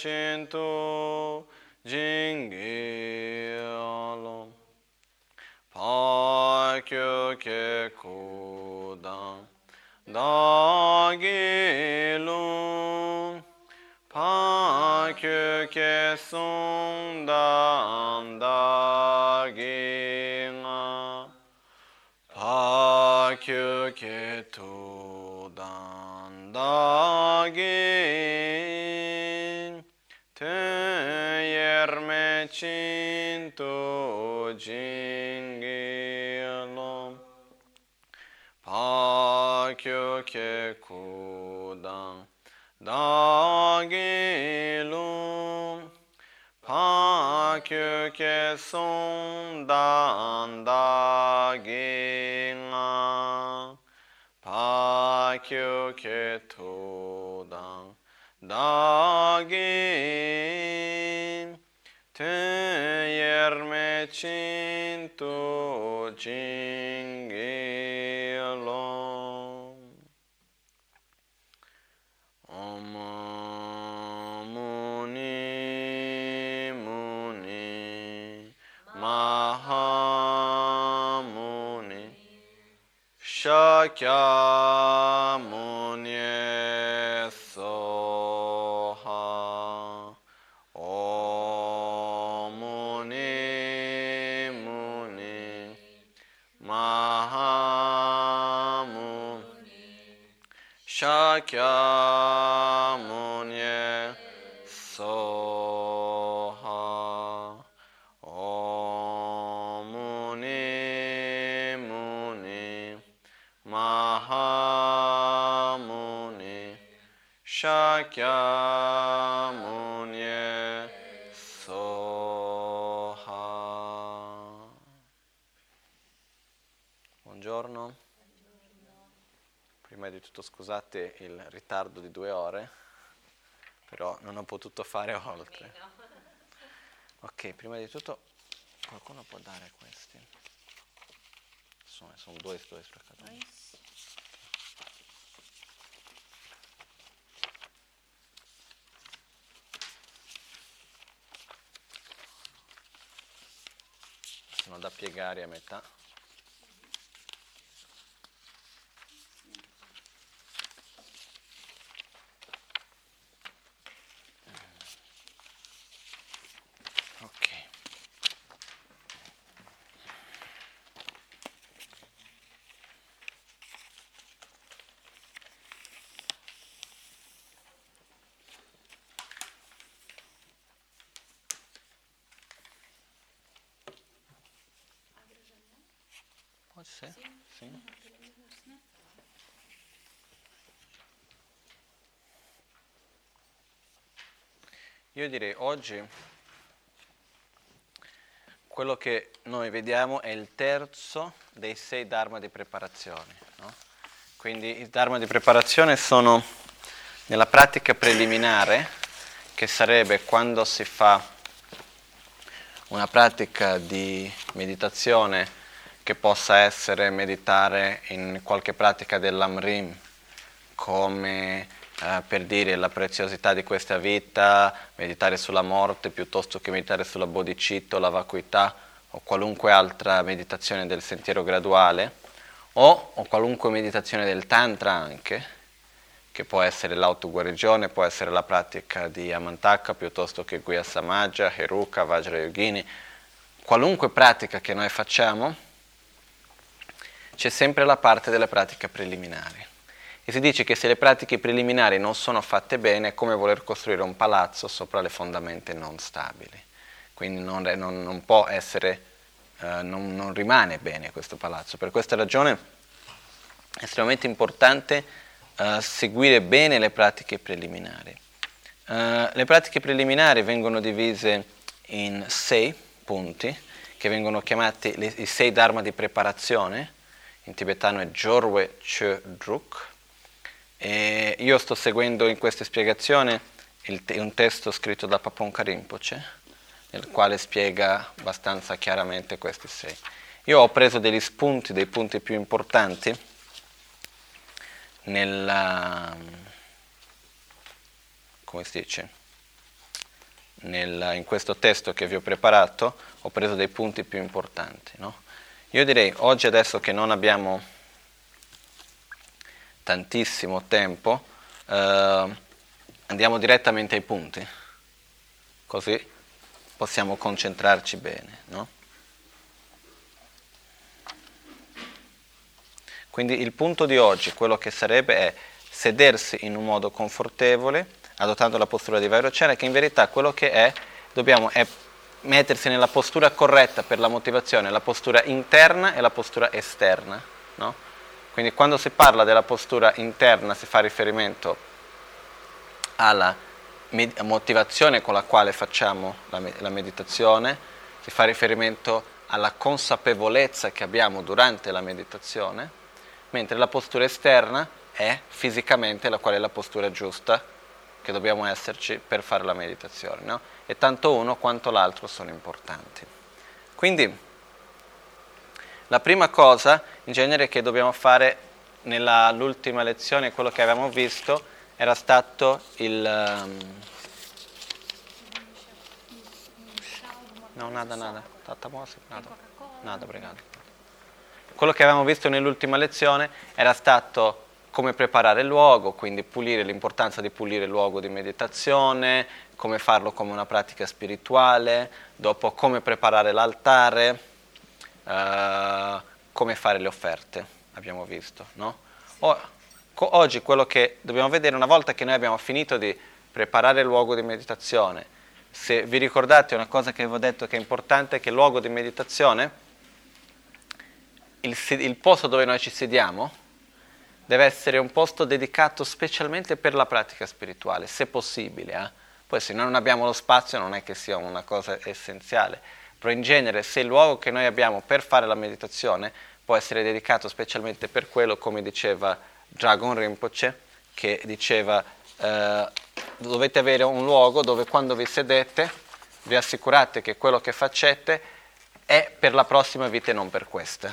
terme cinto jingi alom Pakyo ke kudan dagilum Pakyo ke sundan daginga Pakyo ke tudan dagin cinto jingilom Pakyo ke kudan dagilum Pakyo ke sundan daginga Pakyo ke tudan dagin Teyerme cinto jingilom Om Muni Muni Mahamuni Shakyamuni scusate il ritardo di due ore, però non ho potuto fare oltre. Ok, prima di tutto qualcuno può dare questi? Sono, sono due, due sprecati. Sono da piegare a metà. Ok. Pode ser, sim. Io direi oggi quello che noi vediamo è il terzo dei sei dharma di preparazione. no? Quindi i dharma di preparazione sono nella pratica preliminare che sarebbe quando si fa una pratica di meditazione che possa essere meditare in qualche pratica dell'Amrim, come eh, per dire la preziosità di questa vita, meditare sulla morte piuttosto che meditare sulla bodhicitta, la vacuità o qualunque altra meditazione del sentiero graduale, o, o qualunque meditazione del Tantra anche, che può essere l'autoguarigione, può essere la pratica di Amantaka piuttosto che Guya Samaja, Heruka, Vajra Yogini, qualunque pratica che noi facciamo, c'è sempre la parte delle pratiche preliminari. E si dice che se le pratiche preliminari non sono fatte bene è come voler costruire un palazzo sopra le fondamenta non stabili. Quindi non, non, non può essere, eh, non, non rimane bene questo palazzo. Per questa ragione è estremamente importante uh, seguire bene le pratiche preliminari. Uh, le pratiche preliminari vengono divise in sei punti, che vengono chiamati le, i sei dharma di preparazione, in tibetano è Jorwe Che Druk. E io sto seguendo in questa spiegazione te- un testo scritto da Papon Rinpoche, nel quale spiega abbastanza chiaramente questi sei. Io ho preso degli spunti, dei punti più importanti, nella, come si dice, nel, in questo testo che vi ho preparato ho preso dei punti più importanti. No? Io direi oggi adesso che non abbiamo tantissimo tempo, eh, andiamo direttamente ai punti, così possiamo concentrarci bene. No? Quindi il punto di oggi, quello che sarebbe è sedersi in un modo confortevole, adottando la postura di Vairocena, che in verità quello che è, dobbiamo è mettersi nella postura corretta per la motivazione, la postura interna e la postura esterna. No? Quindi quando si parla della postura interna si fa riferimento alla motivazione con la quale facciamo la meditazione, si fa riferimento alla consapevolezza che abbiamo durante la meditazione mentre la postura esterna è fisicamente la qual è la postura giusta che dobbiamo esserci per fare la meditazione. No? E tanto uno quanto l'altro sono importanti. Quindi la prima cosa in genere che dobbiamo fare nell'ultima lezione, quello che avevamo visto, era stato il... Um... No, nada, nada. Nada, nada, obrigado. Quello che avevamo visto nell'ultima lezione era stato come preparare il luogo, quindi pulire, l'importanza di pulire il luogo di meditazione, come farlo come una pratica spirituale, dopo come preparare l'altare, eh, come fare le offerte, abbiamo visto. No? O, oggi quello che dobbiamo vedere, una volta che noi abbiamo finito di preparare il luogo di meditazione, se vi ricordate una cosa che avevo detto che è importante, è che il luogo di meditazione il, il posto dove noi ci sediamo deve essere un posto dedicato specialmente per la pratica spirituale, se possibile. Eh? Poi se noi non abbiamo lo spazio non è che sia una cosa essenziale, però in genere se il luogo che noi abbiamo per fare la meditazione può essere dedicato specialmente per quello, come diceva Dragon Rinpoche, che diceva eh, dovete avere un luogo dove quando vi sedete vi assicurate che quello che facete è per la prossima vita e non per questa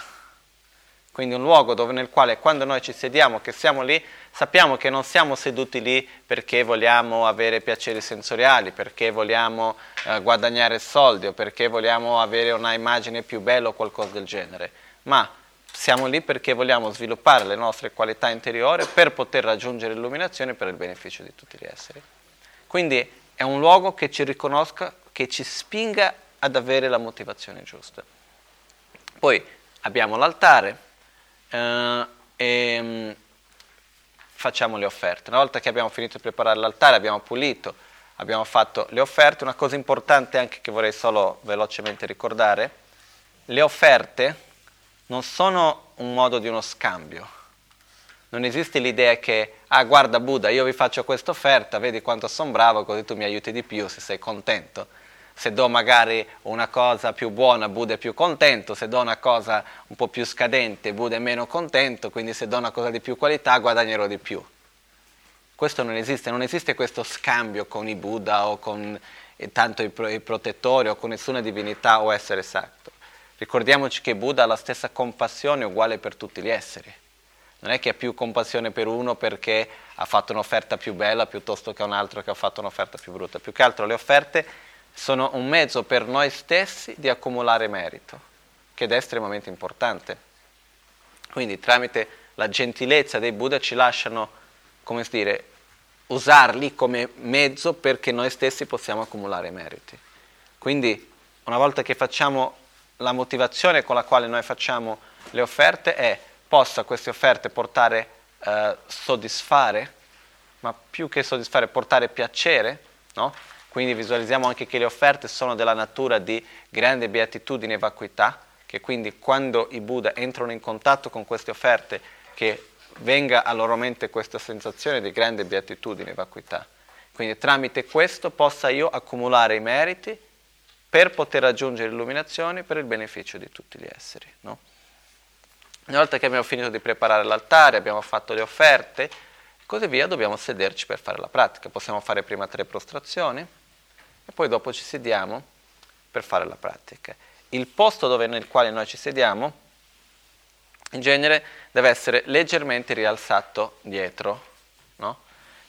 quindi un luogo dove, nel quale quando noi ci sediamo, che siamo lì, sappiamo che non siamo seduti lì perché vogliamo avere piaceri sensoriali, perché vogliamo eh, guadagnare soldi o perché vogliamo avere una immagine più bella o qualcosa del genere, ma siamo lì perché vogliamo sviluppare le nostre qualità interiori per poter raggiungere l'illuminazione per il beneficio di tutti gli esseri. Quindi è un luogo che ci riconosca, che ci spinga ad avere la motivazione giusta. Poi abbiamo l'altare, eh, e um, facciamo le offerte. Una volta che abbiamo finito di preparare l'altare, abbiamo pulito, abbiamo fatto le offerte, una cosa importante anche che vorrei solo velocemente ricordare, le offerte non sono un modo di uno scambio. Non esiste l'idea che, ah guarda Buddha, io vi faccio questa offerta, vedi quanto sono bravo, così tu mi aiuti di più se sei contento se do magari una cosa più buona Buddha è più contento, se do una cosa un po' più scadente Buddha è meno contento, quindi se do una cosa di più qualità guadagnerò di più. Questo non esiste, non esiste questo scambio con i Buddha o con eh, tanto i, pro- i protettori o con nessuna divinità o essere sacro. Ricordiamoci che Buddha ha la stessa compassione uguale per tutti gli esseri. Non è che ha più compassione per uno perché ha fatto un'offerta più bella piuttosto che un altro che ha fatto un'offerta più brutta. Più che altro le offerte sono un mezzo per noi stessi di accumulare merito, che è estremamente importante. Quindi tramite la gentilezza dei Buddha ci lasciano, come dire, usarli come mezzo perché noi stessi possiamo accumulare meriti. Quindi una volta che facciamo la motivazione con la quale noi facciamo le offerte è possa queste offerte portare, eh, soddisfare, ma più che soddisfare, portare piacere, no? Quindi visualizziamo anche che le offerte sono della natura di grande beatitudine e vacuità, che quindi quando i Buddha entrano in contatto con queste offerte, che venga a loro mente questa sensazione di grande beatitudine e vacuità. Quindi tramite questo possa io accumulare i meriti per poter raggiungere l'illuminazione per il beneficio di tutti gli esseri. No? Una volta che abbiamo finito di preparare l'altare, abbiamo fatto le offerte, così via, dobbiamo sederci per fare la pratica. Possiamo fare prima tre prostrazioni e poi dopo ci sediamo per fare la pratica. Il posto dove, nel quale noi ci sediamo, in genere, deve essere leggermente rialzato dietro. No?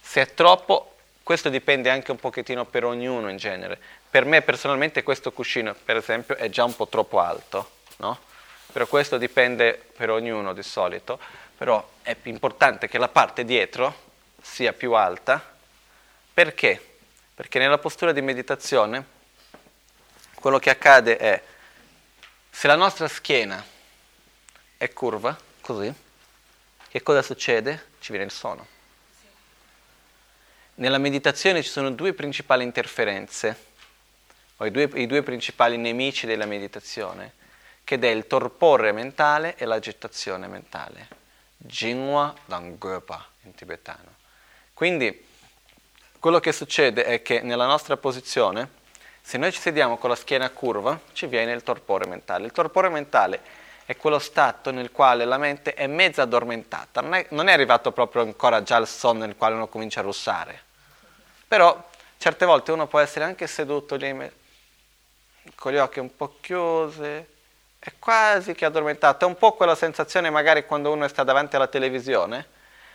Se è troppo, questo dipende anche un pochettino per ognuno in genere. Per me personalmente questo cuscino, per esempio, è già un po' troppo alto. No? però questo dipende per ognuno di solito, però è importante che la parte dietro sia più alta, perché? Perché nella postura di meditazione quello che accade è, se la nostra schiena è curva, così, che cosa succede? Ci viene il sonno. Nella meditazione ci sono due principali interferenze, o i due, i due principali nemici della meditazione che è il torpore mentale e l'agitazione mentale. Jinwa Dangopa in tibetano. Quindi quello che succede è che nella nostra posizione, se noi ci sediamo con la schiena curva, ci viene il torpore mentale. Il torpore mentale è quello stato nel quale la mente è mezza addormentata, non è, non è arrivato proprio ancora già al sonno nel quale uno comincia a russare. Però certe volte uno può essere anche seduto lì con gli occhi un po' chiusi, è quasi che addormentato, è un po' quella sensazione magari quando uno sta davanti alla televisione,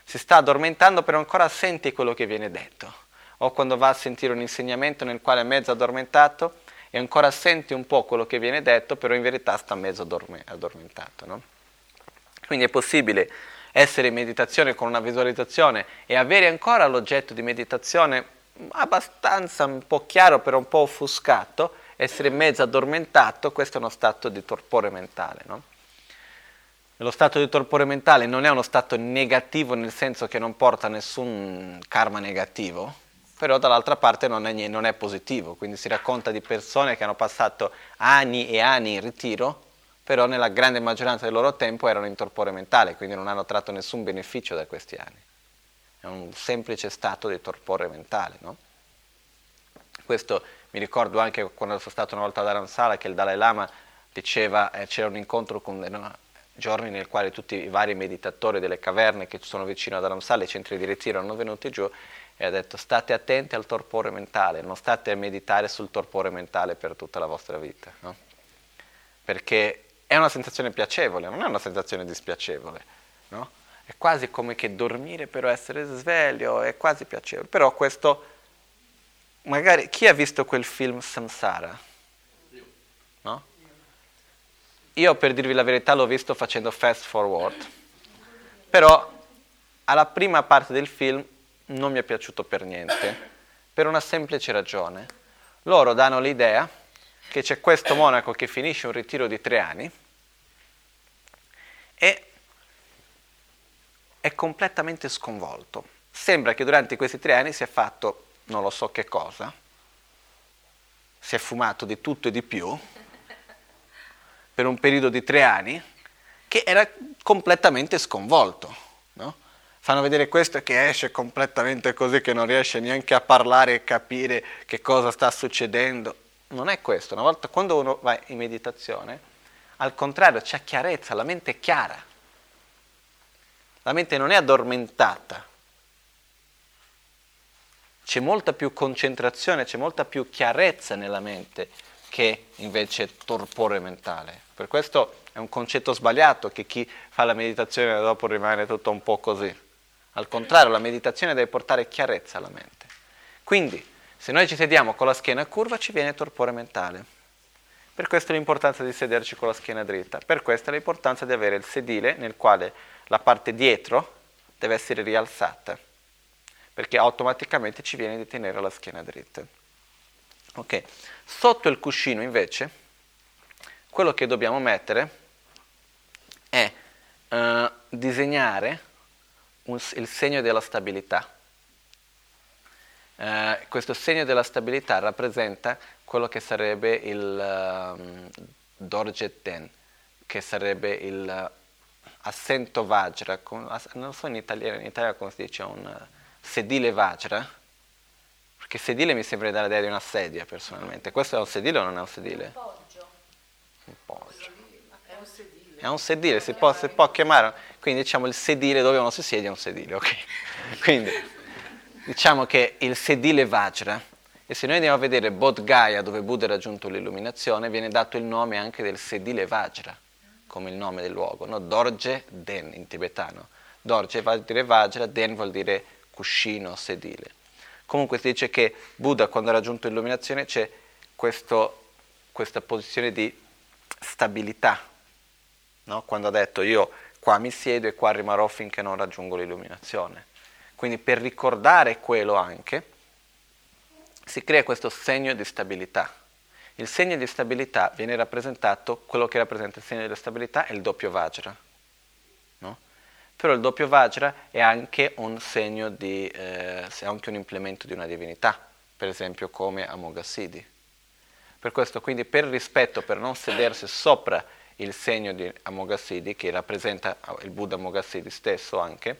si sta addormentando però ancora senti quello che viene detto, o quando va a sentire un insegnamento nel quale è mezzo addormentato e ancora senti un po' quello che viene detto, però in verità sta mezzo addormentato. No? Quindi è possibile essere in meditazione con una visualizzazione e avere ancora l'oggetto di meditazione abbastanza un po' chiaro, però un po' offuscato, essere mezzo addormentato, questo è uno stato di torpore mentale. No? Lo stato di torpore mentale non è uno stato negativo nel senso che non porta nessun karma negativo, però dall'altra parte non è, non è positivo, quindi si racconta di persone che hanno passato anni e anni in ritiro, però nella grande maggioranza del loro tempo erano in torpore mentale, quindi non hanno tratto nessun beneficio da questi anni. È un semplice stato di torpore mentale. No? Questo mi ricordo anche quando sono stato una volta a Dharamsala che il Dalai Lama diceva, eh, c'era un incontro con no, giorni nel quale tutti i vari meditatori delle caverne che sono vicino a Dharamsala, i centri di ritiro, erano venuti giù e ha detto state attenti al torpore mentale, non state a meditare sul torpore mentale per tutta la vostra vita, no? perché è una sensazione piacevole, non è una sensazione dispiacevole, no? è quasi come che dormire però essere sveglio, è quasi piacevole, però questo magari chi ha visto quel film Samsara? No? Io per dirvi la verità l'ho visto facendo fast forward, però alla prima parte del film non mi è piaciuto per niente, per una semplice ragione. Loro danno l'idea che c'è questo monaco che finisce un ritiro di tre anni e è completamente sconvolto. Sembra che durante questi tre anni sia fatto non lo so che cosa, si è fumato di tutto e di più per un periodo di tre anni, che era completamente sconvolto. No? Fanno vedere questo che esce completamente così, che non riesce neanche a parlare e capire che cosa sta succedendo. Non è questo. Una volta quando uno va in meditazione, al contrario, c'è chiarezza, la mente è chiara. La mente non è addormentata, c'è molta più concentrazione, c'è molta più chiarezza nella mente che invece torpore mentale. Per questo è un concetto sbagliato che chi fa la meditazione dopo rimane tutto un po' così. Al contrario, la meditazione deve portare chiarezza alla mente. Quindi, se noi ci sediamo con la schiena curva, ci viene torpore mentale. Per questo l'importanza di sederci con la schiena dritta. Per questo l'importanza di avere il sedile nel quale la parte dietro deve essere rialzata, perché automaticamente ci viene di tenere la schiena dritta. Ok, sotto il cuscino invece, quello che dobbiamo mettere è uh, disegnare un, il segno della stabilità. Uh, questo segno della stabilità rappresenta quello che sarebbe il um, Dorjet Den, che sarebbe il uh, assento Vajra, con, non so in italiano, in italiano come si dice, un sedile Vajra, perché sedile mi sembra dare l'idea di una sedia personalmente. Questo è un sedile o non è un sedile? Un poggio. Un poggio. È un sedile. È un sedile, si può, si può chiamare, quindi diciamo il sedile dove uno si siede è un sedile, ok? Quindi diciamo che il sedile Vajra, e se noi andiamo a vedere Bodh Gaya dove Buddha ha raggiunto l'illuminazione, viene dato il nome anche del sedile Vajra, come il nome del luogo, no? Dorje Den in tibetano. Dorje vuol dire Vajra, Den vuol dire cuscino, sedile. Comunque si dice che Buddha quando ha raggiunto l'illuminazione c'è questo, questa posizione di stabilità, no? quando ha detto io qua mi siedo e qua rimarrò finché non raggiungo l'illuminazione. Quindi per ricordare quello anche si crea questo segno di stabilità. Il segno di stabilità viene rappresentato, quello che rappresenta il segno di stabilità è il doppio Vajra. Però il doppio Vajra è anche un segno di, eh, è anche un implemento di una divinità, per esempio come Amoghasiddhi. Per questo quindi per rispetto, per non sedersi sopra il segno di Amoghasiddhi, che rappresenta il Buddha Amoghasiddhi stesso anche,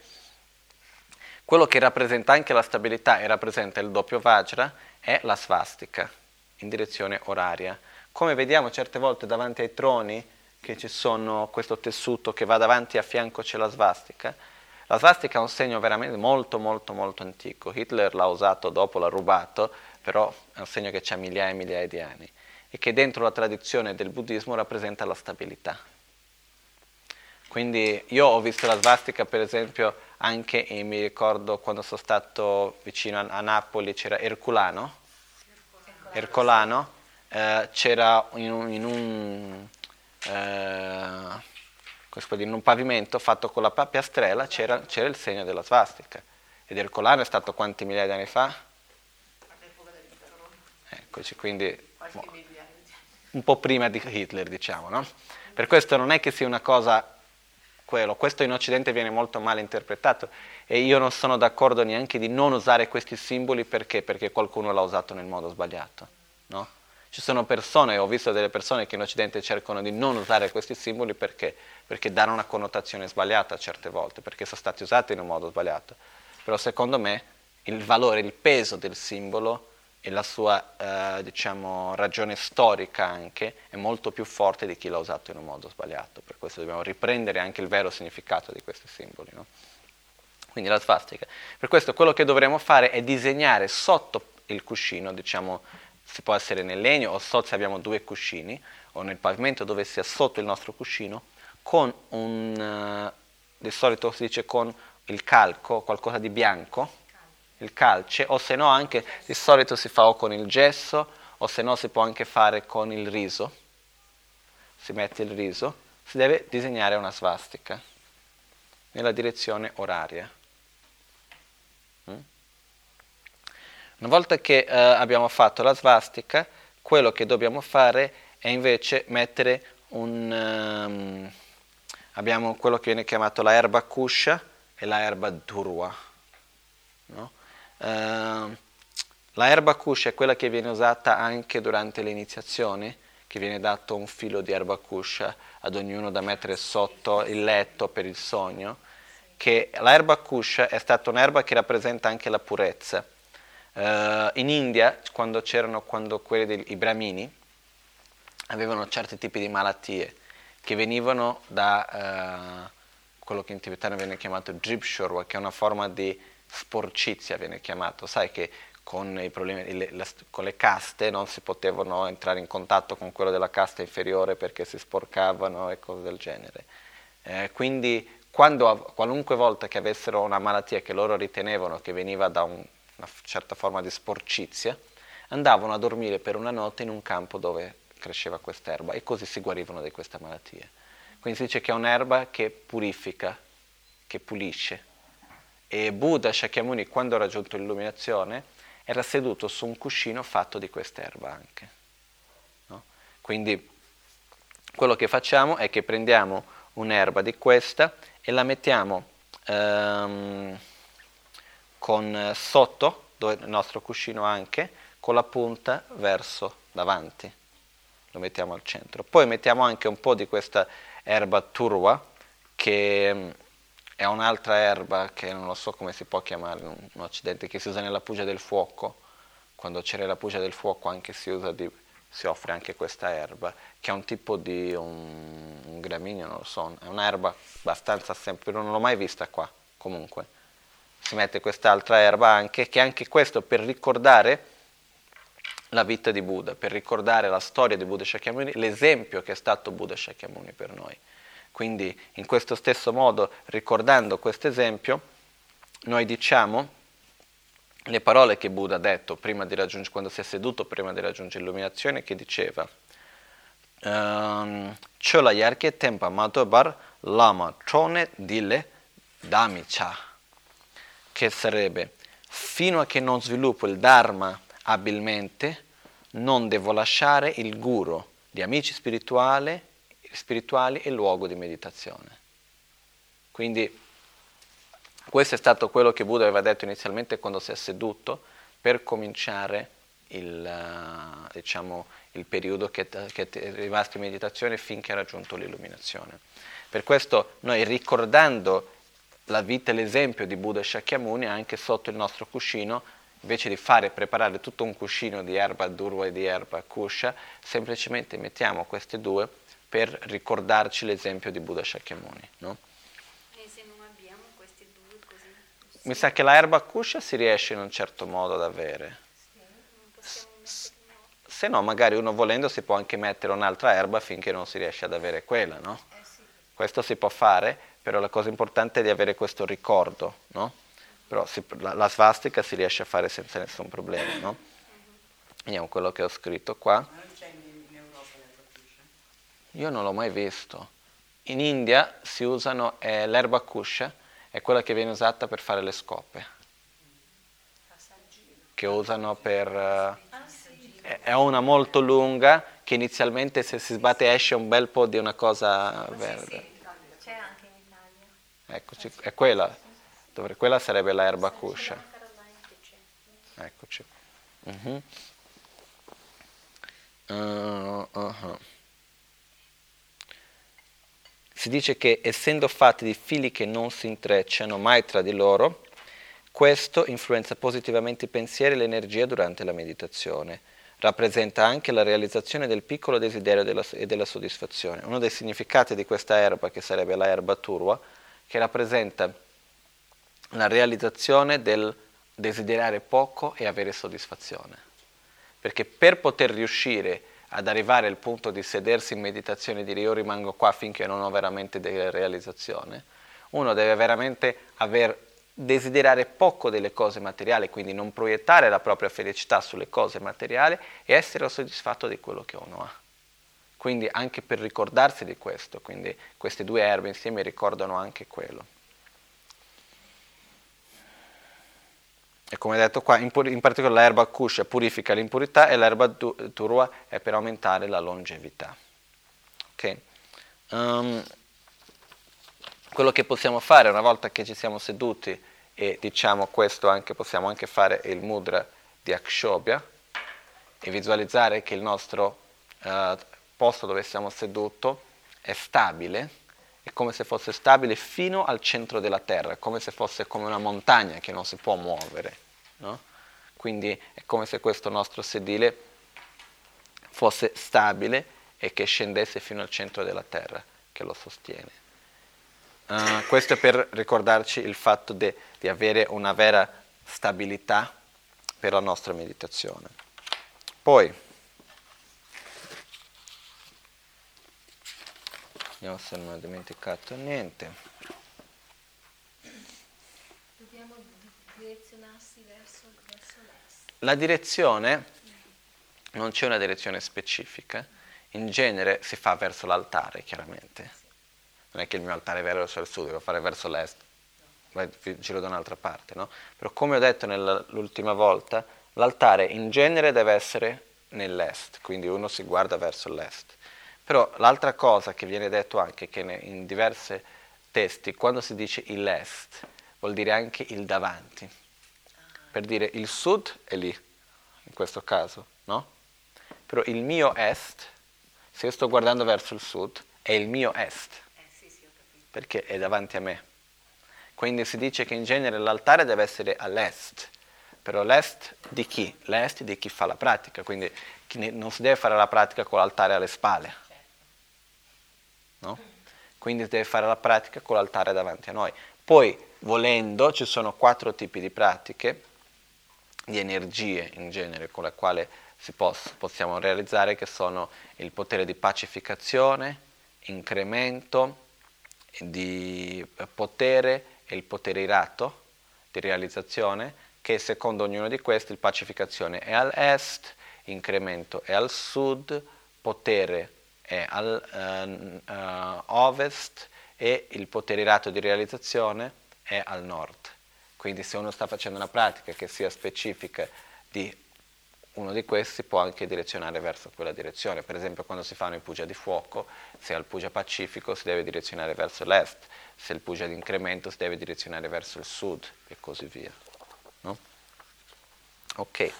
quello che rappresenta anche la stabilità e rappresenta il doppio Vajra è la svastica in direzione oraria. Come vediamo certe volte davanti ai troni che ci sono questo tessuto che va davanti a fianco c'è la svastica. La svastica è un segno veramente molto molto molto antico. Hitler l'ha usato dopo, l'ha rubato, però è un segno che ha migliaia e migliaia di anni e che dentro la tradizione del buddismo rappresenta la stabilità. Quindi io ho visto la svastica per esempio anche e mi ricordo quando sono stato vicino a, a Napoli c'era Erculano, Ercolano, eh, c'era in un, in un eh, in un pavimento fatto con la piastrella c'era, c'era, il segno della svastica. Ed Ercolano è stato quanti migliaia di anni fa? Eccoci, quindi un po' prima di Hitler, diciamo, no? Per questo non è che sia una cosa quello, questo in Occidente viene molto male interpretato e io non sono d'accordo neanche di non usare questi simboli perché? Perché qualcuno l'ha usato nel modo sbagliato? Ci sono persone, ho visto delle persone che in Occidente cercano di non usare questi simboli perché? Perché danno una connotazione sbagliata certe volte, perché sono stati usati in un modo sbagliato. Però secondo me il valore, il peso del simbolo e la sua eh, diciamo, ragione storica anche è molto più forte di chi l'ha usato in un modo sbagliato. Per questo dobbiamo riprendere anche il vero significato di questi simboli. No? Quindi la svastica. Per questo quello che dovremmo fare è disegnare sotto il cuscino, diciamo, si può essere nel legno o sotto se abbiamo due cuscini o nel pavimento dove sia sotto il nostro cuscino con un, uh, di solito si dice con il calco, qualcosa di bianco, il calce, o se no anche di solito si fa o con il gesso o se no si può anche fare con il riso, si mette il riso, si deve disegnare una svastica nella direzione oraria. Una volta che eh, abbiamo fatto la svastica, quello che dobbiamo fare è invece mettere un... Um, abbiamo quello che viene chiamato la erba kusha e la erba durwa. No? Uh, la erba kusha è quella che viene usata anche durante le iniziazioni, che viene dato un filo di erba kusha ad ognuno da mettere sotto il letto per il sogno, che la erba kusha è stata un'erba che rappresenta anche la purezza Uh, in India, quando c'erano quando quelli dei Brahmini, avevano certi tipi di malattie che venivano da uh, quello che in tibetano viene chiamato dripshorwa, che è una forma di sporcizia, viene chiamato. Sai che con, problemi, le, le, con le caste non si potevano entrare in contatto con quello della casta inferiore perché si sporcavano e cose del genere. Eh, quindi quando, qualunque volta che avessero una malattia che loro ritenevano che veniva da un, una certa forma di sporcizia, andavano a dormire per una notte in un campo dove cresceva quest'erba e così si guarivano di questa malattia. Quindi si dice che è un'erba che purifica, che pulisce. E Buddha Shakyamuni, quando ha raggiunto l'illuminazione, era seduto su un cuscino fatto di quest'erba anche. No? Quindi quello che facciamo è che prendiamo un'erba di questa e la mettiamo ehm, con, sotto, dove il nostro cuscino anche, con la punta verso davanti. Lo mettiamo al centro. Poi mettiamo anche un po' di questa erba turwa, che mm, è un'altra erba che non lo so come si può chiamare in Occidente, che si usa nella pugia del fuoco. Quando c'è la pugia del fuoco anche si, di, si offre anche questa erba, che è un tipo di un, un gramineo, non lo so, è un'erba abbastanza semplice, non l'ho mai vista qua comunque. Si mette quest'altra erba anche, che anche questo per ricordare la vita di Buddha, per ricordare la storia di Buddha Shakyamuni, l'esempio che è stato Buddha Shakyamuni per noi. Quindi in questo stesso modo, ricordando questo esempio, noi diciamo le parole che Buddha ha detto raggiungere, quando si è seduto prima di raggiungere l'illuminazione, che diceva ehm, Chola yarke tempa matobar lama chone dile damicha, che sarebbe fino a che non sviluppo il Dharma abilmente, non devo lasciare il guru di amici spirituali, e luogo di meditazione. Quindi questo è stato quello che Buddha aveva detto inizialmente quando si è seduto per cominciare il, uh, diciamo, il periodo che, che è rimasto in meditazione finché ha raggiunto l'illuminazione. Per questo noi ricordando la vita e l'esempio di Buddha Shakyamuni anche sotto il nostro cuscino invece di fare preparare tutto un cuscino di erba durva e di erba kusha, semplicemente mettiamo queste due per ricordarci l'esempio di Buddha Shakyamuni. No? E se non abbiamo queste due così? Mi sa che la erba kusha si riesce in un certo modo ad avere. Se no, magari uno volendo si può anche mettere un'altra erba finché non si riesce ad avere quella, no? Eh sì. Questo si può fare, però la cosa importante è di avere questo ricordo, no? però si, la, la, svastica si riesce a fare senza nessun problema, no? Vediamo quello che ho scritto qua. Ma non c'è in, in Europa l'erba kusha? Io non l'ho mai visto. In India si usano, eh, l'erba kusha è quella che viene usata per fare le scope, che usano per... Eh, è una molto lunga che inizialmente se si sbatte esce un bel po' di una cosa verde. C'è anche in Italia. Eccoci, è quella. Dovre, quella sarebbe la erba cuscia. Eccoci. Uh-huh. Uh, uh-huh. Si dice che essendo fatti di fili che non si intrecciano mai tra di loro, questo influenza positivamente i pensieri e l'energia durante la meditazione. Rappresenta anche la realizzazione del piccolo desiderio della, e della soddisfazione. Uno dei significati di questa erba, che sarebbe la erba turwa, che rappresenta la realizzazione del desiderare poco e avere soddisfazione. Perché per poter riuscire ad arrivare al punto di sedersi in meditazione e dire io rimango qua finché non ho veramente della realizzazione, uno deve veramente aver, desiderare poco delle cose materiali, quindi non proiettare la propria felicità sulle cose materiali e essere soddisfatto di quello che uno ha. Quindi anche per ricordarsi di questo, quindi queste due erbe insieme ricordano anche quello. E come detto qua, in, in particolare l'erba kusha purifica l'impurità e l'erba turua è per aumentare la longevità. Okay. Um, quello che possiamo fare una volta che ci siamo seduti e diciamo questo anche, possiamo anche fare il mudra di Akshobhya e visualizzare che il nostro uh, posto dove siamo seduti è stabile, è come se fosse stabile fino al centro della terra, come se fosse come una montagna che non si può muovere. No? Quindi è come se questo nostro sedile fosse stabile e che scendesse fino al centro della terra che lo sostiene. Uh, questo è per ricordarci il fatto de, di avere una vera stabilità per la nostra meditazione. Poi, vediamo se non ho dimenticato niente. Dobbiamo direzionarsi verso, verso l'est. La direzione, non c'è una direzione specifica, in genere si fa verso l'altare, chiaramente. Non è che il mio altare è verso il sud, devo fare verso l'est, vai, giro da un'altra parte, no? Però come ho detto l'ultima volta, l'altare in genere deve essere nell'est, quindi uno si guarda verso l'est. Però l'altra cosa che viene detto anche che in diversi testi, quando si dice il est, vuol dire anche il davanti. Per dire il sud è lì, in questo caso, no? Però il mio est, se io sto guardando verso il sud, è il mio est, perché è davanti a me. Quindi si dice che in genere l'altare deve essere all'est, però l'est di chi? L'est di chi fa la pratica, quindi non si deve fare la pratica con l'altare alle spalle no? Quindi deve fare la pratica con l'altare davanti a noi. Poi, volendo, ci sono quattro tipi di pratiche, di energie in genere, con le quali poss- possiamo realizzare, che sono il potere di pacificazione, incremento di potere e il potere irato di realizzazione, che secondo ognuno di questi il pacificazione è all'est, incremento è al sud, potere è al uh, uh, ovest e il potere irato di realizzazione è al nord. Quindi se uno sta facendo una pratica che sia specifica di uno di questi può anche direzionare verso quella direzione. Per esempio quando si fanno i puja di fuoco, se al puja pacifico si deve direzionare verso l'est, se il puja di incremento si deve direzionare verso il sud e così via. No? Ok,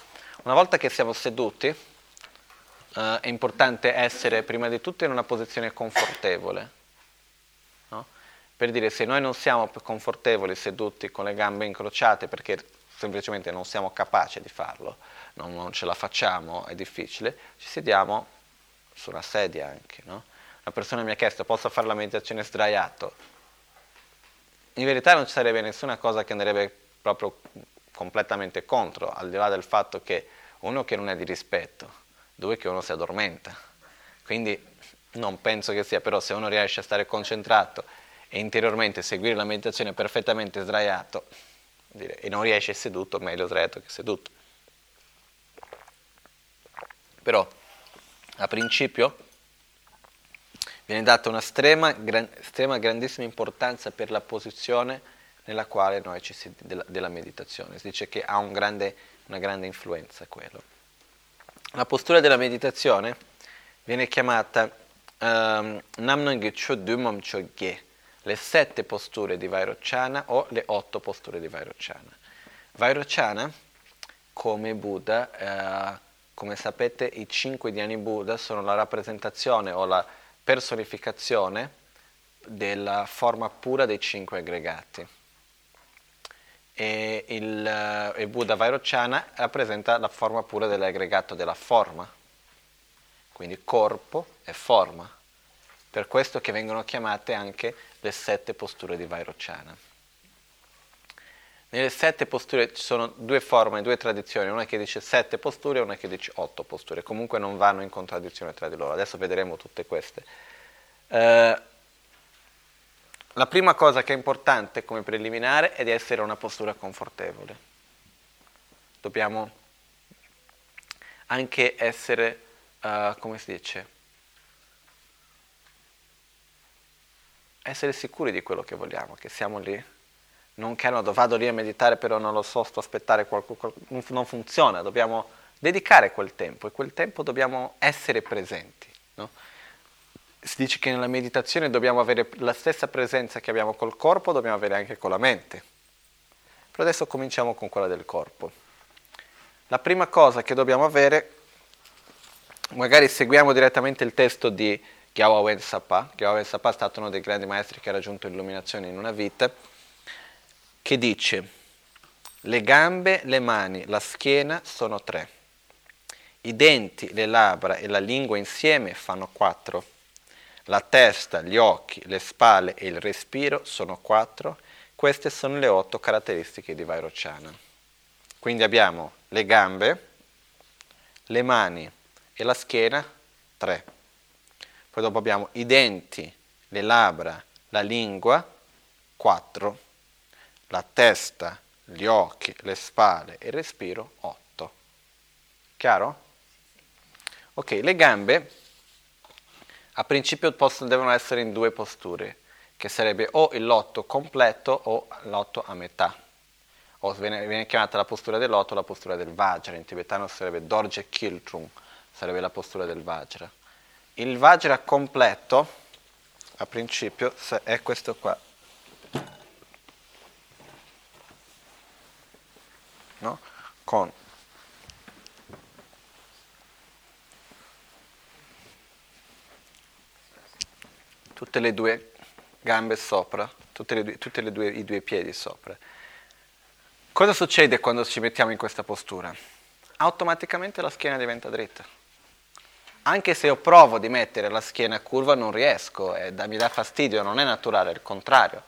una volta che siamo seduti, uh, è importante essere prima di tutto in una posizione confortevole. No? Per dire, se noi non siamo confortevoli seduti con le gambe incrociate perché semplicemente non siamo capaci di farlo, non, non ce la facciamo, è difficile, ci sediamo su una sedia anche. No? Una persona mi ha chiesto, posso fare la meditazione sdraiato? In verità non ci sarebbe nessuna cosa che andrebbe proprio completamente contro, al di là del fatto che uno che non è di rispetto, dove che uno si addormenta. Quindi non penso che sia, però se uno riesce a stare concentrato e interiormente seguire la meditazione perfettamente sdraiato dire, e non riesce seduto, meglio sdraiato che seduto. Però a principio viene data una estrema, gran, estrema grandissima importanza per la posizione nella quale noi ci si, della, della meditazione. Si dice che ha un grande, una grande influenza quello. La postura della meditazione viene chiamata um, Namnang Chodumam Chogye, le sette posture di Vairochana o le otto posture di Vairochana. Vairochana, come Buddha, eh, come sapete, i cinque diani Buddha sono la rappresentazione o la personificazione della forma pura dei cinque aggregati e il, eh, il Buddha Vairochana rappresenta la forma pura dell'aggregato della forma, quindi corpo e forma. Per questo che vengono chiamate anche le sette posture di Vairochana. Nelle sette posture ci sono due forme, due tradizioni, una che dice sette posture e una che dice otto posture, comunque non vanno in contraddizione tra di loro, adesso vedremo tutte queste. Uh, la prima cosa che è importante come preliminare è di essere una postura confortevole. Dobbiamo anche essere, uh, come si dice, essere sicuri di quello che vogliamo, che siamo lì. Non che no, vado lì a meditare però non lo so, sto aspettare qualcosa, non funziona, dobbiamo dedicare quel tempo e quel tempo dobbiamo essere presenti. No? Si dice che nella meditazione dobbiamo avere la stessa presenza che abbiamo col corpo, dobbiamo avere anche con la mente. Però adesso cominciamo con quella del corpo. La prima cosa che dobbiamo avere, magari seguiamo direttamente il testo di Gyawa Wen Sapa. Gyawa Wen Sapa è stato uno dei grandi maestri che ha raggiunto l'illuminazione in una vita, che dice, le gambe, le mani, la schiena sono tre. I denti, le labbra e la lingua insieme fanno quattro la testa, gli occhi, le spalle e il respiro sono quattro. Queste sono le otto caratteristiche di Vairochana. Quindi abbiamo le gambe, le mani e la schiena, 3. Poi dopo abbiamo i denti, le labbra, la lingua, 4. La testa, gli occhi, le spalle e il respiro, 8. Chiaro? Ok, le gambe a principio possono, devono essere in due posture, che sarebbe o il lotto completo o lotto a metà. O viene, viene chiamata la postura del lotto la postura del Vajra, in tibetano sarebbe Dorje Kiltrung, sarebbe la postura del Vajra. Il Vajra completo, a principio, è questo qua. No? Con tutte le due gambe sopra, tutti i due piedi sopra. Cosa succede quando ci mettiamo in questa postura? Automaticamente la schiena diventa dritta. Anche se io provo di mettere la schiena curva non riesco, da, mi dà fastidio, non è naturale, è il contrario.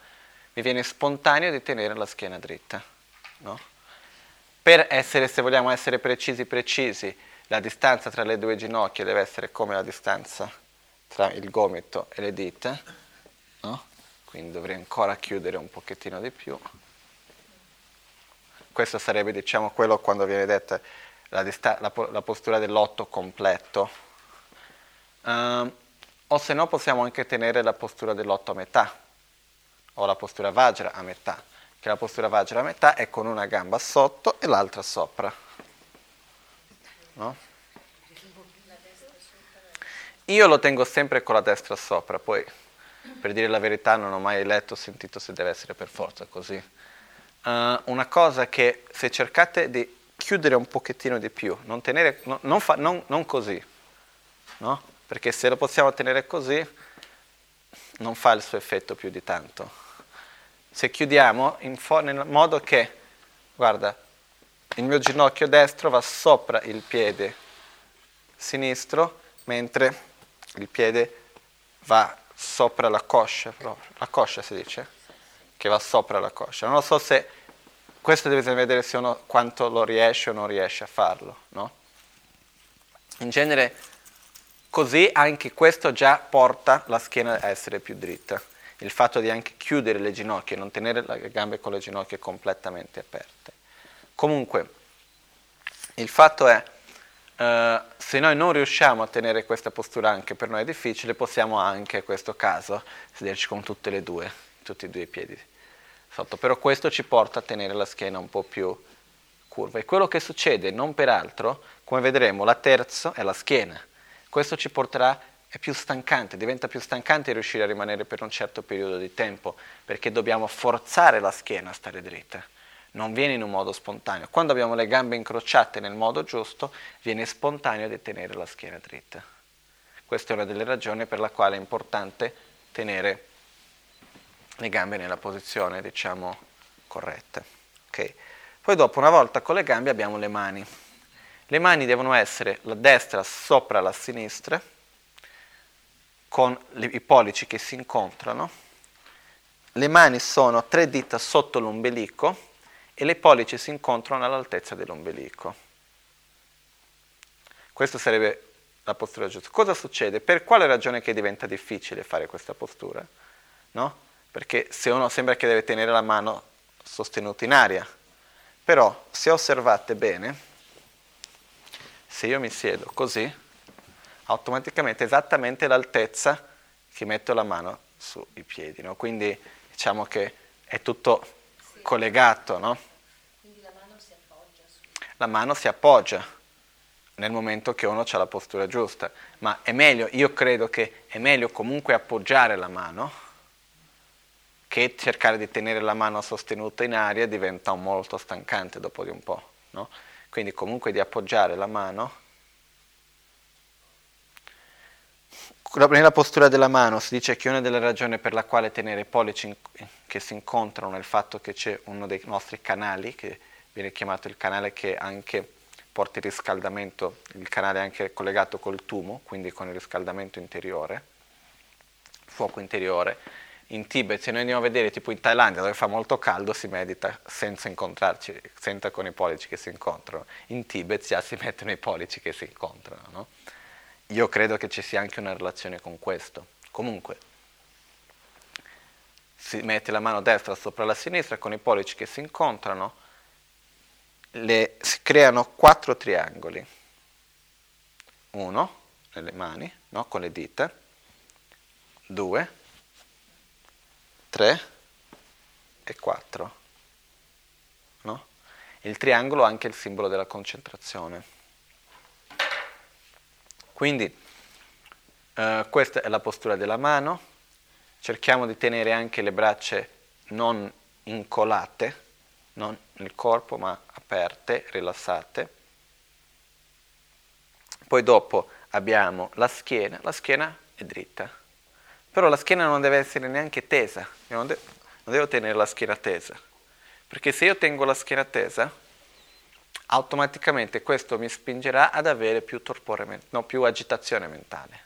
Mi viene spontaneo di tenere la schiena dritta. No? Per essere, se vogliamo essere precisi, precisi, la distanza tra le due ginocchia deve essere come la distanza tra il gomito e le dita, no? quindi dovrei ancora chiudere un pochettino di più. Questo sarebbe diciamo quello quando viene detta la, dista- la, la postura dell'otto completo. Um, o se no possiamo anche tenere la postura dell'otto a metà, o la postura Vajra a metà, che la postura Vajra a metà è con una gamba sotto e l'altra sopra. No? Io lo tengo sempre con la destra sopra, poi per dire la verità non ho mai letto o sentito se deve essere per forza così. Uh, una cosa che se cercate di chiudere un pochettino di più, non, tenere, no, non, fa, non, non così, no? perché se lo possiamo tenere così non fa il suo effetto più di tanto. Se chiudiamo in fo- nel modo che, guarda, il mio ginocchio destro va sopra il piede sinistro, mentre il piede va sopra la coscia, proprio. la coscia si dice, che va sopra la coscia. Non so se, questo deve vedere se uno quanto lo riesce o non riesce a farlo, no? In genere così anche questo già porta la schiena a essere più dritta. Il fatto di anche chiudere le ginocchia, non tenere le gambe con le ginocchia completamente aperte. Comunque, il fatto è Uh, se noi non riusciamo a tenere questa postura anche per noi è difficile, possiamo anche in questo caso sederci con tutte le due, tutti e due i piedi sotto, però questo ci porta a tenere la schiena un po' più curva. E quello che succede, non per altro, come vedremo, la terza è la schiena. Questo ci porterà, è più stancante, diventa più stancante riuscire a rimanere per un certo periodo di tempo, perché dobbiamo forzare la schiena a stare dritta non viene in un modo spontaneo. Quando abbiamo le gambe incrociate nel modo giusto, viene spontaneo di tenere la schiena dritta. Questa è una delle ragioni per la quale è importante tenere le gambe nella posizione, diciamo, corretta. Okay. Poi dopo, una volta con le gambe, abbiamo le mani. Le mani devono essere la destra sopra la sinistra, con i pollici che si incontrano. Le mani sono tre dita sotto l'ombelico, e le pollici si incontrano all'altezza dell'ombelico. Questa sarebbe la postura giusta. Cosa succede? Per quale ragione che diventa difficile fare questa postura? No? Perché se uno sembra che deve tenere la mano sostenuta in aria, però se osservate bene, se io mi siedo così, automaticamente esattamente l'altezza che metto la mano sui piedi, no? quindi diciamo che è tutto collegato, no? Quindi la mano si appoggia. La mano si appoggia nel momento che uno ha la postura giusta, ma è meglio, io credo che è meglio comunque appoggiare la mano che cercare di tenere la mano sostenuta in aria diventa molto stancante dopo di un po', no? Quindi comunque di appoggiare la mano nella postura della mano si dice che una delle ragioni per la quale tenere i pollici che si incontrano è il fatto che c'è uno dei nostri canali, che viene chiamato il canale che anche porta il riscaldamento, il canale anche collegato col tumo, quindi con il riscaldamento interiore, fuoco interiore, in Tibet, se noi andiamo a vedere tipo in Thailandia dove fa molto caldo si medita senza incontrarci, senza con i pollici che si incontrano. In Tibet già si mettono i pollici che si incontrano. No? Io credo che ci sia anche una relazione con questo. Comunque, si mette la mano destra sopra la sinistra con i pollici che si incontrano, le, si creano quattro triangoli. Uno nelle mani, no? con le dita, due, 3 e 4. No? Il triangolo è anche il simbolo della concentrazione. Quindi eh, questa è la postura della mano, cerchiamo di tenere anche le braccia non incolate, non nel corpo ma aperte, rilassate. Poi dopo abbiamo la schiena, la schiena è dritta. Però la schiena non deve essere neanche tesa, io non, de- non devo tenere la schiena tesa, perché se io tengo la schiena tesa, automaticamente questo mi spingerà ad avere più torpore, no, più agitazione mentale.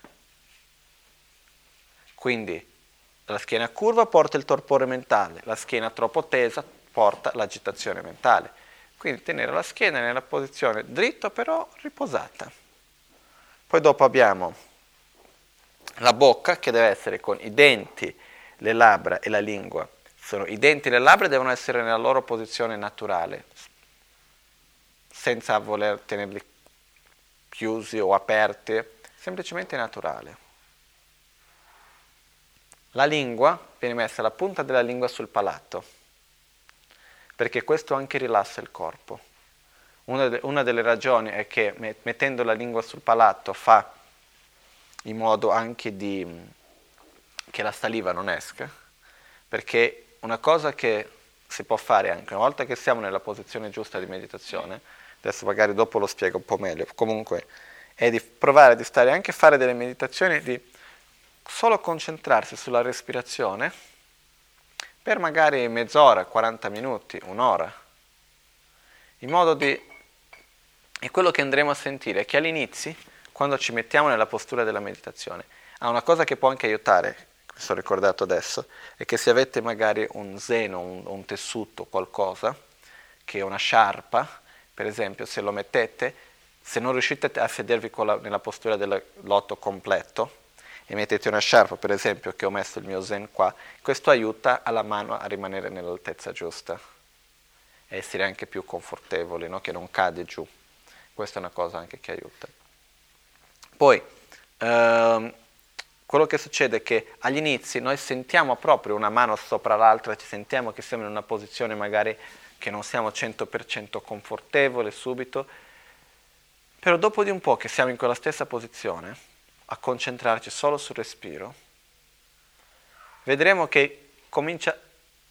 Quindi la schiena curva porta il torpore mentale, la schiena troppo tesa porta l'agitazione mentale. Quindi tenere la schiena nella posizione dritta però riposata. Poi dopo abbiamo la bocca che deve essere con i denti, le labbra e la lingua. Sono, I denti e le labbra devono essere nella loro posizione naturale, senza voler tenerli chiusi o aperti, semplicemente naturale. La lingua viene messa la punta della lingua sul palato, perché questo anche rilassa il corpo. Una, de- una delle ragioni è che mettendo la lingua sul palato fa in modo anche di, che la saliva non esca, perché una cosa che si può fare anche una volta che siamo nella posizione giusta di meditazione, adesso magari dopo lo spiego un po' meglio, comunque è di provare di stare anche a fare delle meditazioni, di solo concentrarsi sulla respirazione per magari mezz'ora, 40 minuti, un'ora, in modo di... E quello che andremo a sentire è che all'inizio quando ci mettiamo nella postura della meditazione, ha una cosa che può anche aiutare, mi sono ricordato adesso, è che se avete magari un seno, un, un tessuto, qualcosa, che è una sciarpa, per esempio, se lo mettete, se non riuscite a sedervi la, nella postura del lotto completo, e mettete una sciarpa, per esempio, che ho messo il mio zen qua, questo aiuta alla mano a rimanere nell'altezza giusta e essere anche più confortevoli, no? che non cade giù. Questa è una cosa anche che aiuta. Poi, ehm, quello che succede è che agli inizi noi sentiamo proprio una mano sopra l'altra, ci sentiamo che siamo in una posizione magari che non siamo 100% confortevole subito, però dopo di un po' che siamo in quella stessa posizione, a concentrarci solo sul respiro, vedremo che comincia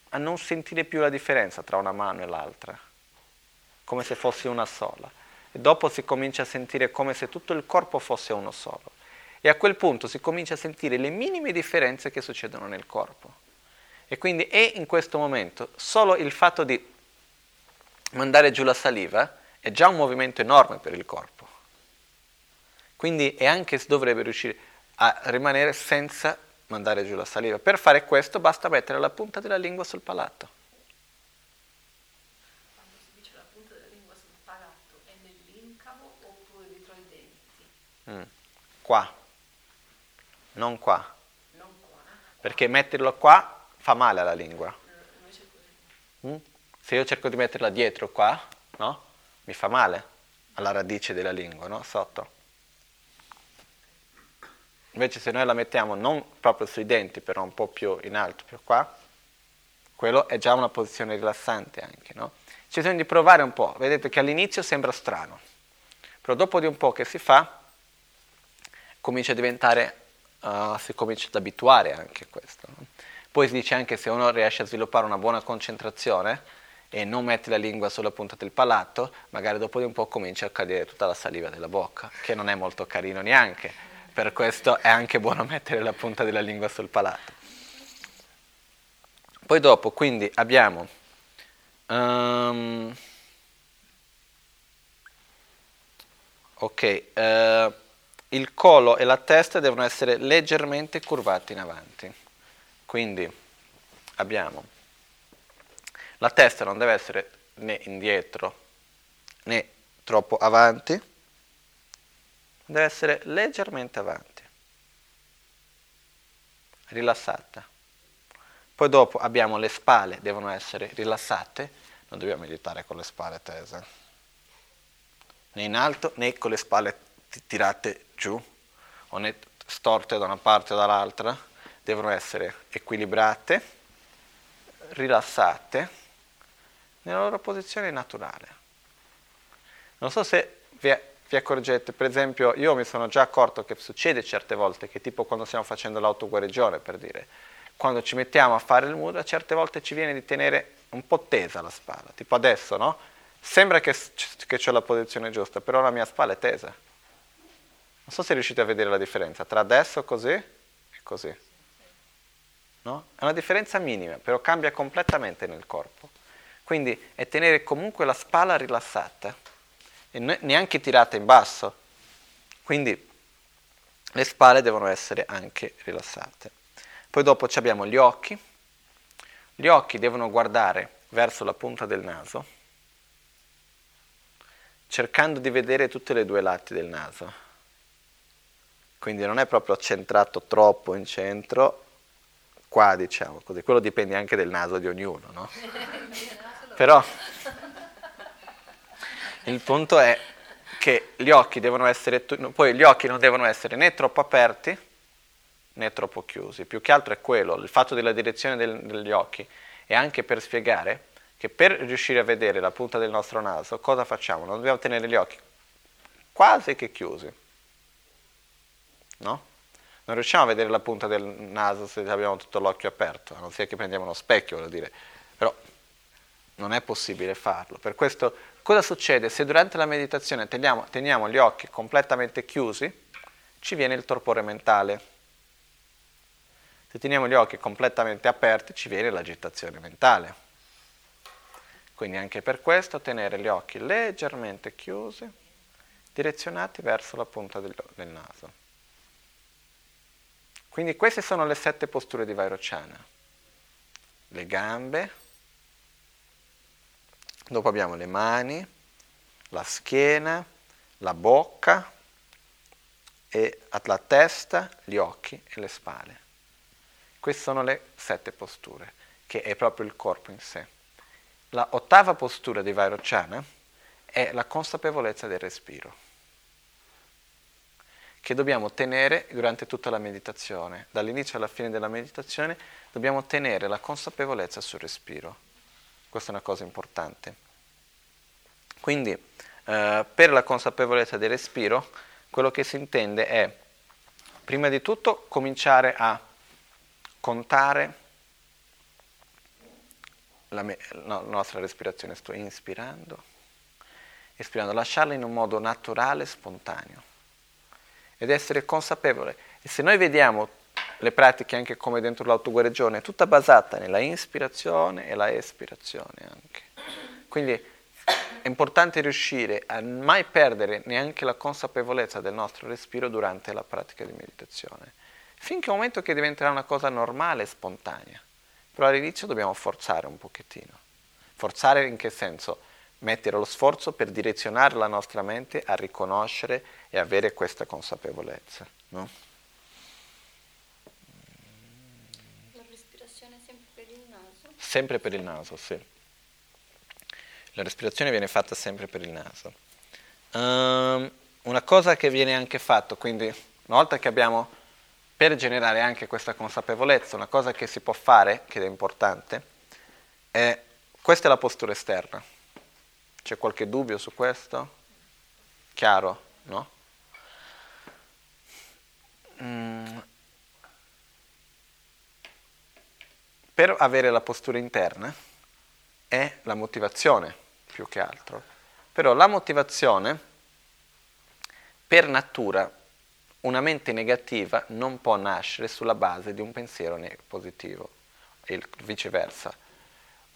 a non sentire più la differenza tra una mano e l'altra, come se fosse una sola e dopo si comincia a sentire come se tutto il corpo fosse uno solo. E a quel punto si comincia a sentire le minime differenze che succedono nel corpo. E quindi è in questo momento solo il fatto di mandare giù la saliva è già un movimento enorme per il corpo. Quindi e anche si dovrebbe riuscire a rimanere senza mandare giù la saliva. Per fare questo basta mettere la punta della lingua sul palato. Mm. Qua, non qua. Perché metterlo qua fa male alla lingua. Mm? Se io cerco di metterla dietro qua, no? Mi fa male alla radice della lingua, no? Sotto. Invece se noi la mettiamo non proprio sui denti, però un po' più in alto, più qua, quello è già una posizione rilassante anche, no? C'è bisogno di provare un po', vedete che all'inizio sembra strano, però dopo di un po' che si fa, comincia a diventare, uh, si comincia ad abituare anche a questo. No? Poi si dice anche se uno riesce a sviluppare una buona concentrazione e non mette la lingua sulla punta del palato, magari dopo di un po' comincia a cadere tutta la saliva della bocca, che non è molto carino neanche. Per questo è anche buono mettere la punta della lingua sul palato. Poi dopo, quindi, abbiamo... Um, ok, uh, il collo e la testa devono essere leggermente curvati in avanti. Quindi abbiamo la testa non deve essere né indietro né troppo avanti, deve essere leggermente avanti, rilassata. Poi dopo abbiamo le spalle, devono essere rilassate, non dobbiamo meditare con le spalle tese, né in alto né con le spalle tirate giù o né storte da una parte o dall'altra, devono essere equilibrate, rilassate nella loro posizione naturale. Non so se vi, vi accorgete, per esempio, io mi sono già accorto che succede certe volte, che tipo quando stiamo facendo l'autoguarigione, per dire, quando ci mettiamo a fare il mudra, certe volte ci viene di tenere un po' tesa la spalla, tipo adesso, no? Sembra che, che ho la posizione giusta, però la mia spalla è tesa. Non so se riuscite a vedere la differenza tra adesso così e così. No? È una differenza minima, però cambia completamente nel corpo. Quindi è tenere comunque la spalla rilassata e neanche tirata in basso. Quindi le spalle devono essere anche rilassate. Poi dopo abbiamo gli occhi. Gli occhi devono guardare verso la punta del naso, cercando di vedere tutte le due lati del naso. Quindi non è proprio centrato troppo in centro, qua diciamo così, quello dipende anche del naso di ognuno, no? Però il punto è che gli occhi devono essere, poi gli occhi non devono essere né troppo aperti né troppo chiusi, più che altro è quello, il fatto della direzione del, degli occhi è anche per spiegare che per riuscire a vedere la punta del nostro naso cosa facciamo? Non dobbiamo tenere gli occhi quasi che chiusi, no? Non riusciamo a vedere la punta del naso se abbiamo tutto l'occhio aperto, a non sia che prendiamo uno specchio, voglio dire, però non è possibile farlo. Per questo cosa succede? Se durante la meditazione teniamo, teniamo gli occhi completamente chiusi, ci viene il torpore mentale. Se teniamo gli occhi completamente aperti, ci viene l'agitazione mentale. Quindi anche per questo tenere gli occhi leggermente chiusi, direzionati verso la punta del, del naso. Quindi queste sono le sette posture di Vairocana. Le gambe, dopo abbiamo le mani, la schiena, la bocca, e la testa, gli occhi e le spalle. Queste sono le sette posture, che è proprio il corpo in sé. La ottava postura di Vairocana è la consapevolezza del respiro che dobbiamo tenere durante tutta la meditazione. Dall'inizio alla fine della meditazione dobbiamo tenere la consapevolezza sul respiro. Questa è una cosa importante. Quindi, eh, per la consapevolezza del respiro, quello che si intende è, prima di tutto, cominciare a contare la, me- la nostra respirazione. Sto inspirando, espirando, lasciarla in un modo naturale, spontaneo ed essere consapevole. E se noi vediamo le pratiche anche come dentro l'autoguarigione, è tutta basata nella ispirazione e la espirazione anche. Quindi è importante riuscire a mai perdere neanche la consapevolezza del nostro respiro durante la pratica di meditazione, finché un momento che diventerà una cosa normale e spontanea. Però all'inizio dobbiamo forzare un pochettino. Forzare in che senso? Mettere lo sforzo per direzionare la nostra mente a riconoscere e avere questa consapevolezza. No? La respirazione è sempre per il naso? Sempre per il naso, sì. La respirazione viene fatta sempre per il naso. Um, una cosa che viene anche fatta, quindi una volta che abbiamo, per generare anche questa consapevolezza, una cosa che si può fare, che è importante, è questa è la postura esterna. C'è qualche dubbio su questo? Chiaro? No? Mm. Per avere la postura interna è la motivazione più che altro. Però la motivazione, per natura, una mente negativa non può nascere sulla base di un pensiero positivo e viceversa.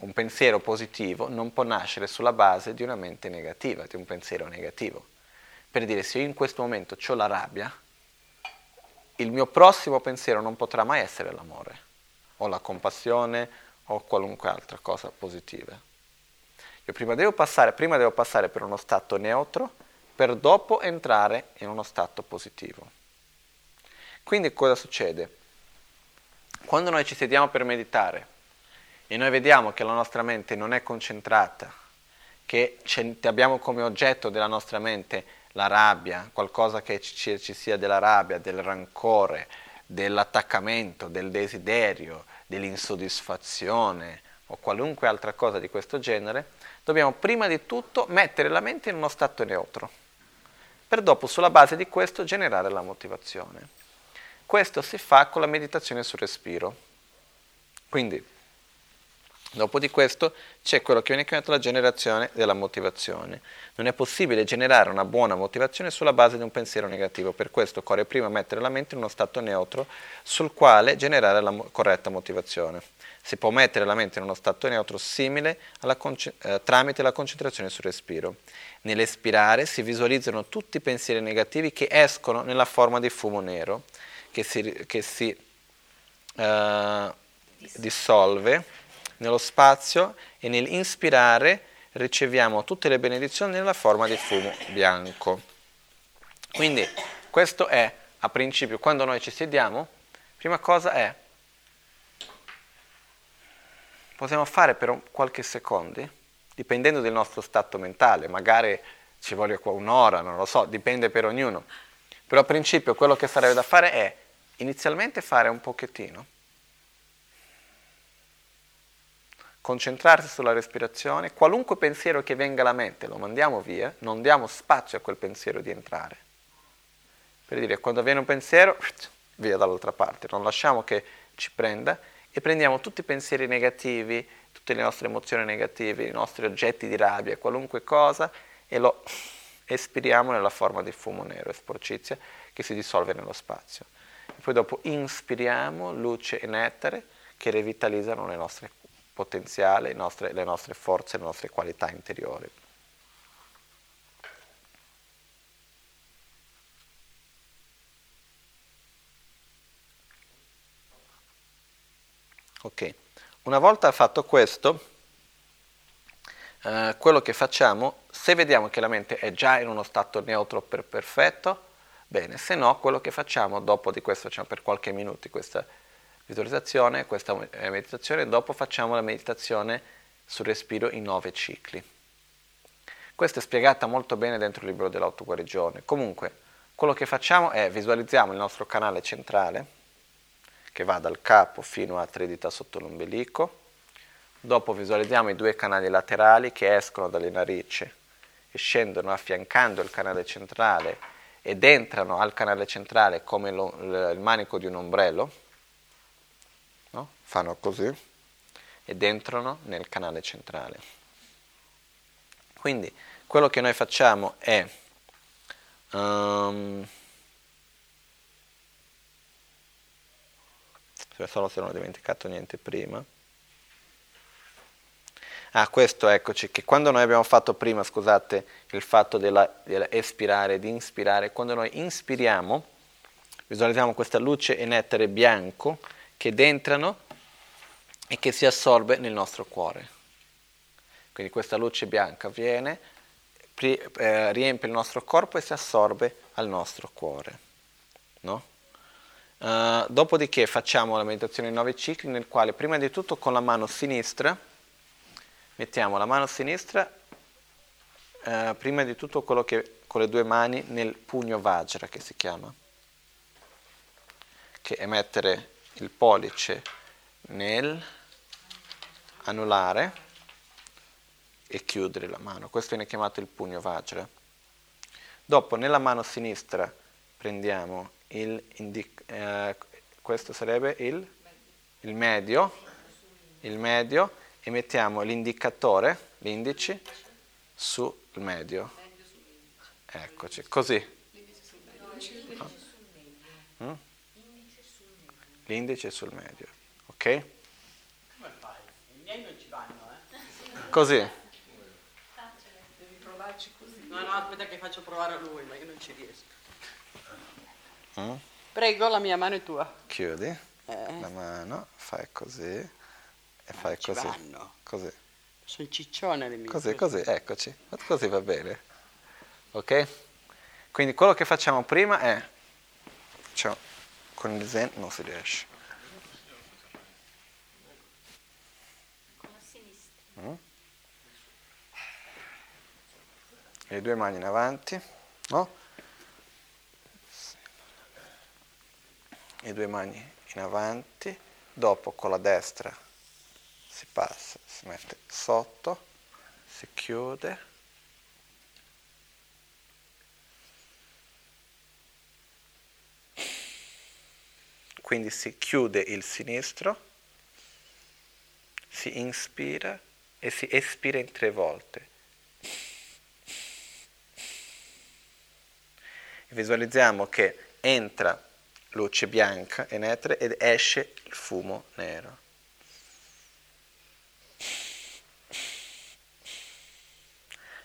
Un pensiero positivo non può nascere sulla base di una mente negativa, di un pensiero negativo. Per dire, se io in questo momento ho la rabbia, il mio prossimo pensiero non potrà mai essere l'amore, o la compassione o qualunque altra cosa positiva. Io prima devo passare, prima devo passare per uno stato neutro per dopo entrare in uno stato positivo. Quindi cosa succede? Quando noi ci sediamo per meditare e noi vediamo che la nostra mente non è concentrata, che abbiamo come oggetto della nostra mente la rabbia, qualcosa che ci, ci sia della rabbia, del rancore, dell'attaccamento, del desiderio, dell'insoddisfazione o qualunque altra cosa di questo genere, dobbiamo prima di tutto mettere la mente in uno stato neutro, per dopo sulla base di questo generare la motivazione. Questo si fa con la meditazione sul respiro. Quindi, dopo di questo c'è quello che viene chiamato la generazione della motivazione. Non è possibile generare una buona motivazione sulla base di un pensiero negativo, per questo occorre prima mettere la mente in uno stato neutro sul quale generare la corretta motivazione. Si può mettere la mente in uno stato neutro simile conce- eh, tramite la concentrazione sul respiro. Nell'espirare si visualizzano tutti i pensieri negativi che escono nella forma di fumo nero, che si, che si uh, dissolve nello spazio e nell'inspirare riceviamo tutte le benedizioni nella forma di fumo bianco. Quindi questo è a principio, quando noi ci sediamo, prima cosa è, possiamo fare per qualche secondo, dipendendo dal nostro stato mentale, magari ci vuole un'ora, non lo so, dipende per ognuno, però a principio quello che sarebbe da fare è inizialmente fare un pochettino, concentrarsi sulla respirazione, qualunque pensiero che venga alla mente lo mandiamo via, non diamo spazio a quel pensiero di entrare. Per dire, quando viene un pensiero, via dall'altra parte, non lasciamo che ci prenda e prendiamo tutti i pensieri negativi, tutte le nostre emozioni negative, i nostri oggetti di rabbia, qualunque cosa, e lo espiriamo nella forma di fumo nero e sporcizia che si dissolve nello spazio. Poi dopo inspiriamo luce e nettare che revitalizzano le nostre potenziale, le nostre, le nostre forze, le nostre qualità interiori. Ok, una volta fatto questo, eh, quello che facciamo, se vediamo che la mente è già in uno stato neutro per perfetto, bene, se no quello che facciamo dopo di questo, facciamo per qualche minuto questa visualizzazione, questa meditazione, dopo facciamo la meditazione sul respiro in nove cicli. Questa è spiegata molto bene dentro il libro dell'autoguarigione. Comunque, quello che facciamo è visualizziamo il nostro canale centrale, che va dal capo fino a tre dita sotto l'ombelico, dopo visualizziamo i due canali laterali che escono dalle narici e scendono affiancando il canale centrale ed entrano al canale centrale come lo, il manico di un ombrello? Fanno così ed entrano nel canale centrale. Quindi quello che noi facciamo è um, solo se non ho dimenticato niente prima. Ah, questo eccoci, che quando noi abbiamo fatto prima, scusate, il fatto della, della espirare, di inspirare, quando noi inspiriamo, visualizziamo questa luce e nettare bianco che entrano e che si assorbe nel nostro cuore. Quindi questa luce bianca viene, eh, riempie il nostro corpo e si assorbe al nostro cuore. No? Uh, dopodiché facciamo la meditazione in nove cicli nel quale prima di tutto con la mano sinistra mettiamo la mano sinistra uh, prima di tutto che con le due mani nel pugno Vajra che si chiama che è mettere il pollice nel anulare e chiudere la mano. Questo viene chiamato il pugno Vajra. Dopo nella mano sinistra prendiamo il indic- eh, questo sarebbe il, il, medio, il medio e mettiamo l'indicatore, l'indice, sul medio. Eccoci, così. L'indice sul medio, ok? Così. Devi provarci così. No, no, aspetta che faccio provare a lui, ma io non ci riesco. Mm? Prego, la mia mano è tua. Chiudi. Eh. la mano, fai così e fai così. Vanno. Così. Sono ciccione le mie. Così, così, eccoci. Così va bene. Ok? Quindi quello che facciamo prima è, cioè, con il zen non si riesce. Con la sinistra. Mm? Le due mani in avanti, no? Le due mani in avanti, dopo con la destra si passa, si mette sotto, si chiude. Quindi si chiude il sinistro, si inspira e si espira in tre volte. Visualizziamo che entra luce bianca e netre ed esce il fumo nero.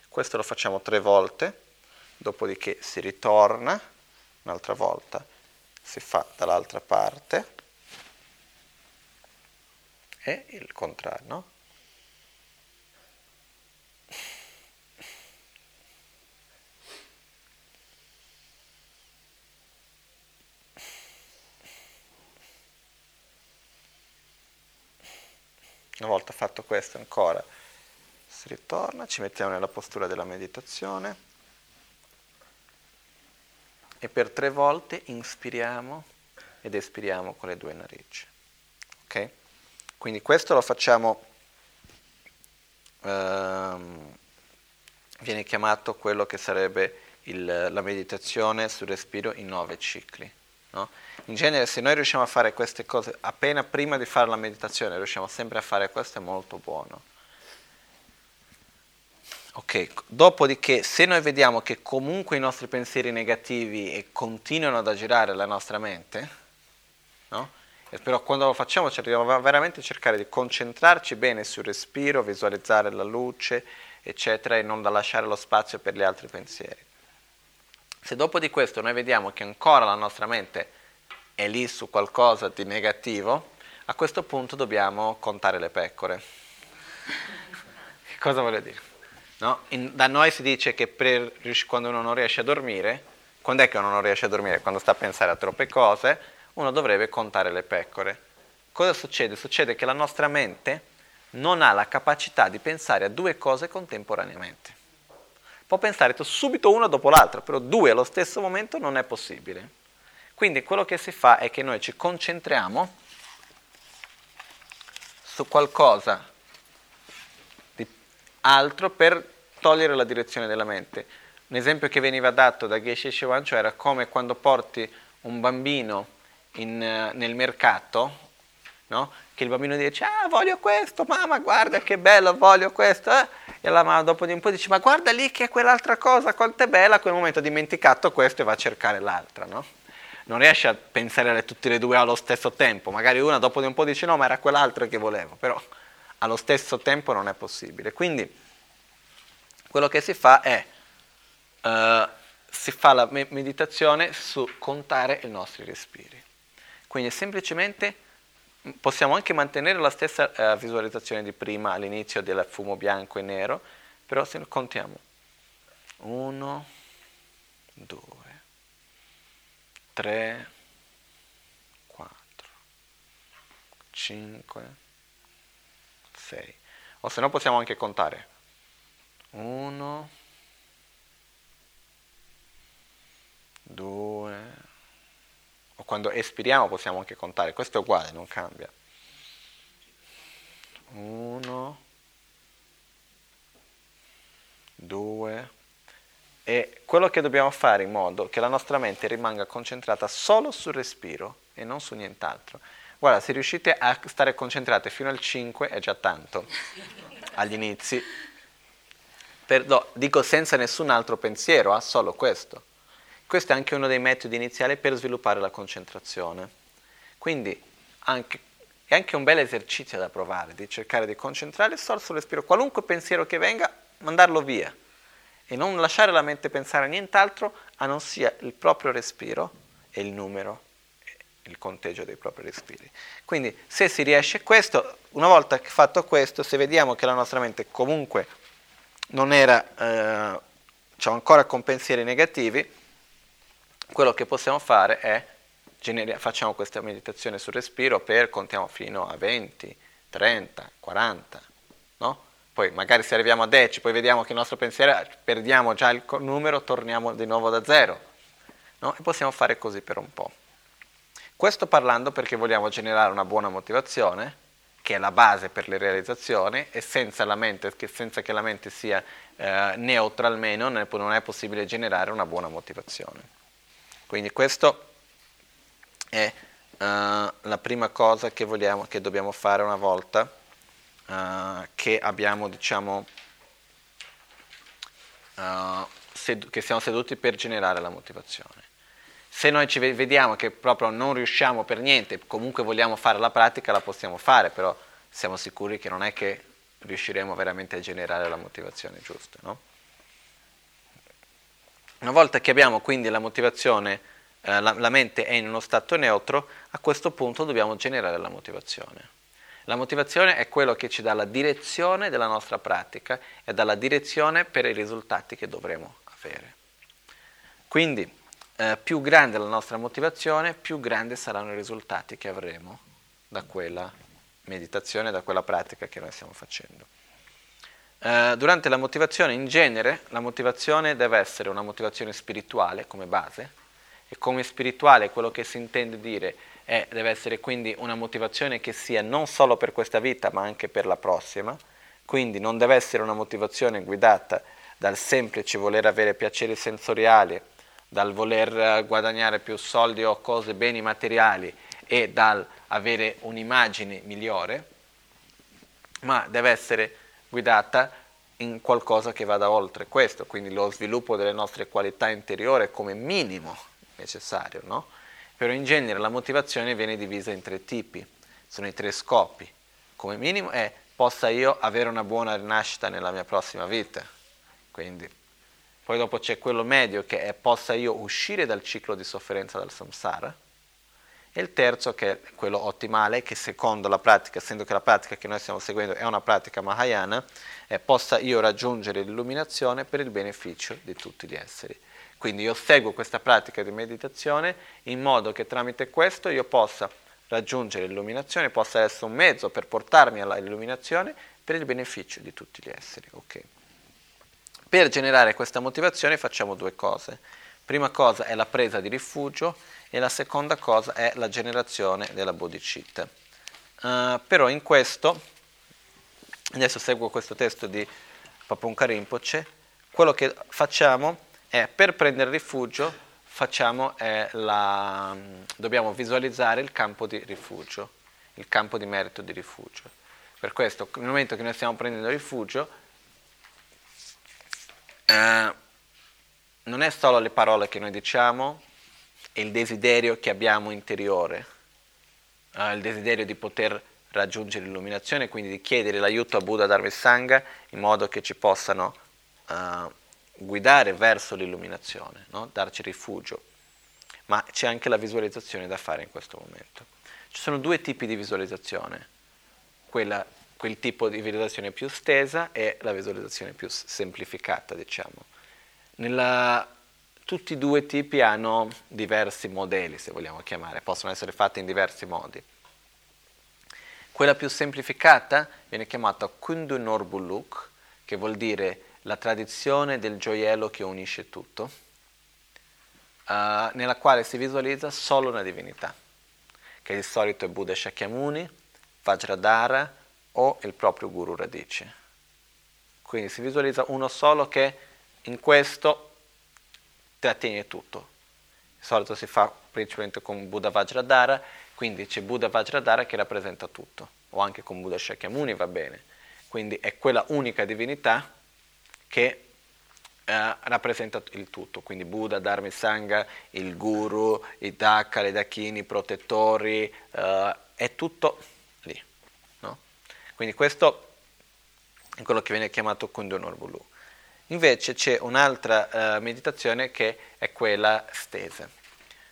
Questo lo facciamo tre volte, dopodiché si ritorna un'altra volta, si fa dall'altra parte e il contrario, no? Una volta fatto questo ancora si ritorna, ci mettiamo nella postura della meditazione e per tre volte inspiriamo ed espiriamo con le due narici. Ok? Quindi questo lo facciamo, ehm, viene chiamato quello che sarebbe il, la meditazione sul respiro in nove cicli. No? In genere se noi riusciamo a fare queste cose appena prima di fare la meditazione, riusciamo sempre a fare questo, è molto buono. Ok, dopodiché se noi vediamo che comunque i nostri pensieri negativi continuano ad aggirare la nostra mente, no? però quando lo facciamo dobbiamo veramente cercare di concentrarci bene sul respiro, visualizzare la luce, eccetera, e non lasciare lo spazio per gli altri pensieri. Se dopo di questo noi vediamo che ancora la nostra mente è lì su qualcosa di negativo, a questo punto dobbiamo contare le pecore. cosa voglio dire? No? In, da noi si dice che per, quando uno non riesce a dormire, quando è che uno non riesce a dormire? Quando sta a pensare a troppe cose, uno dovrebbe contare le pecore. Cosa succede? Succede che la nostra mente non ha la capacità di pensare a due cose contemporaneamente. Può pensare subito una dopo l'altra, però due allo stesso momento non è possibile. Quindi quello che si fa è che noi ci concentriamo su qualcosa di altro per togliere la direzione della mente. Un esempio che veniva dato da Geshe Shivancho era come quando porti un bambino in, nel mercato, no? Che il bambino dice, ah voglio questo, mamma guarda che bello, voglio questo, eh? e la mamma dopo di un po' dice, ma guarda lì che è quell'altra cosa, quanto è bella, a quel momento ha dimenticato questo e va a cercare l'altra, no? Non riesce a pensare a tutte e due allo stesso tempo, magari una dopo di un po' dice no, ma era quell'altra che volevo, però allo stesso tempo non è possibile. Quindi quello che si fa è, uh, si fa la meditazione su contare i nostri respiri. Quindi semplicemente Possiamo anche mantenere la stessa eh, visualizzazione di prima all'inizio del fumo bianco e nero, però se contiamo 1, 2, 3, 4, 5, 6. O se no possiamo anche contare 1, 2, o quando espiriamo possiamo anche contare, questo è uguale, non cambia. Uno, due, e quello che dobbiamo fare in modo che la nostra mente rimanga concentrata solo sul respiro e non su nient'altro. Guarda, se riuscite a stare concentrate fino al 5 è già tanto, agli inizi. Per, no, dico senza nessun altro pensiero, ha solo questo. Questo è anche uno dei metodi iniziali per sviluppare la concentrazione. Quindi anche, è anche un bel esercizio da provare, di cercare di concentrare solo sul respiro. Qualunque pensiero che venga, mandarlo via e non lasciare la mente pensare a nient'altro a non sia il proprio respiro e il numero, il conteggio dei propri respiri. Quindi se si riesce questo, una volta fatto questo, se vediamo che la nostra mente comunque non era, eh, diciamo ancora con pensieri negativi, quello che possiamo fare è, generi- facciamo questa meditazione sul respiro per, contiamo fino a 20, 30, 40, no? Poi magari se arriviamo a 10, poi vediamo che il nostro pensiero, perdiamo già il numero, torniamo di nuovo da zero, no? E possiamo fare così per un po'. Questo parlando perché vogliamo generare una buona motivazione, che è la base per le realizzazioni, e senza, mente, senza che la mente sia eh, neutra almeno non è possibile generare una buona motivazione. Quindi questo è uh, la prima cosa che, vogliamo, che dobbiamo fare una volta uh, che abbiamo, diciamo, uh, sed- che siamo seduti per generare la motivazione. Se noi ci vediamo che proprio non riusciamo per niente, comunque vogliamo fare la pratica, la possiamo fare, però siamo sicuri che non è che riusciremo veramente a generare la motivazione giusta. No? Una volta che abbiamo quindi la motivazione, eh, la, la mente è in uno stato neutro, a questo punto dobbiamo generare la motivazione. La motivazione è quello che ci dà la direzione della nostra pratica e dà la direzione per i risultati che dovremo avere. Quindi eh, più grande la nostra motivazione, più grandi saranno i risultati che avremo da quella meditazione, da quella pratica che noi stiamo facendo. Eh, durante la motivazione, in genere, la motivazione deve essere una motivazione spirituale come base, e come spirituale quello che si intende dire è, deve essere quindi una motivazione che sia non solo per questa vita, ma anche per la prossima, quindi non deve essere una motivazione guidata dal semplice voler avere piaceri sensoriali dal voler eh, guadagnare più soldi o cose, beni materiali e dal avere un'immagine migliore, ma deve essere guidata in qualcosa che vada oltre questo, quindi lo sviluppo delle nostre qualità interiori come minimo necessario, no? Però in genere la motivazione viene divisa in tre tipi, sono i tre scopi. Come minimo è possa io avere una buona rinascita nella mia prossima vita, quindi poi dopo c'è quello medio che è possa io uscire dal ciclo di sofferenza dal samsara, e il terzo che è quello ottimale, che secondo la pratica, essendo che la pratica che noi stiamo seguendo è una pratica Mahayana, è possa io raggiungere l'illuminazione per il beneficio di tutti gli esseri. Quindi io seguo questa pratica di meditazione in modo che tramite questo io possa raggiungere l'illuminazione, possa essere un mezzo per portarmi all'illuminazione per il beneficio di tutti gli esseri. Okay. Per generare questa motivazione facciamo due cose. Prima cosa è la presa di rifugio e la seconda cosa è la generazione della bodhicitta. Uh, però in questo, adesso seguo questo testo di Papunka Rinpoche, quello che facciamo è per prendere rifugio facciamo la, dobbiamo visualizzare il campo di rifugio, il campo di merito di rifugio. Per questo, nel momento che noi stiamo prendendo rifugio, eh, non è solo le parole che noi diciamo, è il desiderio che abbiamo interiore, eh, il desiderio di poter raggiungere l'illuminazione, quindi di chiedere l'aiuto a Buddha Dharma e Sangha in modo che ci possano eh, guidare verso l'illuminazione, no? darci rifugio. Ma c'è anche la visualizzazione da fare in questo momento. Ci sono due tipi di visualizzazione, quella quel tipo di visualizzazione più stesa e la visualizzazione più semplificata, diciamo. Nella, tutti e due i tipi hanno diversi modelli, se vogliamo chiamare, possono essere fatti in diversi modi. Quella più semplificata viene chiamata Kundu Norbuluk, che vuol dire la tradizione del gioiello che unisce tutto, uh, nella quale si visualizza solo una divinità, che di solito è Buddha Shakyamuni, Vajradhara, o il proprio guru radice. Quindi si visualizza uno solo che in questo trattiene tutto. Di solito si fa principalmente con Buddha Vajradhara, quindi c'è Buddha Vajradhara che rappresenta tutto, o anche con Buddha Shakyamuni va bene. Quindi è quella unica divinità che eh, rappresenta il tutto, quindi Buddha, Dharma Sangha, il guru, i Dhaka, le Dakini, i protettori, eh, è tutto quindi questo è quello che viene chiamato Kundonor Bulu. Invece c'è un'altra uh, meditazione che è quella stesa.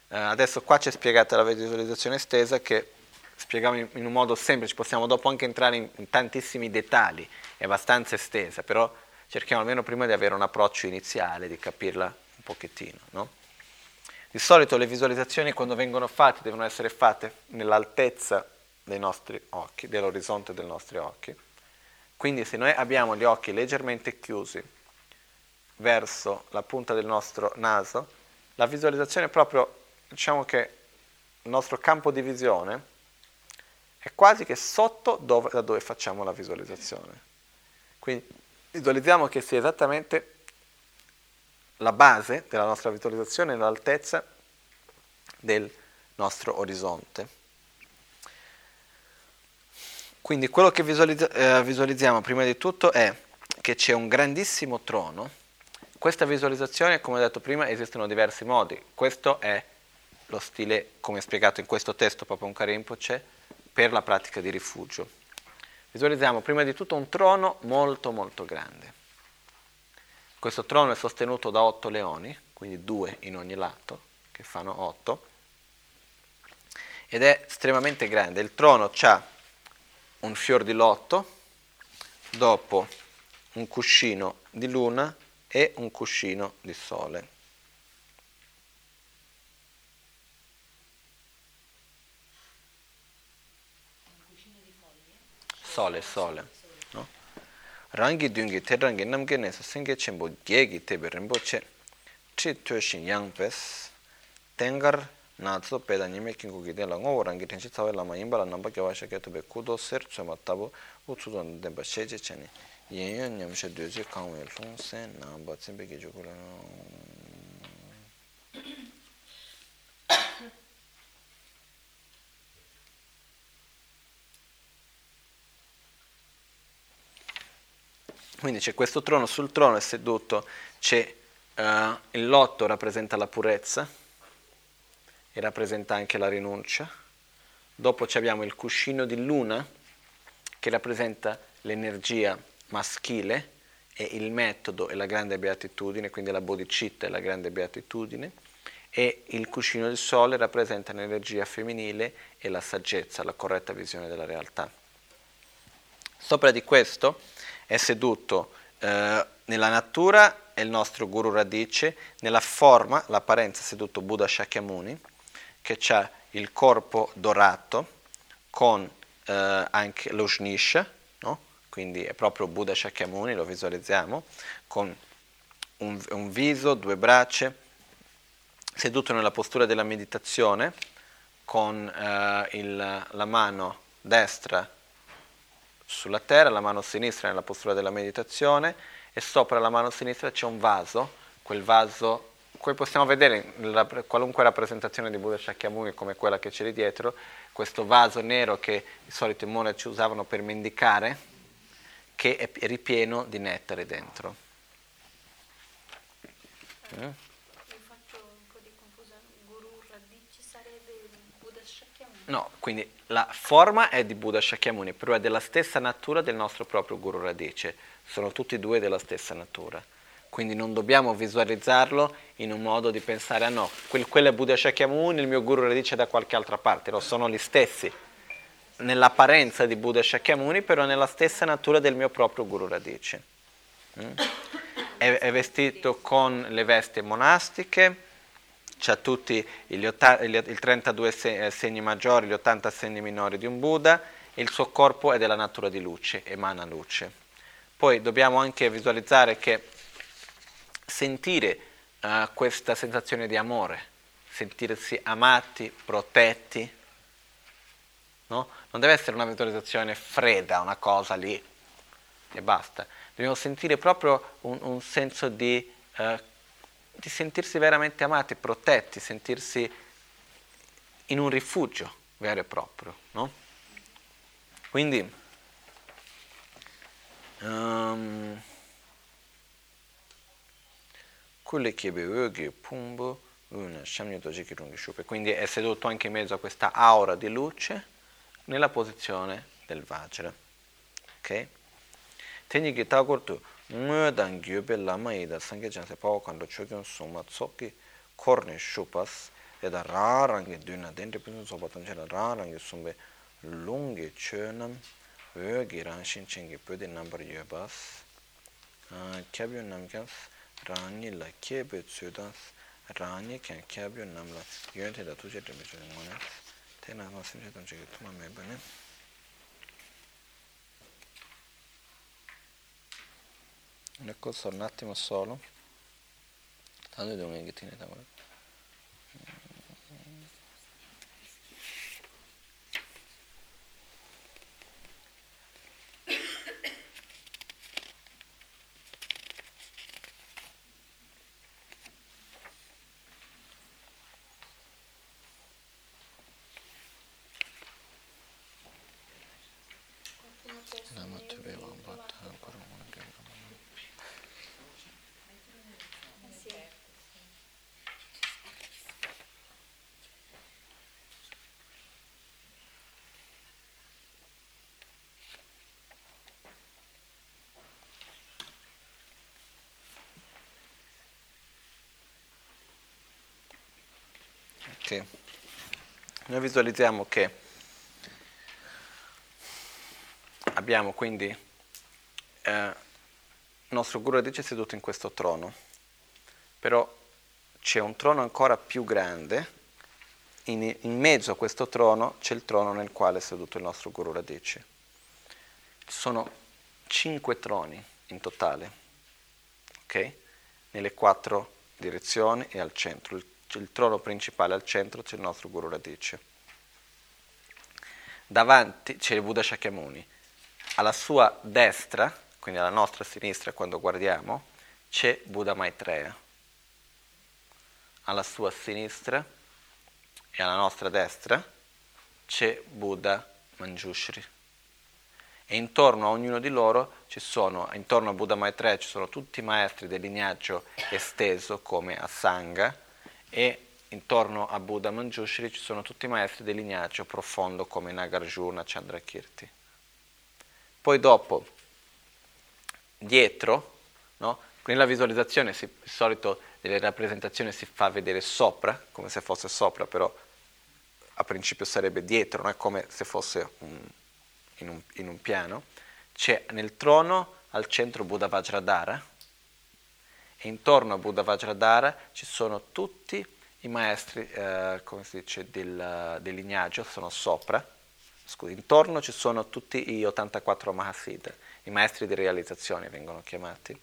eh, adesso qua c'è spiegata la visualizzazione estesa che spieghiamo in, in, un modo semplice, possiamo dopo anche entrare in, in tantissimi dettagli, è abbastanza estesa, però cerchiamo almeno prima di avere un approccio iniziale, di capirla un pochettino. No? Di solito le visualizzazioni quando vengono fatte devono essere fatte nell'altezza dei nostri occhi, dell'orizzonte dei nostri occhi. Quindi se noi abbiamo gli occhi leggermente chiusi verso la punta del nostro naso, la visualizzazione è proprio, diciamo che il nostro campo di visione è quasi che sotto dove, da dove facciamo la visualizzazione. Quindi visualizziamo che sia esattamente la base della nostra visualizzazione l'altezza del nostro orizzonte. Quindi quello che eh, visualizziamo prima di tutto è che c'è un grandissimo trono. Questa visualizzazione, come ho detto prima, esistono diversi modi. Questo è lo stile, come spiegato in questo testo, proprio un Karimpoce, per la pratica di rifugio. Visualizziamo prima di tutto un trono molto molto grande. Questo trono è sostenuto da otto leoni, quindi due in ogni lato, che fanno otto, ed è estremamente grande. Il trono ha un fior di lotto, dopo un cuscino di luna e un cuscino di sole. Sole, sole. No? Rangi dungi te rangi namge nesa singe chenpo gegi tebe rinpoche tri tueshin yang pes tengar natsu peda nime kinko ki tenla ngogo rangi tenshi tsawe lama imbala namba kiawa shake tobe kudo ser tsue matabu utsudo denpa sheche cheni. U tsū tō ndēmbā shē chē chēni yēn yōn nyam shē dōjī kāngwē lōng sē nāmbā tsīmbē ki chū kūrā Quindi c'è questo trono, sul trono è seduto, c'è uh, il lotto rappresenta la purezza, e rappresenta anche la rinuncia. Dopo abbiamo il cuscino di luna che rappresenta l'energia maschile e il metodo e la grande beatitudine, quindi la bodhicitta e la grande beatitudine, e il cuscino del sole rappresenta l'energia femminile e la saggezza, la corretta visione della realtà. Sopra di questo è seduto eh, nella natura è il nostro guru radice, nella forma, l'apparenza è seduto Buddha Shakyamuni, che ha il corpo dorato con eh, anche lo shnish, no? Quindi è proprio Buddha Shakyamuni, lo visualizziamo, con un, un viso, due braccia, seduto nella postura della meditazione, con eh, il, la mano destra sulla terra, la mano sinistra nella postura della meditazione e sopra la mano sinistra c'è un vaso, quel vaso Qui possiamo vedere la, qualunque rappresentazione di Buddha Shakyamuni come quella che c'è lì dietro, questo vaso nero che i soliti monaci usavano per mendicare, che è ripieno di nettare dentro. Mm? faccio un po' di confusione. Guru Radici sarebbe Buddha Shakyamuni? No, quindi la forma è di Buddha Shakyamuni, però è della stessa natura del nostro proprio Guru Radice. Sono tutti e due della stessa natura quindi non dobbiamo visualizzarlo in un modo di pensare, ah no, quel, quello è Buddha Shakyamuni, il mio guru radice da qualche altra parte, no, sono gli stessi, nell'apparenza di Buddha Shakyamuni, però nella stessa natura del mio proprio guru radice. Mm? È, è, vestito con le vesti monastiche, ha tutti gli otta, gli, i 32 eh, segni maggiori, gli 80 segni minori di un Buddha, il suo corpo è della natura di luce, emana luce. Poi dobbiamo anche visualizzare che sentire uh, questa sensazione di amore, sentirsi amati, protetti. No? Non deve essere una visualizzazione fredda, una cosa lì e basta. Dobbiamo sentire proprio un, un senso di, uh, di sentirsi veramente amati, protetti, sentirsi in un rifugio vero e proprio. No? Quindi um, quindi è seduto anche in mezzo a questa aura di luce nella posizione del Vajra. Ok? Teni ki tagor tu ngö dan gyöbe lama i da sangye janse pao kando chögyön soma tsoki korne shupas e da ra rangi dyna den te pisun sopa tan chela ra rangi sumbe lungi chönam ögi ranshin chengi pödi nambar yöbas kyabyo namkyans rani la kebe tsödans rani kyan kyabyo namla yönte da tuje temi chögyön ngonas yuwa tēdā tūchē tēmē chōngi ngōnās tēnā mā sīmchē tāngchā ki tūma mē bāne Ecco, un attimo solo. Tanto devo che tiene tavola. Ok. Noi visualizziamo che abbiamo quindi eh, il nostro Guru Adice seduto in questo trono, però c'è un trono ancora più grande, in, in mezzo a questo trono c'è il trono nel quale è seduto il nostro Guru Radice. Ci sono cinque troni in totale, ok? Nelle quattro direzioni e al centro. Il il trono principale al centro c'è il nostro Guru Radice. Davanti c'è il Buddha Shakyamuni. Alla sua destra, quindi alla nostra sinistra quando guardiamo, c'è Buddha Maitreya. Alla sua sinistra e alla nostra destra c'è Buddha Manjushri. E intorno a ognuno di loro ci sono, intorno a Buddha Maitreya ci sono tutti i maestri del lignaggio esteso come Asanga, e intorno a Buddha Manjushri ci sono tutti i maestri del lignaggio profondo come Nagarjuna, Chandrakirti. Poi dopo, dietro, no? nella visualizzazione si, di solito delle rappresentazioni si fa vedere sopra, come se fosse sopra, però a principio sarebbe dietro, non è come se fosse un, in, un, in un piano. C'è nel trono al centro Buddha Vajradhara, e intorno a Buddha Vajradhara ci sono tutti i maestri, eh, come si dice, del, del, lignaggio, sono sopra, scusi, intorno ci sono tutti gli 84 Mahasiddha, i maestri di realizzazione vengono chiamati,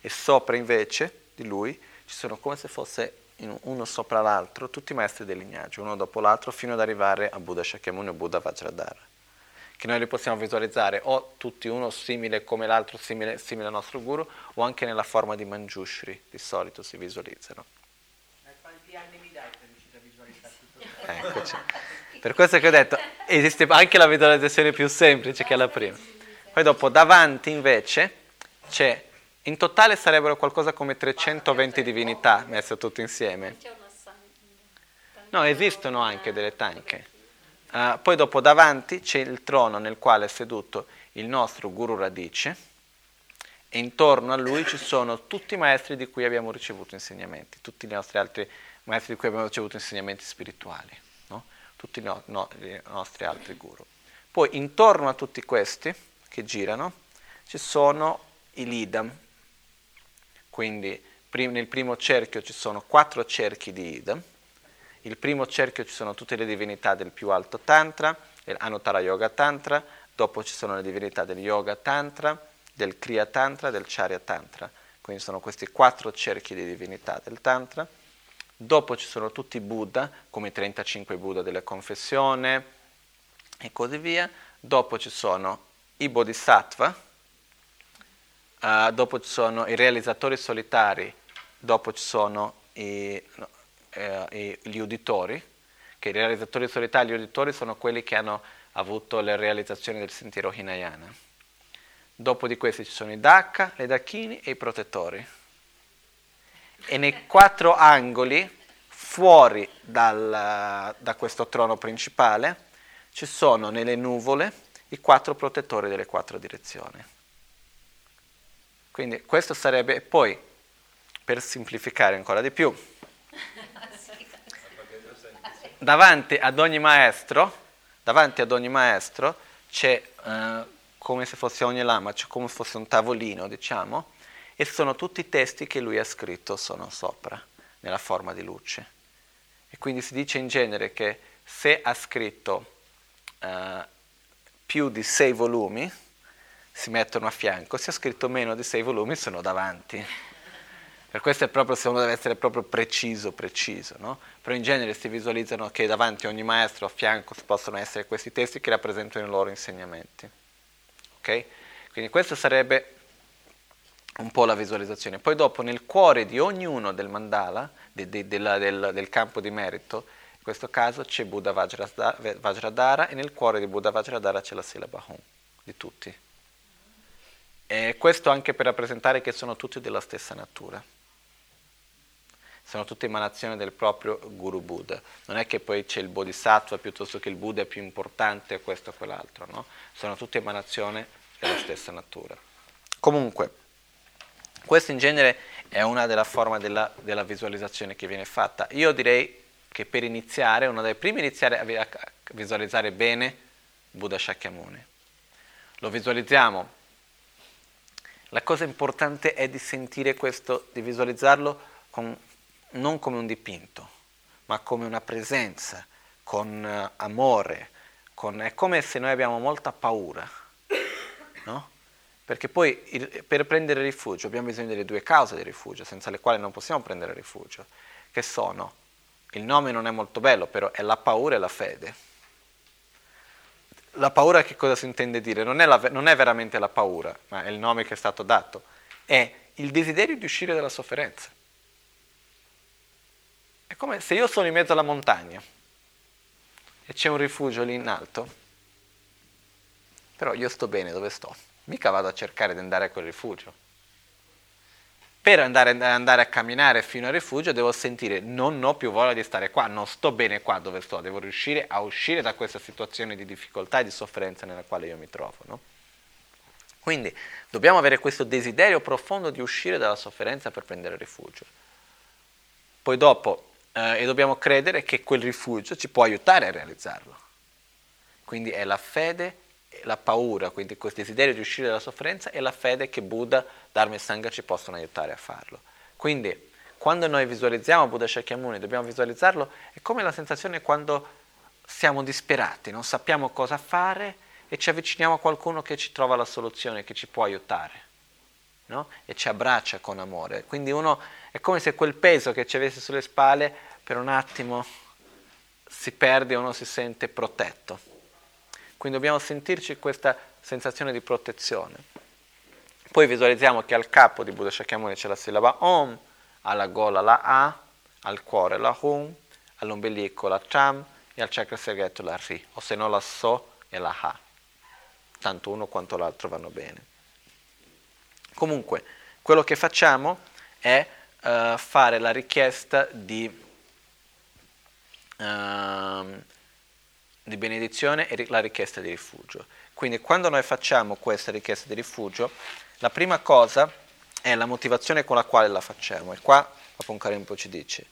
e sopra invece di lui ci sono come se fosse uno sopra l'altro tutti i maestri del lignaggio, uno dopo l'altro, fino ad arrivare a Buddha Shakyamuni o Buddha Vajradhara che noi li possiamo visualizzare o tutti uno simile come l'altro, simile, simile al nostro guru, o anche nella forma di Manjushri, di solito si visualizzano. Quanti anni mi dai per riuscire a visualizzare tutto? Eccoci. Per questo che ho detto, esiste anche la visualizzazione più semplice che è la prima. Poi dopo, davanti invece, c'è, in totale sarebbero qualcosa come 320 divinità messe tutte insieme. No, esistono anche delle tanche. Uh, poi dopo davanti c'è il trono nel quale è seduto il nostro Guru Radice e intorno a lui ci sono tutti i maestri di cui abbiamo ricevuto insegnamenti, tutti i nostri altri maestri di cui abbiamo ricevuto insegnamenti spirituali, no? tutti i, no, no, i nostri altri guru. Poi intorno a tutti questi che girano ci sono i lidam, quindi nel primo cerchio ci sono quattro cerchi di idam, il primo cerchio ci sono tutte le divinità del più alto Tantra, l'Anuttara Yoga Tantra, dopo ci sono le divinità del Yoga Tantra, del Kriya Tantra, del Charya Tantra. Quindi sono questi quattro cerchi di divinità del Tantra. Dopo ci sono tutti i Buddha, come i 35 Buddha della confessione e così via. Dopo ci sono i Bodhisattva, uh, dopo ci sono i realizzatori solitari, dopo ci sono i, no, eh, gli uditori, che i realizzatori solitari e gli uditori sono quelli che hanno avuto le realizzazioni del sentiero Hinayana. Dopo di questi ci sono i Dakka, le Dakini e i protettori. E nei quattro angoli, fuori dal, da questo trono principale, ci sono nelle nuvole i quattro protettori delle quattro direzioni. Quindi questo sarebbe, poi, per semplificare ancora di più, davanti ad ogni maestro, davanti ad ogni maestro c'è eh, come se fosse ogni lama, c'è come se fosse un tavolino, diciamo, e sono tutti i testi che lui ha scritto sono sopra, nella forma di luce. E quindi si dice in genere che se ha scritto eh, più di sei volumi, si mettono a fianco, se ha scritto meno di sei volumi sono davanti. Per questo è proprio, se uno deve essere proprio preciso, preciso, no? Però in genere si visualizzano che davanti a ogni maestro a fianco possono essere questi testi che rappresentano i loro insegnamenti. Ok? Quindi questa sarebbe un po' la visualizzazione. Poi dopo nel cuore di ognuno del mandala, de, de, de la, del, del, campo di merito, in questo caso c'è Buddha Vajradhara e nel cuore di Buddha Vajradhara c'è la sillaba Hum, di tutti. E questo anche per rappresentare che sono tutti della stessa natura sono tutte emanazioni del proprio Guru Buddha. Non è che poi c'è il Bodhisattva piuttosto che il Buddha è più importante questo o quell'altro, no? Sono tutte emanazioni della stessa natura. Comunque, questa in genere è una delle forme della, della, visualizzazione che viene fatta. Io direi che per iniziare, uno dei primi iniziare a visualizzare bene Buddha Shakyamuni. Lo visualizziamo. La cosa importante è di sentire questo, di visualizzarlo con non come un dipinto, ma come una presenza, con uh, amore, con, è come se noi abbiamo molta paura, no? Perché poi il, per prendere rifugio abbiamo bisogno delle due cause di rifugio, senza le quali non possiamo prendere rifugio, che sono, il nome non è molto bello, però è la paura e la fede. La paura che cosa si intende dire? Non è, la, non è veramente la paura, ma è il nome che è stato dato, è il desiderio di uscire dalla sofferenza. È come se io sono in mezzo alla montagna e c'è un rifugio lì in alto, però io sto bene dove sto, mica vado a cercare di andare a quel rifugio. Per andare, andare a camminare fino al rifugio devo sentire non ho più voglia di stare qua, non sto bene qua dove sto, devo riuscire a uscire da questa situazione di difficoltà e di sofferenza nella quale io mi trovo. No? Quindi dobbiamo avere questo desiderio profondo di uscire dalla sofferenza per prendere rifugio. Poi dopo eh, e dobbiamo credere che quel rifugio ci può aiutare a realizzarlo. Quindi è la fede, la paura, quindi questo desiderio di uscire dalla sofferenza e la fede che Buddha, Dharma e Sangha ci possono aiutare a farlo. Quindi quando noi visualizziamo Buddha Shakyamuni, dobbiamo visualizzarlo, è come la sensazione quando siamo disperati, non sappiamo cosa fare e ci avviciniamo a qualcuno che ci trova la soluzione, che ci può aiutare no? e ci abbraccia con amore. Quindi uno è come se quel peso che ci avesse sulle spalle per un attimo si perde uno si sente protetto. Quindi dobbiamo sentirci questa sensazione di protezione. Poi visualizziamo che al capo di Buddha Shakyamuni c'è la sillaba Om, alla gola la A, al cuore la Hum, all'ombelico la Cham e al chakra segreto la Ri, o se no la So e la Ha. Tanto uno quanto l'altro vanno bene. Comunque, quello che facciamo è uh, fare la richiesta di, uh, di benedizione e la richiesta di rifugio. Quindi quando noi facciamo questa richiesta di rifugio, la prima cosa è la motivazione con la quale la facciamo. E qua Apunkarimpo ci dice,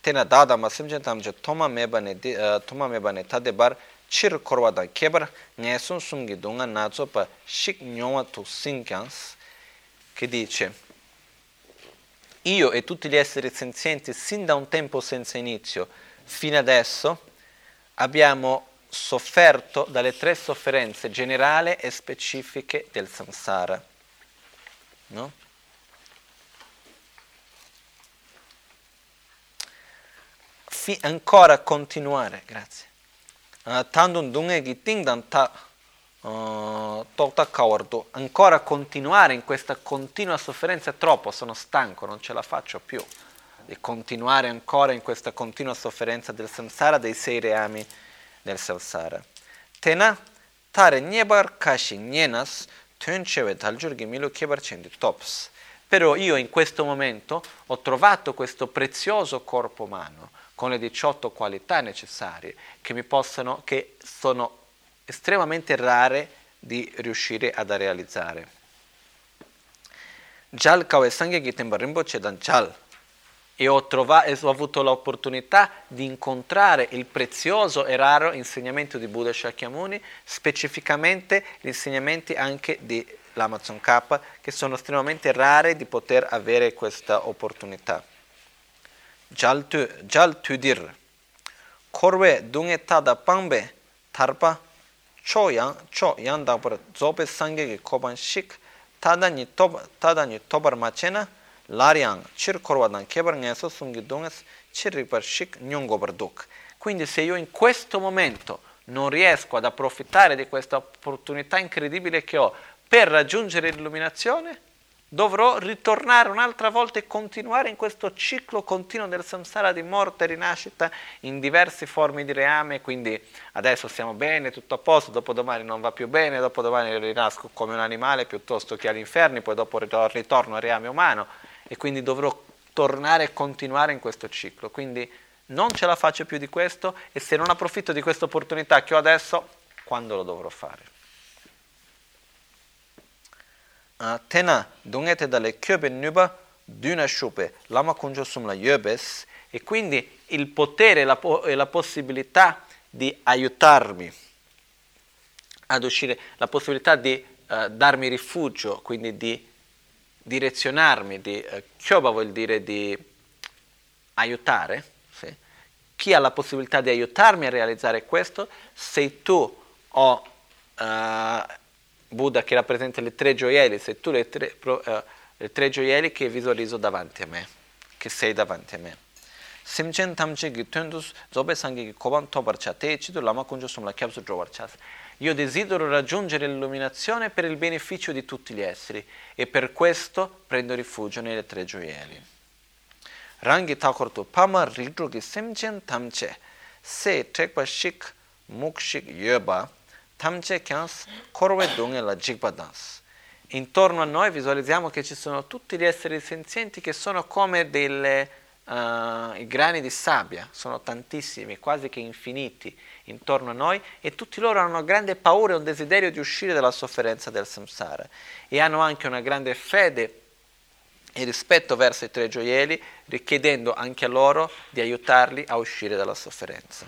Tena dada masimjantam je toma mebane, uh, toma mebane tadebar chir korwada kebar nyesun sumgi dunga nazo pa shik nyoma tu sinkyans, che dice io e tutti gli esseri senzienti, sin da un tempo senza inizio fino adesso, abbiamo sofferto dalle tre sofferenze generali e specifiche del samsara. No? Fi- ancora continuare, grazie. Uh, tandun uh, ancora continuare in questa continua sofferenza è troppo, sono stanco, non ce la faccio più di continuare ancora in questa continua sofferenza del samsara, dei sei reami del samsara. Tena tare nyebar kashi nyenas tunchewe daljurgi milu kebar cendi tops. Però io in questo momento ho trovato questo prezioso corpo umano con le 18 qualità necessarie che mi possono, che sono estremamente rare di riuscire ad realizzare. Jal kawe sangye ki temba rinpoche dan jal. e ho, trovato, ho avuto l'opportunità di incontrare il prezioso e raro insegnamento di Buddha Shakyamuni, specificamente gli insegnamenti anche dell'Amazon K, che sono estremamente rari di poter avere questa opportunità. Jal tudir, korwe dunge tada pangbe, tarpa, cho yang, cho yang dapar zobe sangye ki koban shik, tada ni tobar machena, Lariang, Chir Korwadan, Kebar Ngeso, Sungi Dungas, Chirribar Shik, Nyungobarduk. Quindi se io in questo momento non riesco ad approfittare di questa opportunità incredibile che ho per raggiungere l'illuminazione, dovrò ritornare un'altra volta e continuare in questo ciclo continuo del samsara di morte e rinascita in diverse forme di reame, quindi adesso stiamo bene, tutto a posto, dopodomani non va più bene, dopodomani rinasco come un animale piuttosto che all'inferno, poi dopo ritorno al reame umano e quindi dovrò tornare e continuare in questo ciclo. Quindi non ce la faccio più di questo e se non approfitto di questa opportunità che ho adesso, quando lo dovrò fare? Uh, tena dungete dalle kyobe nuba duna shupe lama sumla yobes e quindi il potere la, po- e la possibilità di aiutarmi ad uscire, la possibilità di uh, darmi rifugio, quindi di direzionarmi, di eh, kyoba vuol dire di aiutare, sì. chi ha la possibilità di aiutarmi a realizzare questo? Sei tu o uh, Buddha che rappresenta le tre gioielli, sei tu le tre, uh, le tre gioielli che visualizzo davanti a me, che sei davanti a me. Simchen tamche gi tundus zobe sangi gi koban tobar cha te chidu lama kunjo sumla kyabsu drobar chas. Io desidero raggiungere l'illuminazione per il beneficio di tutti gli esseri e per questo prendo rifugio nelle tre gioielli. Rangi takorto pama ridrugi semchen tamche se trekpa shik mukshik yoba tamche kyans korwe dunge la jigpa dans. Intorno a noi visualizziamo che ci sono tutti gli esseri senzienti che sono come delle, uh, i grani di sabbia, sono tantissimi, quasi che infiniti intorno a noi e tutti loro hanno una grande paura e un desiderio di uscire dalla sofferenza del samsara e hanno anche una grande fede e rispetto verso i tre gioielli, richiedendo anche a loro di aiutarli a uscire dalla sofferenza.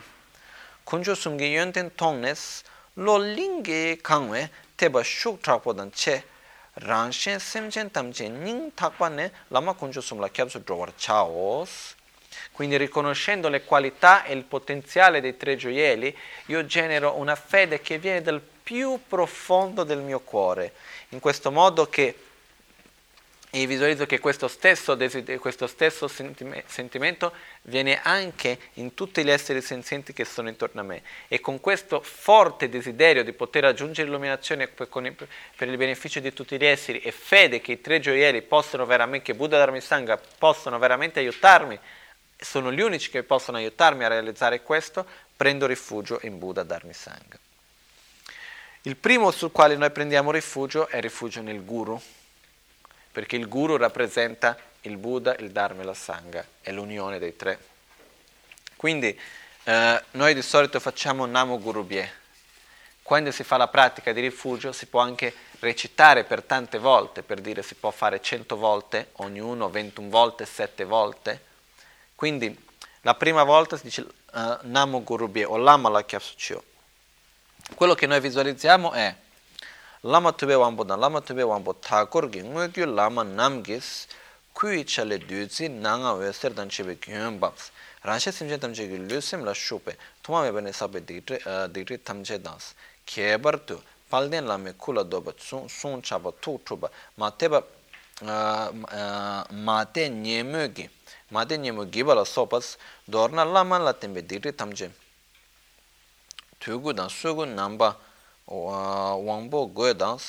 Kunjo sumgi yonten tongnes lo lingi kangwe teba shuk trapodan che rangshen semchen tamche ning takpa ne lama kunjo sumla kyabsu drowar chaos. Quindi riconoscendo le qualità e il potenziale dei tre gioielli, io genero una fede che viene dal più profondo del mio cuore, in questo modo che e visualizzo che questo stesso, questo stesso sentimento viene anche in tutti gli esseri senzienti che sono intorno a me e con questo forte desiderio di poter raggiungere l'illuminazione per il beneficio di tutti gli esseri e fede che i tre gioielli possono veramente, che Buddha Dharma Sangha possono veramente aiutarmi sono gli unici che possono aiutarmi a realizzare questo, prendo rifugio in Buddha Dharma Sangha. Il primo sul quale noi prendiamo rifugio è rifugio nel Guru, perché il Guru rappresenta il Buddha, il Dharma e la Sangha, è l'unione dei tre. Quindi eh, noi di solito facciamo Namo Guru Bie. Quando si fa la pratica di rifugio si può anche recitare per tante volte, per dire si può fare 100 volte, ognuno 21 volte, 7 volte, quindi la prima volta si dice uh, Namo Gurubhye o Lama Lakyapsuchyo. Quello che noi visualizziamo è lama tube wambo dan lama tube wambo thakur gi ngwe gyu lama nam gi kui chale dyuzi nanga we ser dan chebe gyun babs ranshe simche tamche gi lusim la shupe thuma me bane sabe digre digre tamche dans kebar tu palden lame kula doba sun sun chaba tu tuba mateba mate nyemö gi mate nyemö gi bala sopas dorna lama la tembe digre tamche. Tugu dan sugu namba tūgu dāng sūgu nāmbā wāngbō goya dāng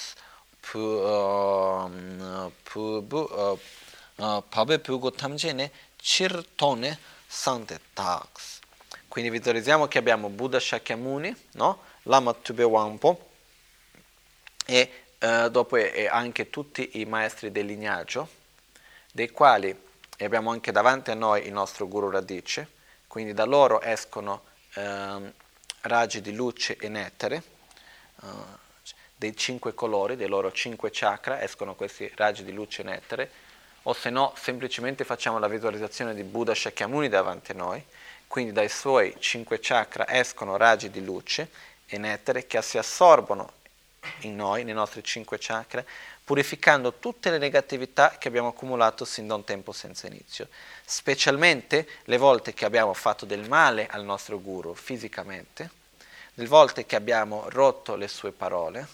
pābe pūgu tamche ne chir tōne sante tāks quindi visualizziamo che abbiamo Buddha Shakyamuni no? Lama Tube Wampo e uh, dopo e anche tutti i maestri del lignaggio dei quali abbiamo anche davanti a noi il nostro Guru Radice, quindi da loro escono eh, raggi di luce e nettare, eh, dei cinque colori, dei loro cinque chakra, escono questi raggi di luce e nettare, o se no semplicemente facciamo la visualizzazione di Buddha Shakyamuni davanti a noi, quindi dai suoi cinque chakra escono raggi di luce e nettare che si assorbono in noi, nei nostri cinque chakra, purificando tutte le negatività che abbiamo accumulato sin da un tempo senza inizio, specialmente le volte che abbiamo fatto del male al nostro guru fisicamente, le volte che abbiamo rotto le sue parole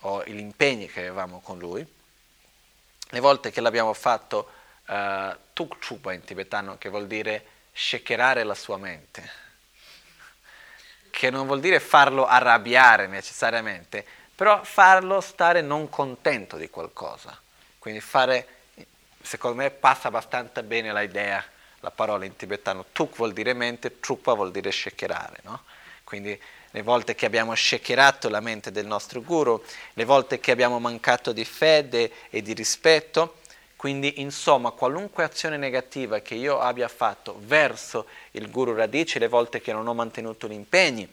o gli impegni che avevamo con lui, le volte che l'abbiamo fatto uh, tuk chupa in tibetano, che vuol dire shakerare la sua mente, che non vuol dire farlo arrabbiare necessariamente, però farlo stare non contento di qualcosa. Quindi fare, secondo me passa abbastanza bene l'idea, la parola in tibetano, tuk vuol dire mente, trupa vuol dire shakerare, no? Quindi le volte che abbiamo shakerato la mente del nostro guru, le volte che abbiamo mancato di fede e di rispetto, quindi insomma qualunque azione negativa che io abbia fatto verso il guru radice, le volte che non ho mantenuto gli impegni,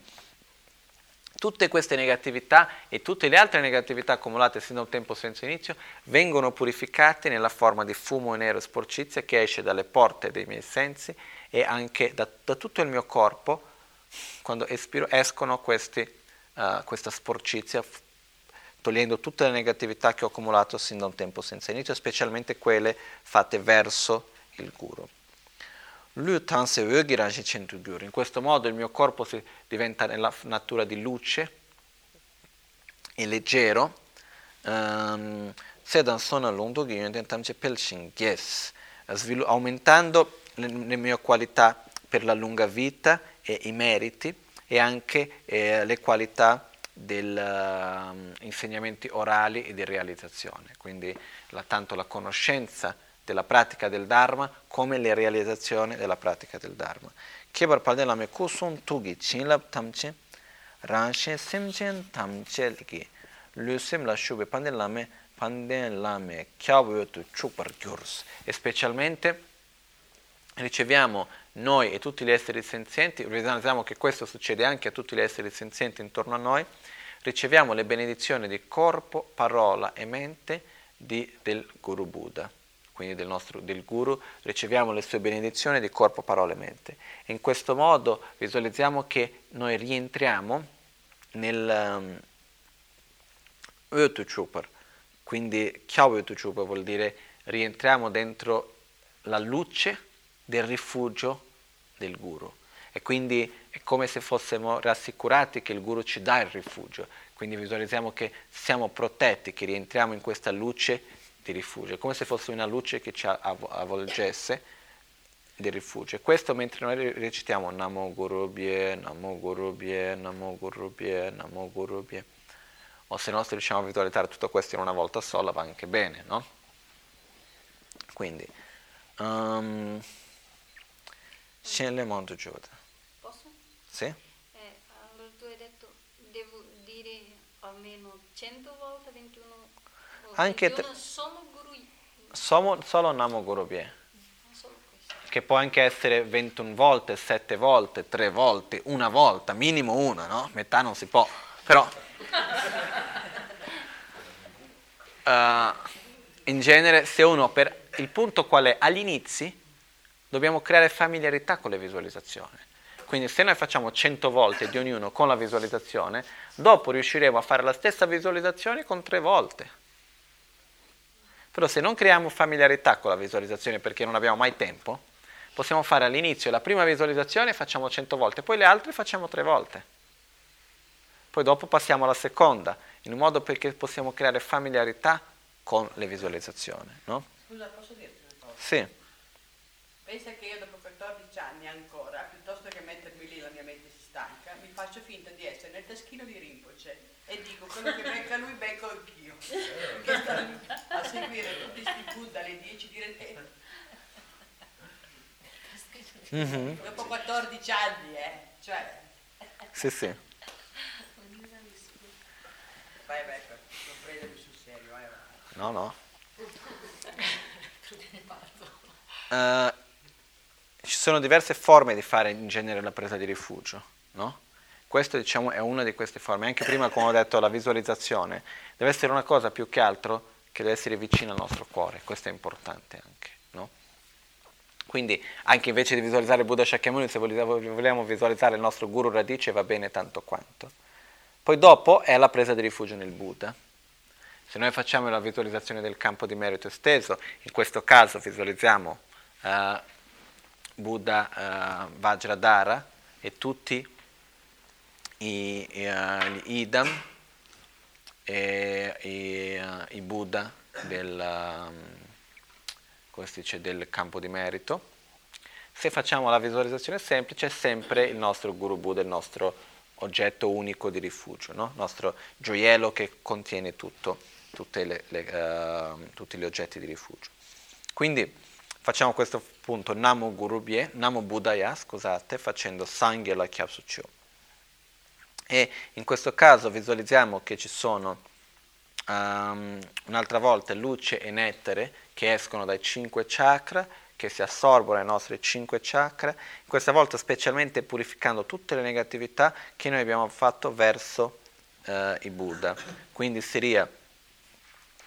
tutte queste negatività e tutte le altre negatività accumulate fino a un tempo senza inizio vengono purificate nella forma di fumo nero sporcizia che esce dalle porte dei miei sensi e anche da, da tutto il mio corpo. Quando espiro escono questi, uh, questa sporcizia togliendo tutte le negatività che ho accumulato sin da un tempo senza inizio, specialmente quelle fatte verso il guru. In questo modo il mio corpo diventa nella natura di luce e leggero. Um, aumentando le, le mie qualità per la lunga vita e i meriti e anche eh, le qualità degli uh, insegnamenti orali e di realizzazione, quindi la, tanto la conoscenza della pratica del Dharma come le realizzazioni della pratica del Dharma. Kebar palde lame kusun tugi chinlap tamche ranshe simchen tamche lusim la shube pande lame pande lame kyabu tu chupar gyurs e specialmente riceviamo noi e tutti gli esseri senzienti, realizziamo che questo succede anche a tutti gli esseri senzienti intorno a noi, riceviamo le benedizioni di corpo, parola e mente di, del Guru Buddha quindi del, nostro, del guru, riceviamo le sue benedizioni di corpo, parole e mente. E in questo modo visualizziamo che noi rientriamo nel um, quindi Kyau Ötuchupar vuol dire rientriamo dentro la luce del rifugio del guru. E quindi è come se fossimo rassicurati che il guru ci dà il rifugio. Quindi visualizziamo che siamo protetti, che rientriamo in questa luce di rifugio, come se fosse una luce che ci avvolgesse di rifugio. Questo mentre noi recitiamo Namo Guru Bie, Namo Guru Bie, Namo Guru Bie, Namo Guru Bie. O se no se riusciamo a visualizzare tutto questo in una volta sola va anche bene, no? Quindi, um, Shen Le Monte Giuda. Posso? Sì? Eh, allora tu hai detto devo dire almeno 100 volte 21 anche te, solo, guru, solo, solo Namo Guru Bie, che può anche essere 21 volte, 7 volte, 3 volte, una volta, minimo una, no? Metà non si può, però uh, in genere se uno per il punto qual è agli inizi dobbiamo creare familiarità con le visualizzazioni. Quindi se noi facciamo 100 volte di ognuno con la visualizzazione, dopo riusciremo a fare la stessa visualizzazione con tre volte. Però se non creiamo familiarità con la visualizzazione perché non abbiamo mai tempo, possiamo fare all'inizio la prima visualizzazione facciamo 100 volte, poi le altre facciamo 3 volte. Poi dopo passiamo alla seconda, in un modo perché possiamo creare familiarità con le visualizzazioni. No? Scusa, posso dirti una cosa? Sì. Pensa che io dopo 14 anni ancora, piuttosto che mettermi lì la mia mente si stanca, mi faccio finta di essere nel taschino di Rinpoche e dico quello che becca lui becco anch'io che sta a seguire tutti questi Buddha alle 10 di Rete. Mm-hmm. Dopo 14 anni, eh? Cioè. Sì, sì. Vai, vai, non prendermi sul serio, vai, vai. No, no. Uh, sono diverse forme di fare in genere la presa di rifugio, no? Questa diciamo, è una di queste forme. Anche prima, come ho detto, la visualizzazione deve essere una cosa più che altro che deve essere vicino al nostro cuore, questo è importante anche. No? Quindi anche invece di visualizzare Buddha Shakyamuni, se vogliamo visualizzare il nostro Guru Radice va bene tanto quanto. Poi dopo è la presa di rifugio nel Buddha. Se noi facciamo la visualizzazione del campo di merito esteso, in questo caso visualizziamo uh, Buddha uh, Vajradhara e tutti i, i, uh, gli idam e i, i Buddha del, um, dice, del campo di merito. Se facciamo la visualizzazione semplice è sempre il nostro Guru Buddha, il nostro oggetto unico di rifugio, no? il nostro gioiello che contiene tutto, le, le, uh, tutti gli oggetti di rifugio. Quindi facciamo questo punto Namo Gurubye, Namo Buddhaya, scusate, facendo Sangye la Kyapsucho. E in questo caso visualizziamo che ci sono um, un'altra volta luce e nettare che escono dai cinque chakra, che si assorbono ai nostri cinque chakra, questa volta specialmente purificando tutte le negatività che noi abbiamo fatto verso uh, i Buddha. Quindi seria,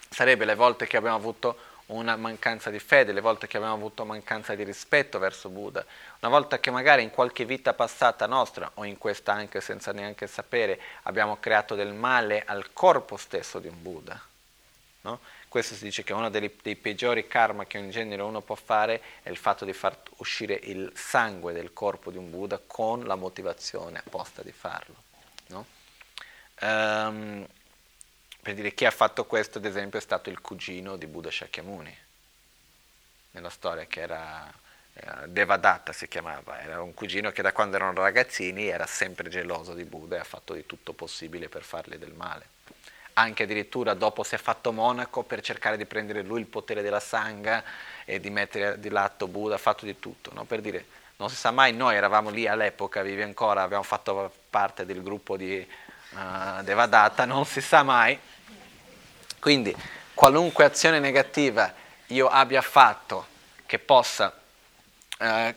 sarebbe le volte che abbiamo avuto una mancanza di fede, le volte che abbiamo avuto mancanza di rispetto verso Buddha, una volta che magari in qualche vita passata nostra, o in questa anche senza neanche sapere, abbiamo creato del male al corpo stesso di un Buddha. No? Questo si dice che uno dei, dei, peggiori karma che in genere uno può fare è il fatto di far uscire il sangue del corpo di un Buddha con la motivazione apposta di farlo. No? Um, per dire chi ha fatto questo, ad esempio, è stato il cugino di Buddha Shakyamuni, nella storia che era eh, Devadatta si chiamava, era un cugino che da quando erano ragazzini era sempre geloso di Buddha e ha fatto di tutto possibile per fargli del male. Anche addirittura dopo si è fatto monaco per cercare di prendere lui il potere della sangha e di mettere di lato Buddha, ha fatto di tutto, no? per dire, non si sa mai, noi eravamo lì all'epoca, vivi ancora, abbiamo fatto parte del gruppo di uh, Devadatta, non si sa mai, quindi qualunque azione negativa io abbia fatto che possa eh,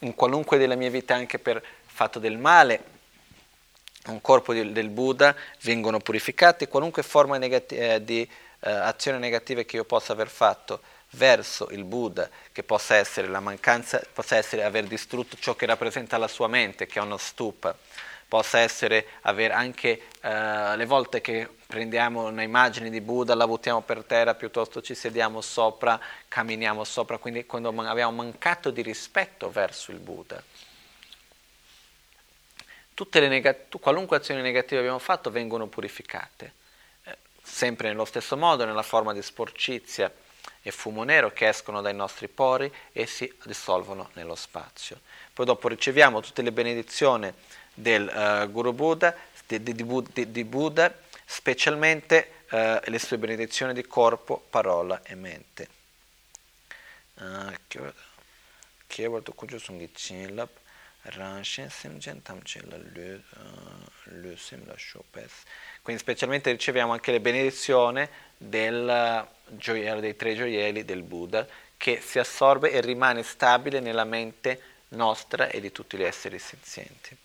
in qualunque delle mie vite anche per fatto del male un corpo di, del Buddha vengono purificati qualunque forma negati- eh, di eh, azione negativa che io possa aver fatto verso il Buddha, che possa essere la mancanza, possa essere aver distrutto ciò che rappresenta la sua mente, che è uno stupa, possa essere aver anche eh, le volte che prendiamo un'immagine di Buddha, la buttiamo per terra, piuttosto ci sediamo sopra, camminiamo sopra, quindi quando abbiamo mancato di rispetto verso il Buddha. Tutte le negat- qualunque azione negativa abbiamo fatto vengono purificate, eh, sempre nello stesso modo, nella forma di sporcizia e fumo nero che escono dai nostri pori e si dissolvono nello spazio. Poi dopo riceviamo tutte le benedizioni del uh, Guru Buddha, di, di, di, di Buddha specialmente uh, le sue benedizioni di corpo, parola e mente. Kevar la shopes. Quindi specialmente riceviamo anche le benedizioni del gioiello, dei tre gioielli del Buddha che si assorbe e rimane stabile nella mente nostra e di tutti gli esseri senzienti.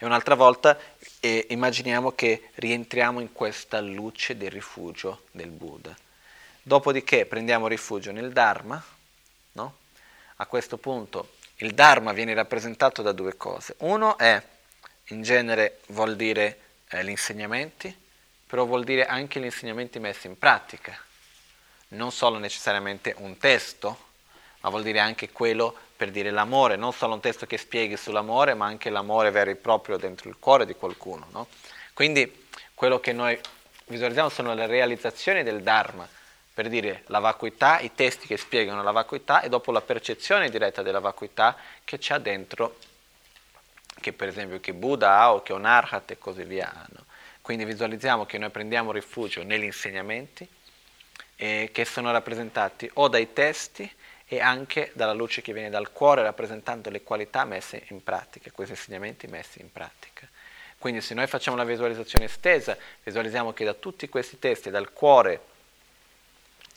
E un'altra volta eh, immaginiamo che rientriamo in questa luce del rifugio del Buddha. Dopodiché prendiamo rifugio nel Dharma, no? A questo punto il Dharma viene rappresentato da due cose. Uno è, in genere, vuol dire eh, gli insegnamenti, però vuol dire anche gli insegnamenti messi in pratica. Non solo necessariamente un testo, ma vuol dire anche quello per dire l'amore, non solo un testo che spieghi sull'amore, ma anche l'amore vero e proprio dentro il cuore di qualcuno. No? Quindi quello che noi visualizziamo sono le realizzazioni del Dharma, per dire la vacuità, i testi che spiegano la vacuità e dopo la percezione diretta della vacuità che c'è dentro, che per esempio che Buddha ha o che un Arhat e così via hanno. Quindi visualizziamo che noi prendiamo rifugio negli insegnamenti eh, che sono rappresentati o dai testi e anche dalla luce che viene dal cuore rappresentando le qualità messe in pratica, questi insegnamenti messi in pratica. Quindi se noi facciamo la visualizzazione estesa, visualizziamo che da tutti questi testi, dal cuore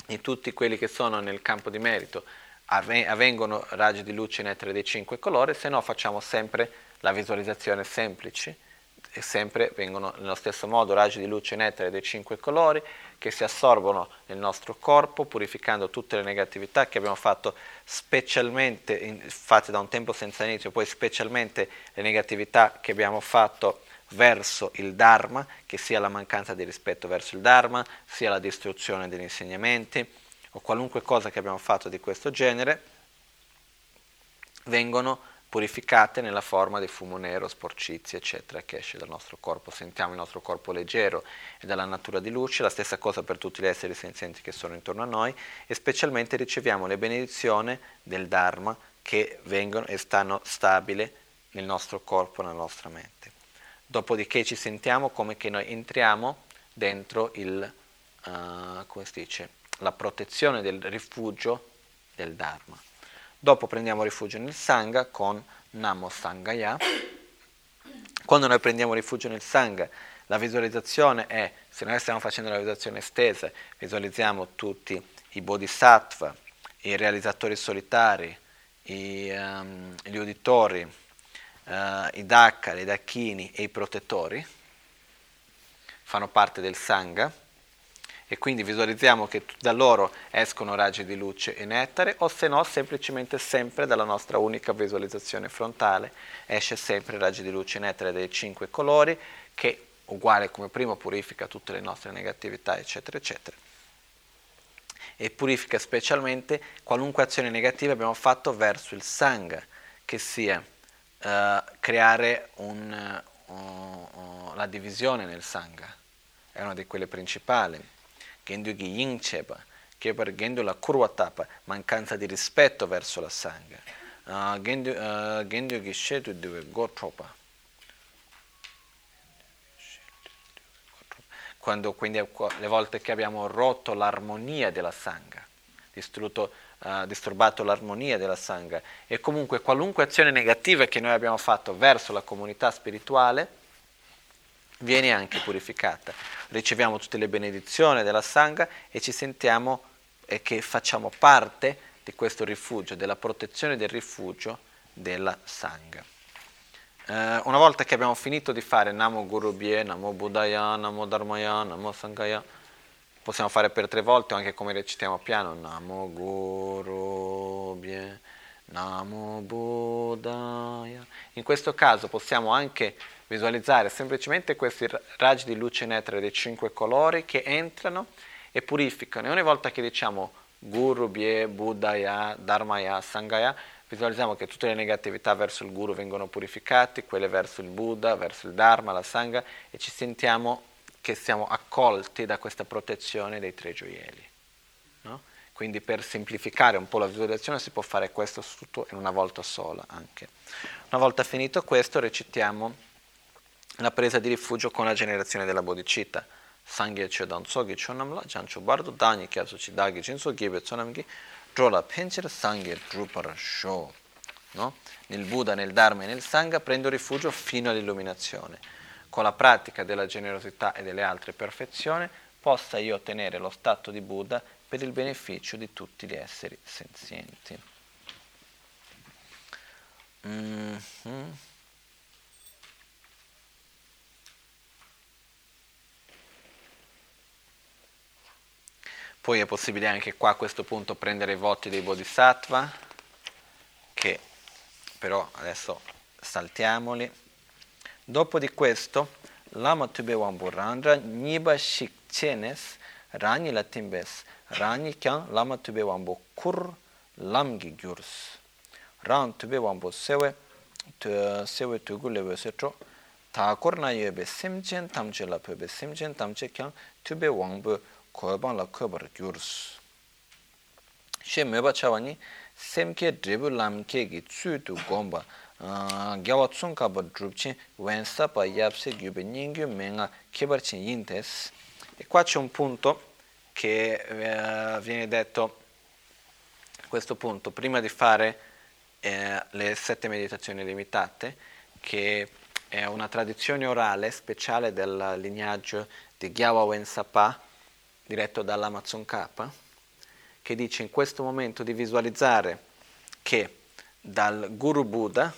di tutti quelli che sono nel campo di merito, avvengono raggi di luce nettere dei cinque colori, se no facciamo sempre la visualizzazione semplice, e sempre vengono nello stesso modo raggi di luce nettare dei cinque colori che si assorbono nel nostro corpo purificando tutte le negatività che abbiamo fatto specialmente in, fatte da un tempo senza inizio, poi specialmente le negatività che abbiamo fatto verso il Dharma, che sia la mancanza di rispetto verso il Dharma, sia la distruzione degli insegnamenti o qualunque cosa che abbiamo fatto di questo genere, vengono purificate nella forma di fumo nero, sporcizie, eccetera, che esce dal nostro corpo. Sentiamo il nostro corpo leggero e dalla natura di luce, la stessa cosa per tutti gli esseri senzienti che sono intorno a noi e specialmente riceviamo le benedizioni del Dharma che vengono e stanno stabili nel nostro corpo, nella nostra mente. Dopodiché ci sentiamo come che noi entriamo dentro il, uh, come si dice, la protezione del rifugio del Dharma. Dopo prendiamo rifugio nel Sangha con Namo Sangaya. Quando noi prendiamo rifugio nel Sangha, la visualizzazione è, se noi stiamo facendo la visualizzazione estesa, visualizziamo tutti i bodhisattva, i realizzatori solitari, i, um, gli uditori, uh, i dakka, i dakini e i protettori, fanno parte del Sangha e quindi visualizziamo che da loro escono raggi di luce e nettare o se no semplicemente sempre dalla nostra unica visualizzazione frontale esce sempre raggi di luce e nettare dei cinque colori che uguale come prima purifica tutte le nostre negatività eccetera eccetera. E purifica specialmente qualunque azione negativa abbiamo fatto verso il Sangha che sia uh, creare un, uh, uh, la divisione nel Sangha è una di quelle principali Gendugi yingcheba, che per Gendula kurwatapa, mancanza di rispetto verso la sangha. Gendu, uh, Gendugi shetu due gotropa. Quando, quindi le volte che abbiamo rotto l'armonia della sangha, uh, disturbato l'armonia della sangha e comunque qualunque azione negativa che noi abbiamo fatto verso la comunità spirituale, viene anche purificata. Riceviamo tutte le benedizioni della Sangha e ci sentiamo eh, che facciamo parte di questo rifugio, della protezione del rifugio della Sangha. Eh, una volta che abbiamo finito di fare Namo Guru Bhye, Namo Buddhaya, Namo Dharmaya, Namo Sanghaya, possiamo fare per tre volte o anche come recitiamo piano Namo Guru Bhye, Namo Buddhaya. In questo caso possiamo anche visualizzare semplicemente questi raggi di luce nettare dei cinque colori che entrano e purificano. E ogni volta che diciamo Guru, Bhye, Buddhaya, Dharmaya, Sangaya, visualizziamo che tutte le negatività verso il Guru vengono purificate, quelle verso il Buddha, verso il Dharma, la Sangha, e ci sentiamo che siamo accolti da questa protezione dei tre gioielli. No? Quindi per semplificare un po' la visualizzazione si può fare questo tutto in una volta sola anche. Una volta finito questo recitiamo la presa di rifugio con la generazione della bodhicitta. Sangye chodan sogi chonamla jancho bardo dani kyabso chi dagi jinso gibe chonamgi drola pencher sangye drupara sho. No? Nel Buddha, nel Dharma e nel Sangha prendo rifugio fino all'illuminazione. Con la pratica della generosità e delle altre perfezioni possa io ottenere lo stato di Buddha per il beneficio di tutti gli esseri senzienti. Mm-hmm. Poi è possibile anche qua a questo punto prendere i voti dei bodhisattva, che però adesso saltiamoli. Dopo di questo, Lama Tube Wamburandra Niba Shikchenes Rani Latimbes Rani Kyan Lama Tube Wambu Kur Lamgi Gyurs Ran Tube Wambu Sewe Sewe Tugu Lewe Setro Thakur Na Yebe Simchen Tamche La Pebe Simchen Tamche Kyan Tube Wambu koyabang la koyabar gyurus. She meba chawani semke dribu lamke gi tsuyu gomba gyawa tsunka ba drupchin wensa pa yapse gyube nyingyu menga kibarchin yintes. E qua c'è un punto che viene detto questo punto, prima di fare eh, le sette meditazioni limitate, che è una tradizione orale speciale del lignaggio di Gyawa Wensapa, diretto dall'Amazon K, che dice in questo momento di visualizzare che dal Guru Buddha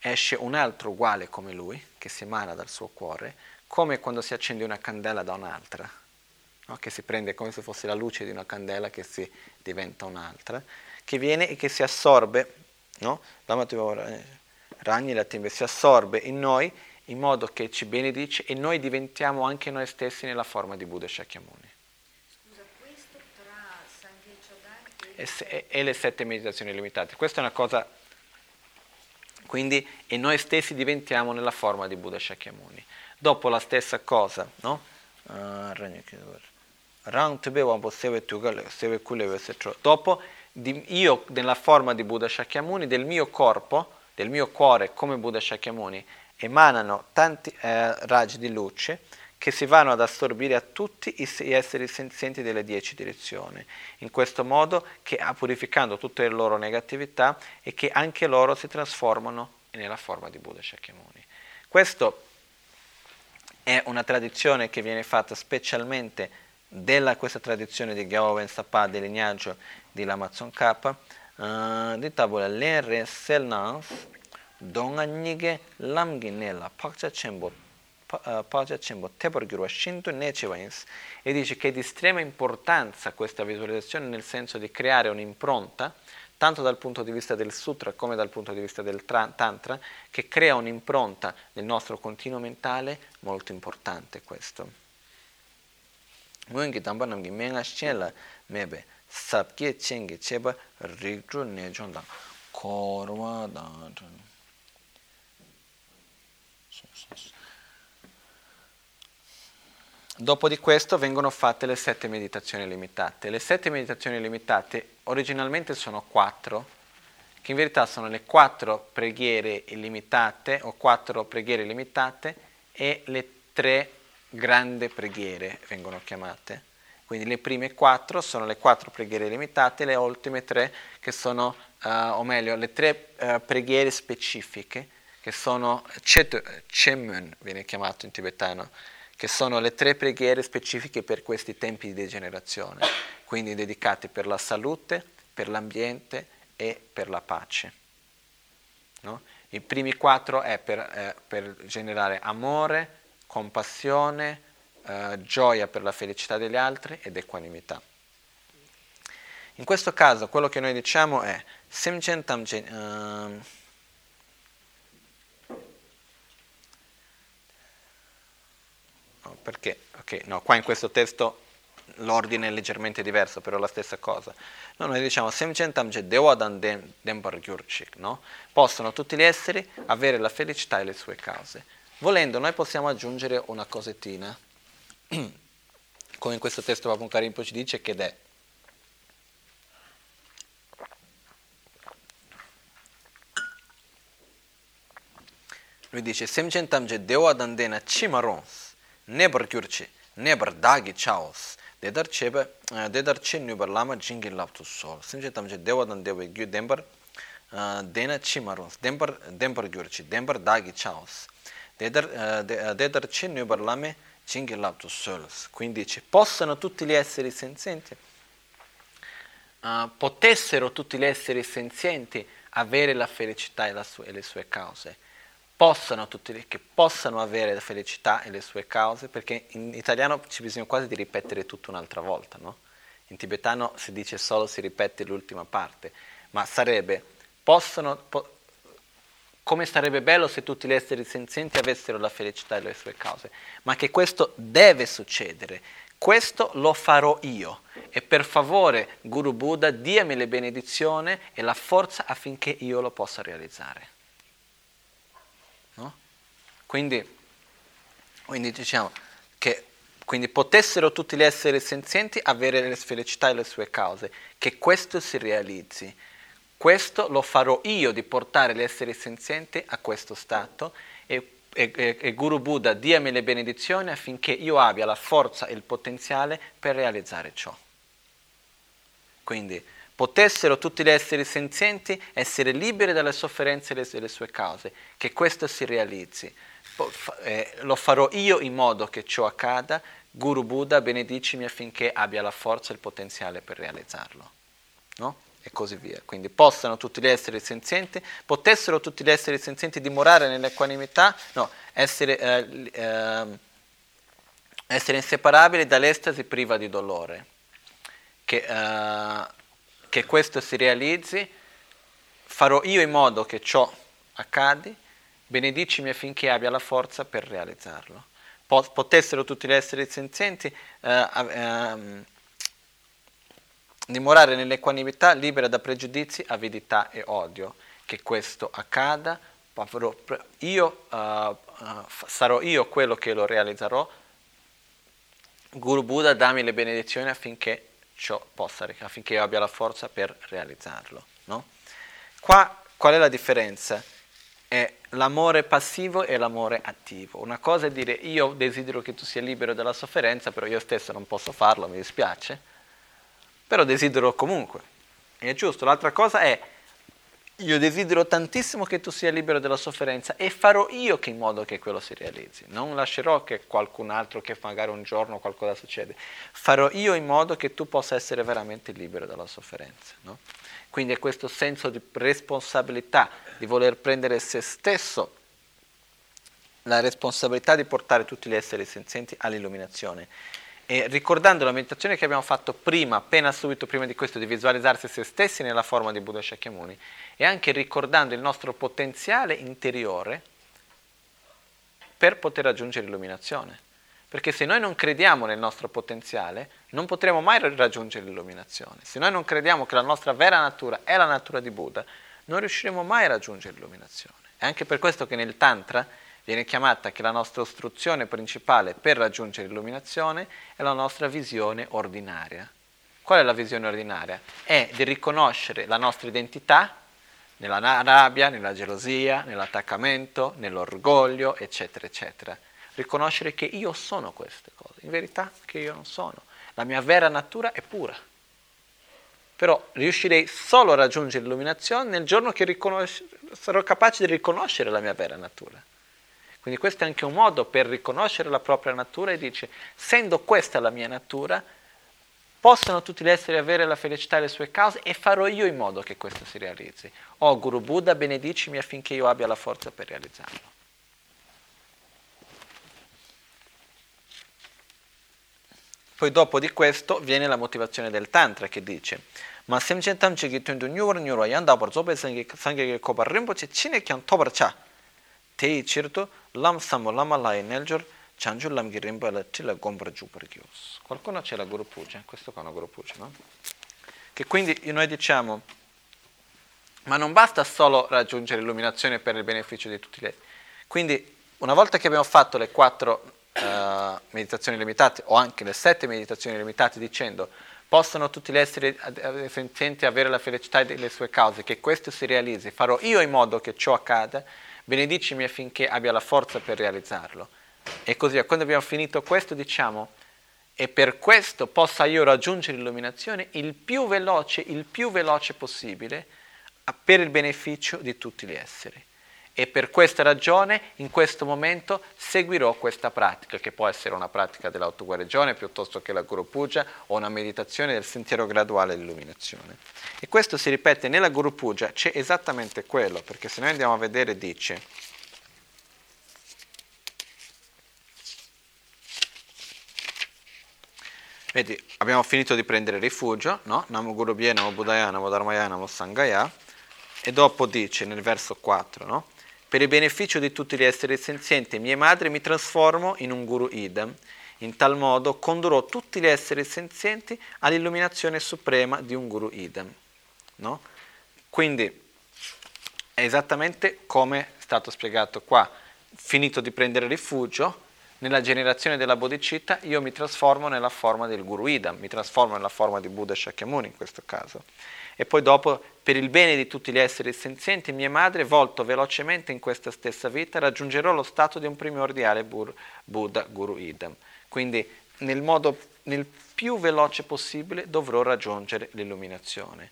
esce un altro uguale come lui, che si emana dal suo cuore, come quando si accende una candela da un'altra, no? che si prende come se fosse la luce di una candela che si diventa un'altra, che viene e che si assorbe, no? Ragni la timbe si assorbe in noi in modo che ci benedice e noi diventiamo anche noi stessi nella forma di Buddha Shakyamuni. Scusa, questo tra Sangye Chodai e, e le sette meditazioni limitate. Questa è una cosa, quindi, e noi stessi diventiamo nella forma di Buddha Shakyamuni. Dopo la stessa cosa, no? Ah, Dopo io nella forma di Buddha Shakyamuni, del mio corpo, del mio cuore come Buddha Shakyamuni, emanano tanti eh, raggi di luce che si vanno ad assorbire a tutti gli esseri senzienti delle dieci direzioni, in questo modo che purificando tutte le loro negatività e che anche loro si trasformano nella forma di Buddha Shakyamuni. Questo è una tradizione che viene fatta specialmente della questa tradizione di Gyaowen Sapa del lignaggio di Lamazon K, uh, di tavola l'Enre Selnans, Donganyige Lamgi Nella Pakcha Chembo Paja Chembo Tepor Gyurwa Shinto Nechewais e dice che è di estrema importanza questa visualizzazione nel senso di creare un'impronta tanto dal punto di vista del sutra come dal punto di vista del tantra, che crea un'impronta nel nostro continuo mentale molto importante questo. Mwengi tamba namgi menga shela mebe sabke chengi cheba rigdru nejonda korwa dan Dopo di questo vengono fatte le sette meditazioni limitate. Le sette meditazioni limitate originalmente sono quattro, che in verità sono le quattro preghiere illimitate o quattro preghiere limitate e le tre grandi preghiere vengono chiamate. Quindi le prime quattro sono le quattro preghiere limitate, le ultime tre che sono, uh, o meglio, le tre uh, preghiere specifiche che sono Chemun, viene chiamato in tibetano, che sono le tre preghiere specifiche per questi tempi di degenerazione, quindi dedicate per la salute, per l'ambiente e per la pace. No? I primi quattro è per, eh, per generare amore, compassione, eh, gioia per la felicità degli altri ed equanimità. In questo caso quello che noi diciamo è Simchen Tamchen. Perché, ok, no, qua in questo testo l'ordine è leggermente diverso, però è la stessa cosa. No, noi diciamo no? Possono tutti gli esseri avere la felicità e le sue cause. Volendo, noi possiamo aggiungere una cosettina, come in questo testo Papun Karimpo ci dice, che è Lui dice Semcentamje Dewadan Dena Chimarons nebar gyurchi, nebar dagi chaos, dedar chebe, dedar che nubar lama jingi laptu sol. Simche tamche dewa dan dewa gyu dembar, dena chi marons, dembar, dembar dembar dagi chaos. Dedar, dedar che nubar lame jingi laptu sol. Quindi dice, possano tutti gli esseri senzienti, uh, potessero tutti gli esseri senzienti avere la felicità e, la su- e le sue cause possano, tutti, che possano avere la felicità e le sue cause, perché in italiano ci bisogna quasi di ripetere tutto un'altra volta, no? In tibetano si dice solo, si ripete l'ultima parte, ma sarebbe, possono, po- come sarebbe bello se tutti gli esseri senzienti avessero la felicità e le sue cause, ma che questo deve succedere, questo lo farò io e per favore Guru Buddha diami le benedizioni e la forza affinché io lo possa realizzare. Quindi, quindi diciamo che quindi potessero tutti gli esseri senzienti avere le felicità e le sue cause, che questo si realizzi. Questo lo farò io di portare gli esseri senzienti a questo stato e, e, e Guru Buddha diami le benedizioni affinché io abbia la forza e il potenziale per realizzare ciò. Quindi potessero tutti gli esseri senzienti essere liberi dalle sofferenze e delle sue cause, che questo si realizzi eh, lo farò io in modo che ciò accada, Guru Buddha benedicimi affinché abbia la forza e il potenziale per realizzarlo. No? e così via. Quindi possano tutti gli esseri senzienti, potessero tutti gli esseri senzienti dimorare nell'equanimità, no, essere, eh, eh, essere inseparabili dall'estasi priva di dolore. Che, eh, che questo si realizzi, farò io in modo che ciò accadi, benedicimi affinché abbia la forza per realizzarlo. Potessero tutti gli esseri senzienti eh, eh, dimorare nell'equanimità libera da pregiudizi, avidità e odio. Che questo accada, io, uh, uh, sarò io quello che lo realizzerò. Guru Buddha, dammi le benedizioni affinché ciò possa, affinché io abbia la forza per realizzarlo. No? Qua qual è la differenza? È l'amore passivo e l'amore attivo. Una cosa è dire io desidero che tu sia libero dalla sofferenza, però io stesso non posso farlo, mi dispiace però desidero comunque. È giusto. L'altra cosa è, io desidero tantissimo che tu sia libero dalla sofferenza e farò io che in modo che quello si realizzi. Non lascerò che qualcun altro, che magari un giorno qualcosa succede. Farò io in modo che tu possa essere veramente libero dalla sofferenza. No? Quindi è questo senso di responsabilità, di voler prendere se stesso la responsabilità di portare tutti gli esseri senzienti all'illuminazione e ricordando la meditazione che abbiamo fatto prima, appena subito prima di questo, di visualizzarsi se stessi nella forma di Buddha Shakyamuni, e anche ricordando il nostro potenziale interiore per poter raggiungere l'illuminazione. Perché se noi non crediamo nel nostro potenziale, non potremo mai raggiungere l'illuminazione. Se noi non crediamo che la nostra vera natura è la natura di Buddha, non riusciremo mai a raggiungere l'illuminazione. È anche per questo che nel Tantra viene chiamata che la nostra ostruzione principale per raggiungere l'illuminazione è la nostra visione ordinaria. Qual è la visione ordinaria? È di riconoscere la nostra identità nella rabbia, nella gelosia, nell'attaccamento, nell'orgoglio, eccetera, eccetera. Riconoscere che io sono queste cose, in verità che io non sono. La mia vera natura è pura. Però riuscirei solo a raggiungere l'illuminazione nel giorno che sarò capace di riconoscere la mia vera natura. Quindi questo è anche un modo per riconoscere la propria natura e dice, essendo questa la mia natura, possono tutti gli esseri avere la felicità e le sue cause e farò io in modo che questo si realizzi. Oh Guru Buddha, benedicimi affinché io abbia la forza per realizzarlo. Poi dopo di questo viene la motivazione del Tantra che dice ma semcentam chigi tundu nyuwar nyurwa yanda par zobe sangi ge kobar rinpoche chine kyan tobar cha tei chirto lam samo lama lai neljor chanju lam gi rimba la tila gombra jupar gyos. Qualcuno c'è la Guru Puja, questo qua è una Guru Puja, no? Che quindi noi diciamo, ma non basta solo raggiungere l'illuminazione per il beneficio di tutti gli Quindi una volta che abbiamo fatto le quattro uh, meditazioni limitate o anche le sette meditazioni limitate dicendo possono tutti gli esseri senzienti avere la felicità delle sue cause, che questo si realizzi, farò io in modo che ciò accada, benedicimi affinché abbia la forza per realizzarlo. E così. Quando abbiamo finito questo diciamo, e per questo possa io raggiungere l'illuminazione il più veloce, il più veloce possibile, per il beneficio di tutti gli esseri. E per questa ragione, in questo momento, seguirò questa pratica, che può essere una pratica dell'autoguarigione piuttosto che la Guru Puja o una meditazione del sentiero graduale dell'illuminazione. E questo si ripete nella Guru Puja, c'è esattamente quello, perché se noi andiamo a vedere dice, Vedi, abbiamo finito di prendere rifugio, no? Namo Guru Bhye, Namo Buddhaya, Namo Dharmaya, Namo Sangaya, e dopo dice nel verso 4, no? Per il beneficio di tutti gli esseri senzienti, mie madri, mi trasformo in un guru idam. In tal modo condurrò tutti gli esseri senzienti all'illuminazione suprema di un guru idam. No? Quindi è esattamente come è stato spiegato qua. Finito di prendere rifugio, nella generazione della bodhicitta io mi trasformo nella forma del guru idam, mi trasformo nella forma di Buddha Shakyamuni in questo caso e poi dopo per il bene di tutti gli esseri senzienti, mia madre, volto velocemente in questa stessa vita, raggiungerò lo stato di un primordiale Bur- Buddha Guru Idam. Quindi nel modo nel più veloce possibile dovrò raggiungere l'illuminazione.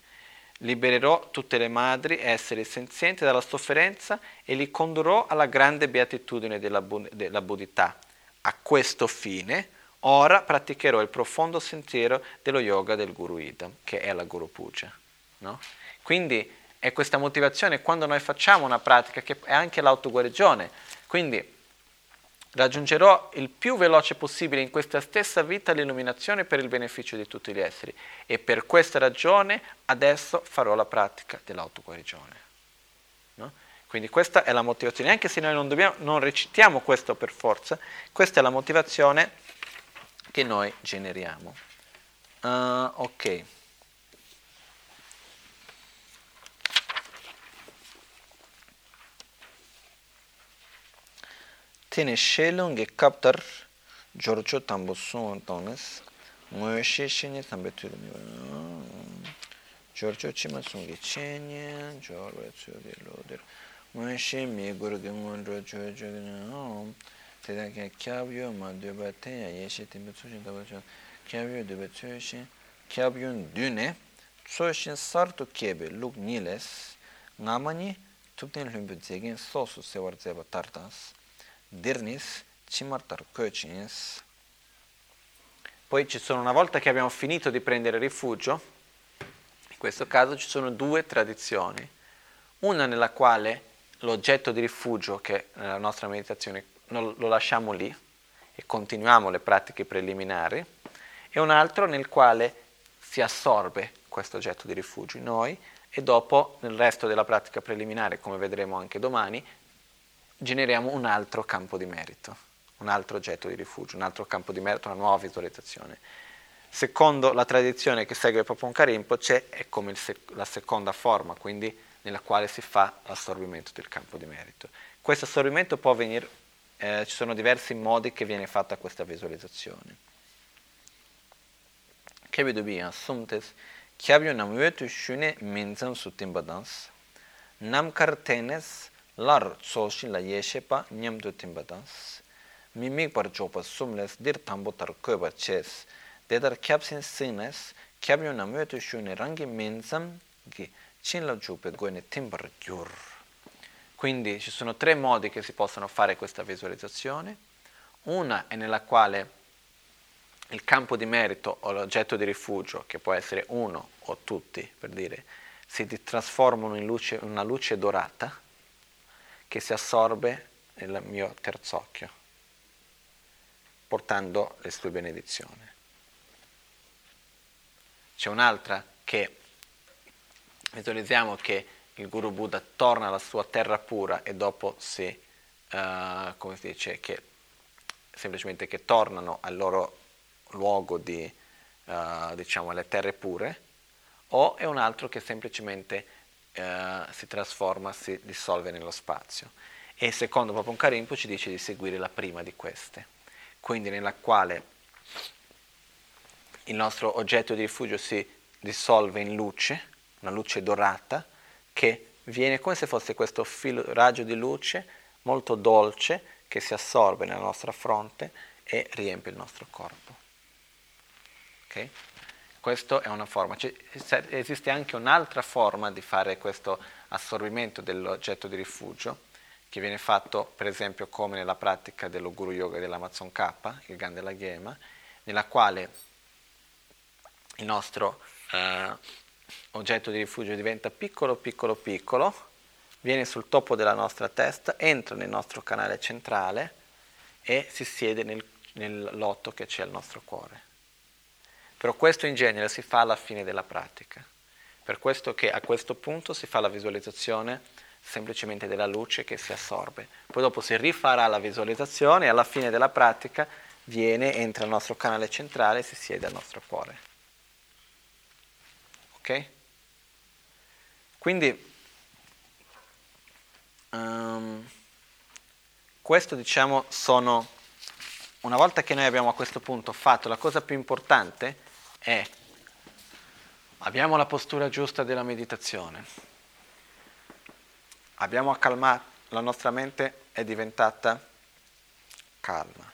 Libererò tutte le madri, esseri senzienti dalla sofferenza e li condurrò alla grande beatitudine della, della buddhità. A questo fine, ora praticherò il profondo sentiero dello yoga del Guru Idam, che è la Guru Puja. No? Quindi è questa motivazione quando noi facciamo una pratica che è anche l'autoguarigione. Quindi raggiungerò il più veloce possibile in questa stessa vita l'illuminazione per il beneficio di tutti gli esseri e per questa ragione adesso farò la pratica dell'autoguarigione. No? Quindi questa è la motivazione, anche se noi non, dobbiamo, non recitiamo questo per forza, questa è la motivazione che noi generiamo. Uh, ok. tene shelung ge kaptar jorcho tambo son tones ngoy she shenye tambe tu mi jorcho chima son ge chenye jorwe tsu de lo der ngoy she mi gur ge ngon ro jo jo ge na. Te da ge kyab yo ma de ba te ya ye she timbe tsu shin da ba cho kyab yo de ba tsu shin. Kyab yun düne tsu shin sar tu kebe luk niles ngamani tupten lumbu zegen sosu sewar zeba tartans dirnis cimartar köcins. Poi ci sono, una volta che abbiamo finito di prendere rifugio, in questo caso ci sono due tradizioni. Una nella quale l'oggetto di rifugio, che nella nostra meditazione lo lasciamo lì e continuiamo le pratiche preliminari, e un altro nel quale si assorbe questo oggetto di rifugio in noi e dopo nel resto della pratica preliminare, come vedremo anche domani, generiamo un altro campo di merito, un altro oggetto di rifugio, un altro campo di merito, una nuova visualizzazione. Secondo la tradizione che segue Paponka Rinpoche è come sec- la seconda forma, quindi nella quale si fa l'assorbimento del campo di merito. Questo assorbimento può avvenire, eh, ci sono diversi modi che viene fatta questa visualizzazione. Kebi dobbiamo sumtes, chiabio nam vetu shune minzam sutimbadans, nam kartenes lar tsoshin la yeshe pa nyam du timba dans. Mimik par chopa sumles dir tambo tar koeba ches. Dedar kyabsin sines, kyabyo na mwetu shuni rangi menzam gi chin la chupe goene timbar gyur. Quindi ci sono tre modi che si possono fare questa visualizzazione. Una è nella quale il campo di merito o l'oggetto di rifugio, che può essere uno o tutti, per dire, si trasformano in, luce, in una luce dorata, che si assorbe nel mio terzo occhio, portando le sue benedizioni. C'è un'altra che visualizziamo che il Guru Buddha torna alla sua terra pura e dopo si, uh, come si dice, che semplicemente che tornano al loro luogo di, uh, diciamo, alle terre pure, o è un altro che semplicemente eh, si trasforma, si dissolve nello spazio. E secondo Papon Karimpo ci dice di seguire la prima di queste, quindi nella quale il nostro oggetto di rifugio si dissolve in luce, una luce dorata, che viene come se fosse questo filo, raggio di luce molto dolce che si assorbe nella nostra fronte e riempie il nostro corpo. Okay? Questa è una forma. C'è, esiste anche un'altra forma di fare questo assorbimento dell'oggetto di rifugio, che viene fatto per esempio come nella pratica dello Guru Yoga dell'Amazon K, il Gandela Ghema, nella quale il nostro eh, oggetto di rifugio diventa piccolo, piccolo, piccolo, viene sul topo della nostra testa, entra nel nostro canale centrale e si siede nel, nel lotto che c'è al nostro cuore. Però questo in genere si fa alla fine della pratica. Per questo che a questo punto si fa la visualizzazione semplicemente della luce che si assorbe. Poi dopo si rifarà la visualizzazione e alla fine della pratica viene, entra nel nostro canale centrale e si siede al nostro cuore. Ok? Quindi um, questo diciamo sono, una volta che noi abbiamo a questo punto fatto la cosa più importante, è abbiamo la postura giusta della meditazione, abbiamo accalmato, la nostra mente è diventata calma,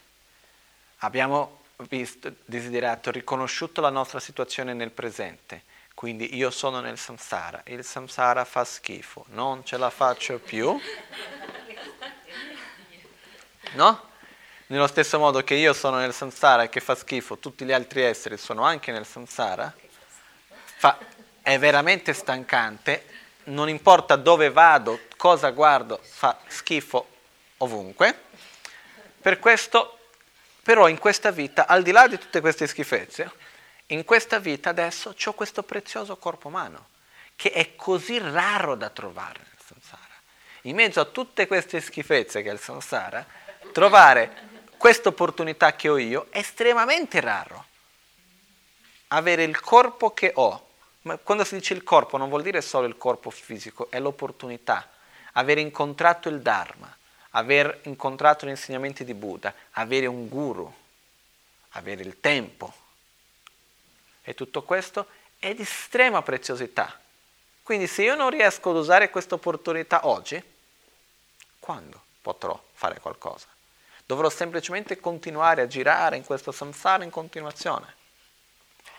abbiamo visto, desiderato, riconosciuto la nostra situazione nel presente, quindi io sono nel samsara, il samsara fa schifo, non ce la faccio più, no? Nello stesso modo che io sono nel samsara e che fa schifo, tutti gli altri esseri sono anche nel samsara, fa, è veramente stancante, non importa dove vado, cosa guardo, fa schifo ovunque. Per questo, però in questa vita, al di là di tutte queste schifezze, in questa vita adesso ho questo prezioso corpo umano, che è così raro da trovare nel samsara. In mezzo a tutte queste schifezze che è il samsara, trovare questa opportunità che ho io è estremamente raro. Avere il corpo che ho. Ma quando si dice il corpo non vuol dire solo il corpo fisico, è l'opportunità. Aver incontrato il Dharma, aver incontrato gli insegnamenti di Buddha, avere un guru, avere il tempo. E tutto questo è di estrema preziosità. Quindi se io non riesco ad usare questa opportunità oggi, quando potrò fare qualcosa? Dovrò semplicemente continuare a girare in questo samsara in continuazione.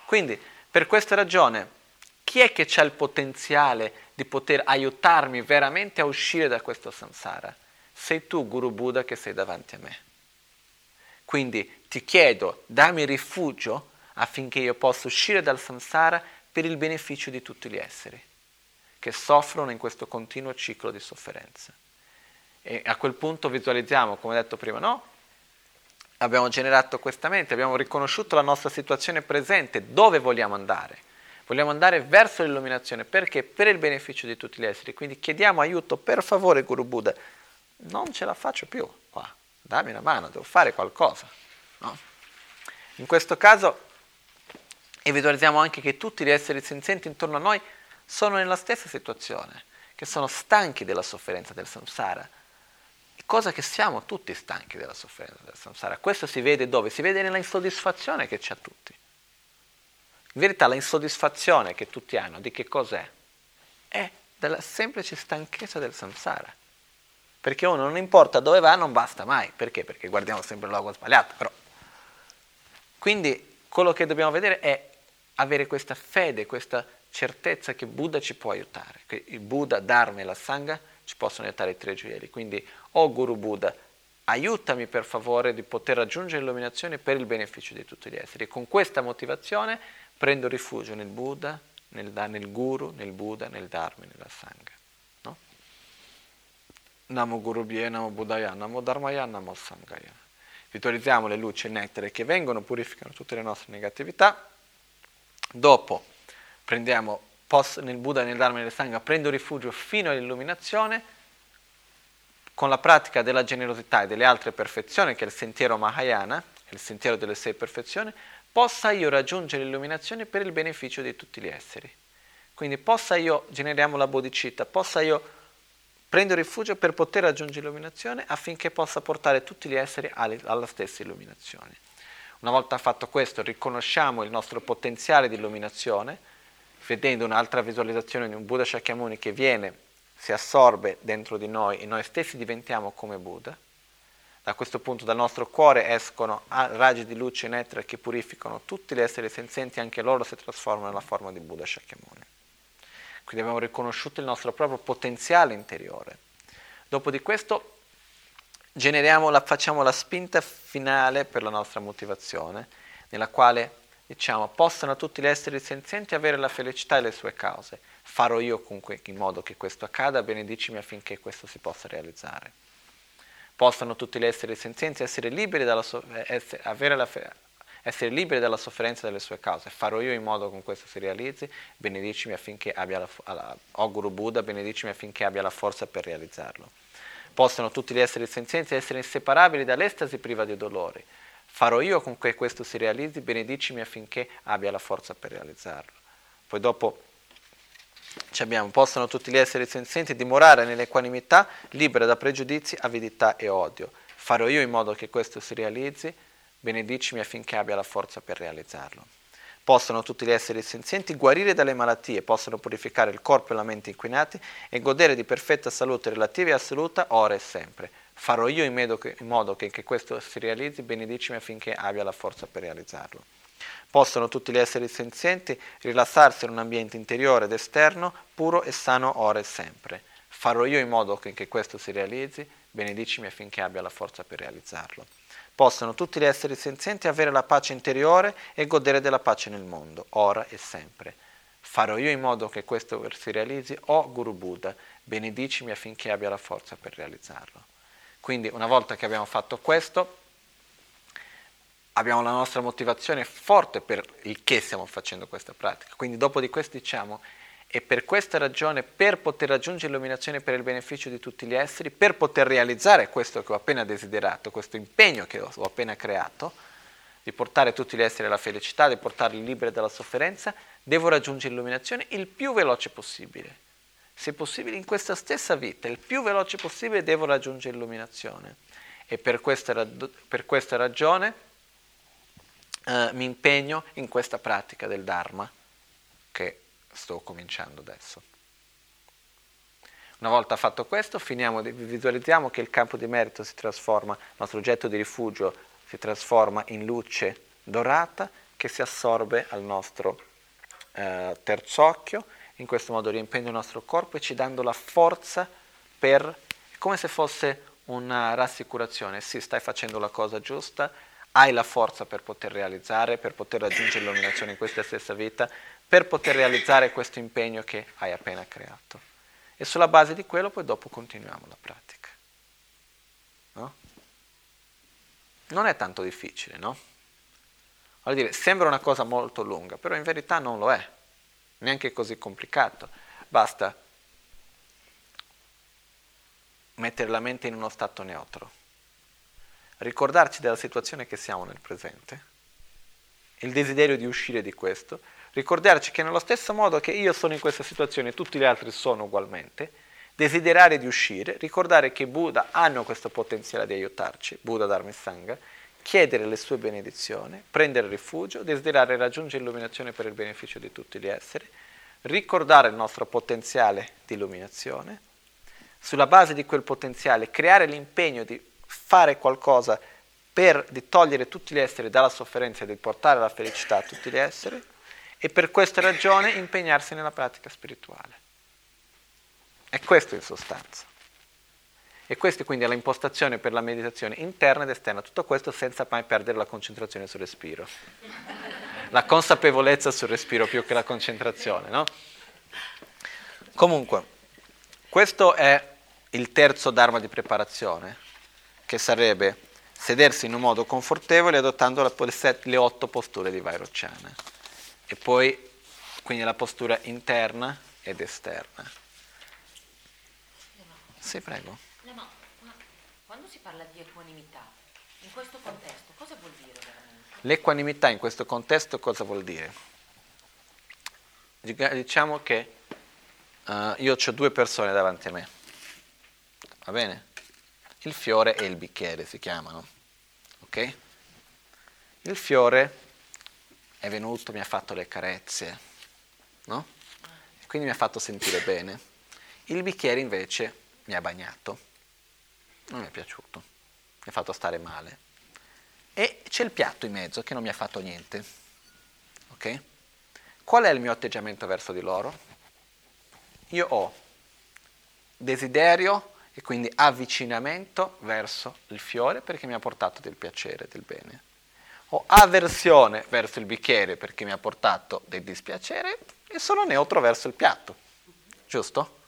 Quindi, per questa ragione, chi è che ha il potenziale di poter aiutarmi veramente a uscire da questo samsara? Sei tu, Guru Buddha, che sei davanti a me. Quindi ti chiedo, dammi rifugio affinché io possa uscire dal samsara per il beneficio di tutti gli esseri che soffrono in questo continuo ciclo di sofferenza. E a quel punto visualizziamo, come detto prima, no? Abbiamo generato questa mente, abbiamo riconosciuto la nostra situazione presente, dove vogliamo andare. Vogliamo andare verso l'illuminazione perché? Per il beneficio di tutti gli esseri. Quindi chiediamo aiuto, per favore, Guru Buddha. Non ce la faccio più qua, dammi una mano, devo fare qualcosa. No? In questo caso, e visualizziamo anche che tutti gli esseri senzienti intorno a noi sono nella stessa situazione, che sono stanchi della sofferenza del samsara cosa che siamo tutti stanchi della sofferenza del samsara. Questo si vede dove? Si vede nella insoddisfazione che c'è a tutti. In verità la insoddisfazione che tutti hanno di che cos'è? È della semplice stanchezza del samsara. Perché uno non importa dove va, non basta mai. Perché? Perché guardiamo sempre il logo sbagliato. Però. Quindi quello che dobbiamo vedere è avere questa fede, questa certezza che Buddha ci può aiutare, che il Buddha, Dharma e la Sangha ci possono aiutare i tre gioielli. Quindi, oh Guru Buddha, aiutami per favore di poter raggiungere l'illuminazione per il beneficio di tutti gli esseri. E con questa motivazione prendo rifugio nel Buddha, nel, nel Guru, nel Buddha, nel Dharma nella Sangha. No? Namo Guru Bhye, Namo Buddhaya, Namo Dharmaya, Namo Sangaya. Visualizziamo le luci e nettare che vengono, purificano tutte le nostre negatività. Dopo prendiamo posso, nel Buddha, nel Dharma e nel Sangha, prendo rifugio fino all'illuminazione, con la pratica della generosità e delle altre perfezioni, che è il sentiero Mahayana, il sentiero delle sei perfezioni, possa io raggiungere l'illuminazione per il beneficio di tutti gli esseri. Quindi possa io, generiamo la bodhicitta, possa io prendere rifugio per poter raggiungere l'illuminazione affinché possa portare tutti gli esseri alla stessa illuminazione. Una volta fatto questo, riconosciamo il nostro potenziale di illuminazione, vedendo un'altra visualizzazione di un Buddha Shakyamuni che viene, si assorbe dentro di noi e noi stessi diventiamo come Buddha, da questo punto dal nostro cuore escono raggi di luce netra che purificano tutti gli esseri senzienti, anche loro si trasformano nella forma di Buddha Shakyamuni. Quindi abbiamo riconosciuto il nostro proprio potenziale interiore. Dopo di questo la, facciamo la spinta finale per la nostra motivazione, nella quale diciamo, possano tutti gli esseri senzienti avere la felicità e le sue cause. Farò io comunque in modo che questo accada, benedicimi affinché questo si possa realizzare. Possano tutti gli esseri senzienti essere liberi dalla, so- essere, la, essere liberi dalla sofferenza delle sue cause. Farò io in modo che questo si realizzi, benedicimi affinché abbia la, alla, oh Buddha, benedicimi affinché abbia la forza per realizzarlo. Possano tutti gli esseri senzienti essere inseparabili dall'estasi priva di dolori farò io con che questo si realizzi, benedicimi affinché abbia la forza per realizzarlo. Poi dopo abbiamo, possono tutti gli esseri senzienti dimorare nell'equanimità, libera da pregiudizi, avidità e odio. Farò io in modo che questo si realizzi, benedicimi affinché abbia la forza per realizzarlo. Possono tutti gli esseri senzienti guarire dalle malattie, possono purificare il corpo e la mente inquinati e godere di perfetta salute relativa e assoluta ora e sempre farò io in modo, che, in modo che, che, questo si realizzi, benedicimi affinché abbia la forza per realizzarlo. Possono tutti gli esseri senzienti rilassarsi in un ambiente interiore ed esterno, puro e sano ora e sempre. Farò io in modo che, che questo si realizzi, benedicimi affinché abbia la forza per realizzarlo. Possono tutti gli esseri senzienti avere la pace interiore e godere della pace nel mondo, ora e sempre. farò io in modo che questo si realizzi, o Guru Buddha, benedicimi affinché abbia la forza per realizzarlo. Quindi una volta che abbiamo fatto questo, abbiamo la nostra motivazione forte per il che stiamo facendo questa pratica. Quindi dopo di questo diciamo, e per questa ragione, per poter raggiungere l'illuminazione per il beneficio di tutti gli esseri, per poter realizzare questo che ho appena desiderato, questo impegno che ho appena creato, di portare tutti gli esseri alla felicità, di portarli liberi dalla sofferenza, devo raggiungere l'illuminazione il più veloce possibile. Se possibile in questa stessa vita, il più veloce possibile devo raggiungere l'illuminazione. E per questa, per questa ragione eh, mi impegno in questa pratica del Dharma che sto cominciando adesso. Una volta fatto questo, finiamo, visualizziamo che il campo di merito si trasforma, il nostro oggetto di rifugio si trasforma in luce dorata che si assorbe al nostro eh, terzo occhio, in questo modo riempiendo il nostro corpo e ci dando la forza per, come se fosse una rassicurazione, sì, stai facendo la cosa giusta, hai la forza per poter realizzare, per poter raggiungere l'illuminazione in questa stessa vita, per poter realizzare questo impegno che hai appena creato. E sulla base di quello poi dopo continuiamo la pratica. No? Non è tanto difficile, no? Voglio dire, sembra una cosa molto lunga, però in verità non lo è, neanche così complicato. Basta mettere la mente in uno stato neutro ricordarci della situazione che siamo nel presente, il desiderio di uscire di questo, ricordarci che nello stesso modo che io sono in questa situazione, tutti gli altri sono ugualmente, desiderare di uscire, ricordare che Buddha hanno questo potenziale di aiutarci, Buddha Dharma e Sangha, chiedere le sue benedizioni, prendere rifugio, desiderare raggiungere illuminazione per il beneficio di tutti gli esseri, ricordare il nostro potenziale di illuminazione, sulla base di quel potenziale creare l'impegno di fare qualcosa per di togliere tutti gli esseri dalla sofferenza e di portare la felicità a tutti gli esseri e per questa ragione impegnarsi nella pratica spirituale. È questo in sostanza. E questa quindi è l'impostazione per la meditazione interna ed esterna, tutto questo senza mai perdere la concentrazione sul respiro. La consapevolezza sul respiro più che la concentrazione, no? Comunque, questo è il terzo dharma di preparazione che sarebbe sedersi in un modo confortevole adottando le otto posture di Vairocciana. E poi, quindi la postura interna ed esterna. Sì, prego. No, no, ma quando si parla di equanimità, in questo contesto, cosa vuol dire veramente? L'equanimità in questo contesto cosa vuol dire? Diciamo che uh, io ho due persone davanti a me, va bene? il fiore e il bicchiere si chiamano. Ok? Il fiore è venuto, mi ha fatto le carezze, no? Quindi mi ha fatto sentire bene. Il bicchiere invece mi ha bagnato, non mi è piaciuto, mi ha fatto stare male. E c'è il piatto in mezzo che non mi ha fatto niente. Ok? Qual è il mio atteggiamento verso di loro? Io ho desiderio e quindi avvicinamento verso il fiore perché mi ha portato del piacere, del bene. Ho avversione verso il bicchiere perché mi ha portato del dispiacere e sono neutro verso il piatto. Giusto?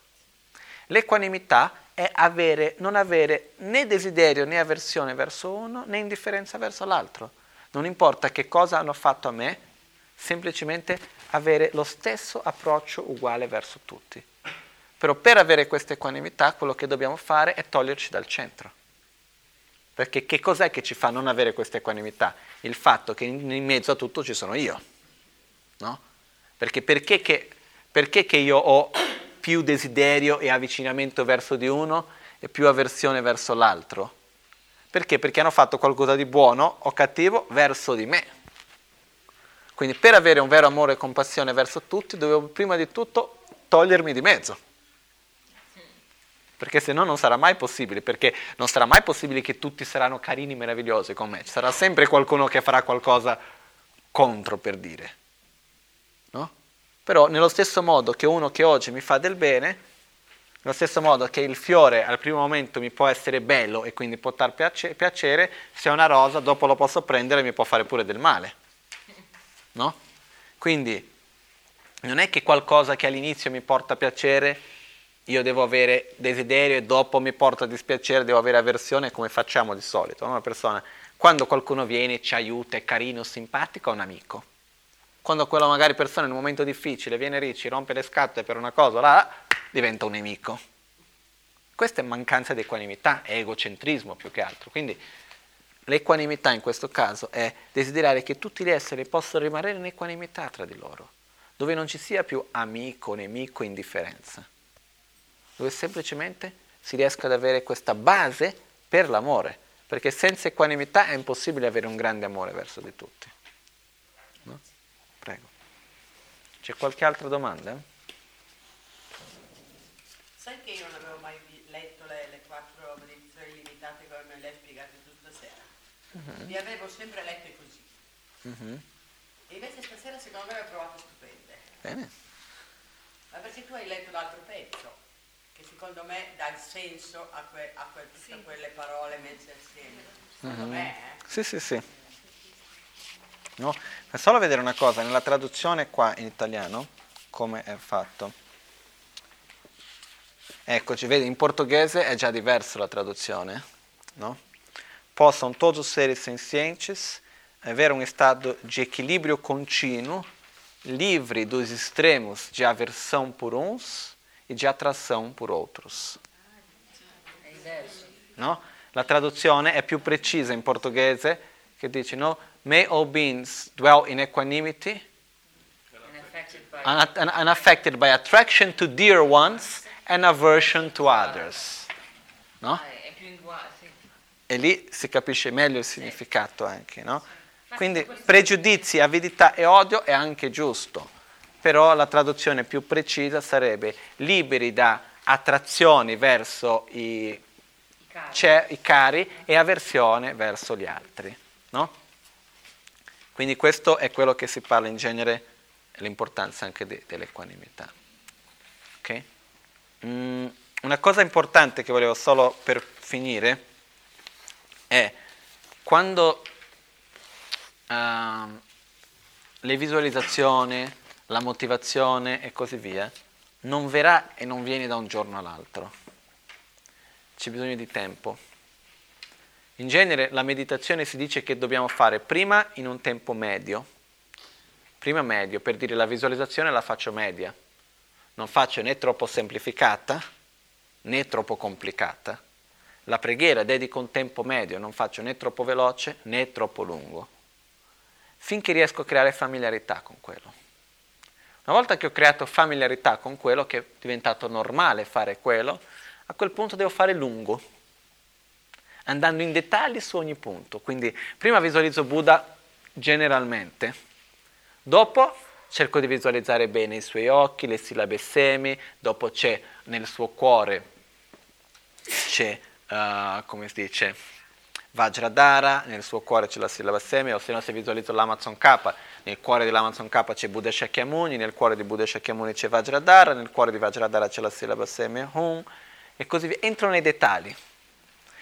L'equanimità è avere, non avere né desiderio né avversione verso uno né indifferenza verso l'altro. Non importa che cosa hanno fatto a me, semplicemente avere lo stesso approccio uguale verso tutti. Però per avere questa equanimità quello che dobbiamo fare è toglierci dal centro. Perché che cos'è che ci fa non avere questa equanimità? Il fatto che in mezzo a tutto ci sono io. No? Perché, perché, che, perché che io ho più desiderio e avvicinamento verso di uno e più avversione verso l'altro? Perché? Perché hanno fatto qualcosa di buono o cattivo verso di me. Quindi per avere un vero amore e compassione verso tutti dovevo prima di tutto togliermi di mezzo perché se no non sarà mai possibile, perché non sarà mai possibile che tutti saranno carini, meravigliosi con me, ci sarà sempre qualcuno che farà qualcosa contro per dire. No? Però nello stesso modo che uno che oggi mi fa del bene, nello stesso modo che il fiore al primo momento mi può essere bello e quindi può dar piacere, se è una rosa dopo lo posso prendere e mi può fare pure del male. No? Quindi non è che qualcosa che all'inizio mi porta piacere, io devo avere desiderio e dopo mi porta dispiacere, devo avere avversione, come facciamo di solito. Una persona, quando qualcuno viene, ci aiuta, è carino, simpatico, è un amico. Quando quella magari persona in un momento difficile viene lì, ci rompe le scatole per una cosa, là, diventa un nemico. Questa è mancanza di equanimità, è egocentrismo più che altro. Quindi l'equanimità in questo caso è desiderare che tutti gli esseri possano rimanere in equanimità tra di loro, dove non ci sia più amico, nemico, indifferenza, dove semplicemente si riesca ad avere questa base per l'amore, perché senza equanimità è impossibile avere un grande amore verso di tutti. Prego. C'è qualche altra domanda? Sai che io non avevo mai letto le, le quattro benedizioni limitate come me le hai spiegate tu stasera? Uh-huh. Le avevo sempre lette così. Uh-huh. E invece stasera secondo me le ho trovate stupende. Bene. Ma perché tu hai letto l'altro pezzo, che secondo me dà il senso a, que, a que, tutte sì. quelle parole messe assieme. Secondo uh-huh. me, eh? Sì, sì, sì. No? Per solo vedere una cosa, nella traduzione qua in italiano, come è fatto. Eccoci, vedi, in portoghese è già diversa la traduzione, no? Possam todos os seres sencientes avere um estado de equilíbrio contínuo, livre dos extremos de aversão por uns e de atração por outros. No? La traduzione è più precisa in portoghese che dice no? May all beings dwell in equanimity, unaffected by attraction to dear ones and aversion to others. No? E lì si capisce meglio il significato anche, no? Quindi pregiudizi, avidità e odio è anche giusto, però la traduzione più precisa sarebbe liberi da attrazioni verso i, I, cari. i cari. e avversione verso gli altri. No? Quindi questo è quello che si parla in genere, l'importanza anche de, dell'equanimità. Okay? Mm, una cosa importante che volevo solo per finire è quando uh, le visualizzazioni, la motivazione e così via non verrà e non viene da un giorno all'altro. C'è bisogno di tempo. In genere la meditazione si dice che dobbiamo fare prima in un tempo medio, prima medio, per dire la visualizzazione la faccio media, non faccio né troppo semplificata né troppo complicata. La preghiera dedico un tempo medio, non faccio né troppo veloce né troppo lungo finché riesco a creare familiarità con quello. Una volta che ho creato familiarità con quello, che è diventato normale fare quello, a quel punto devo fare lungo, andando in dettagli su ogni punto. Quindi prima visualizzo Buddha generalmente, dopo cerco di visualizzare bene i suoi occhi, le sillabe semi, dopo c'è nel suo cuore, c'è, uh, come si dice, Vajradhara, nel suo cuore c'è la sillaba seme, o se no se visualizzo l'Amazon K, nel cuore dell'Amazon K c'è Buddha Shakyamuni, nel cuore di Buddha Shakyamuni c'è Vajradhara, nel cuore di Vajradhara c'è la sillaba seme Hum, e così via. Entro nei dettagli.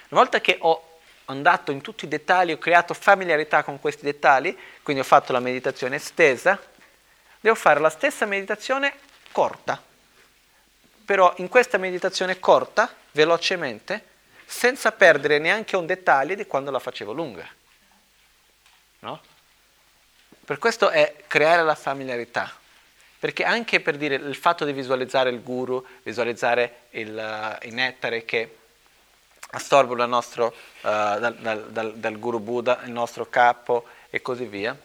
Una volta che ho andato in tutti i dettagli, ho creato familiarità con questi dettagli, quindi ho fatto la meditazione estesa, devo fare la stessa meditazione corta. Però in questa meditazione corta, velocemente, senza perdere neanche un dettaglio di quando la facevo lunga. No? Per questo è creare la familiarità, perché anche per dire il fatto di visualizzare il guru, visualizzare il, uh, il nettare che assorbe nostro, uh, dal, dal, dal, dal guru Buddha, il nostro capo e così via,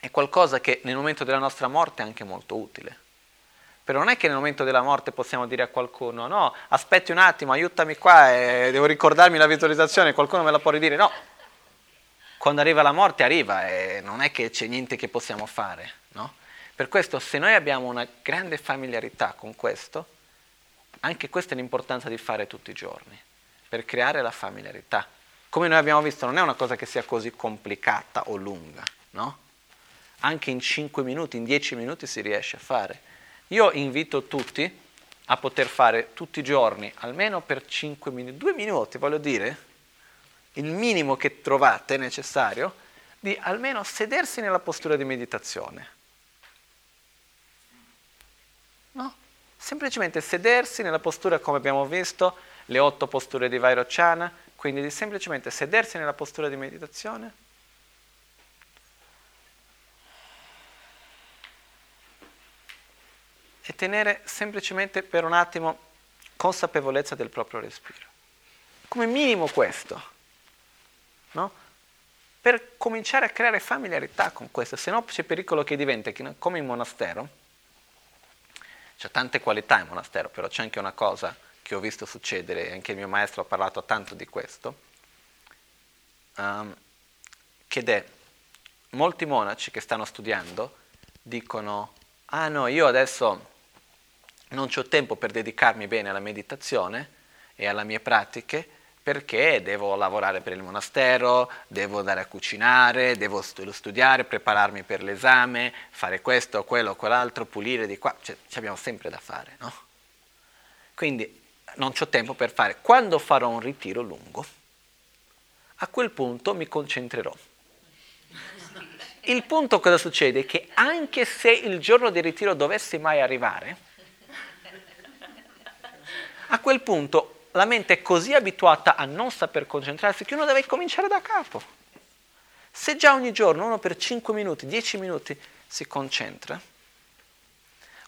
è qualcosa che nel momento della nostra morte è anche molto utile. Però non è che nel momento della morte possiamo dire a qualcuno, no, aspetti un attimo, aiutami qua, e devo ricordarmi la visualizzazione, qualcuno me la può ridire. No, quando arriva la morte arriva e non è che c'è niente che possiamo fare. No? Per questo se noi abbiamo una grande familiarità con questo, anche questa è l'importanza di fare tutti i giorni, per creare la familiarità. Come noi abbiamo visto, non è una cosa che sia così complicata o lunga, no? Anche in 5 minuti, in 10 minuti si riesce a fare. Io invito tutti a poter fare tutti i giorni, almeno per 5 minuti, 2 minuti voglio dire, il minimo che trovate necessario, di almeno sedersi nella postura di meditazione. Semplicemente sedersi nella postura come abbiamo visto, le otto posture di Vairocana, quindi di semplicemente sedersi nella postura di meditazione. E tenere semplicemente per un attimo consapevolezza del proprio respiro. Come minimo questo, no? Per cominciare a creare familiarità con questo, se no c'è pericolo che diventi come in monastero c'è tante qualità in monastero, però c'è anche una cosa che ho visto succedere, anche il mio maestro ha parlato tanto di questo, um, che è molti monaci che stanno studiando dicono, ah no, io adesso non ho tempo per dedicarmi bene alla meditazione e alle mie pratiche, perché devo lavorare per il monastero, devo andare a cucinare, devo studiare, prepararmi per l'esame, fare questo, quello, quell'altro, pulire di qua, cioè, ci abbiamo sempre da fare, no? Quindi non ho tempo per fare. Quando farò un ritiro lungo, a quel punto mi concentrerò. Il punto cosa succede? È che anche se il giorno di ritiro dovesse mai arrivare, a quel punto la mente è così abituata a non saper concentrarsi che uno deve cominciare da capo. Se già ogni giorno uno per 5 minuti, 10 minuti si concentra,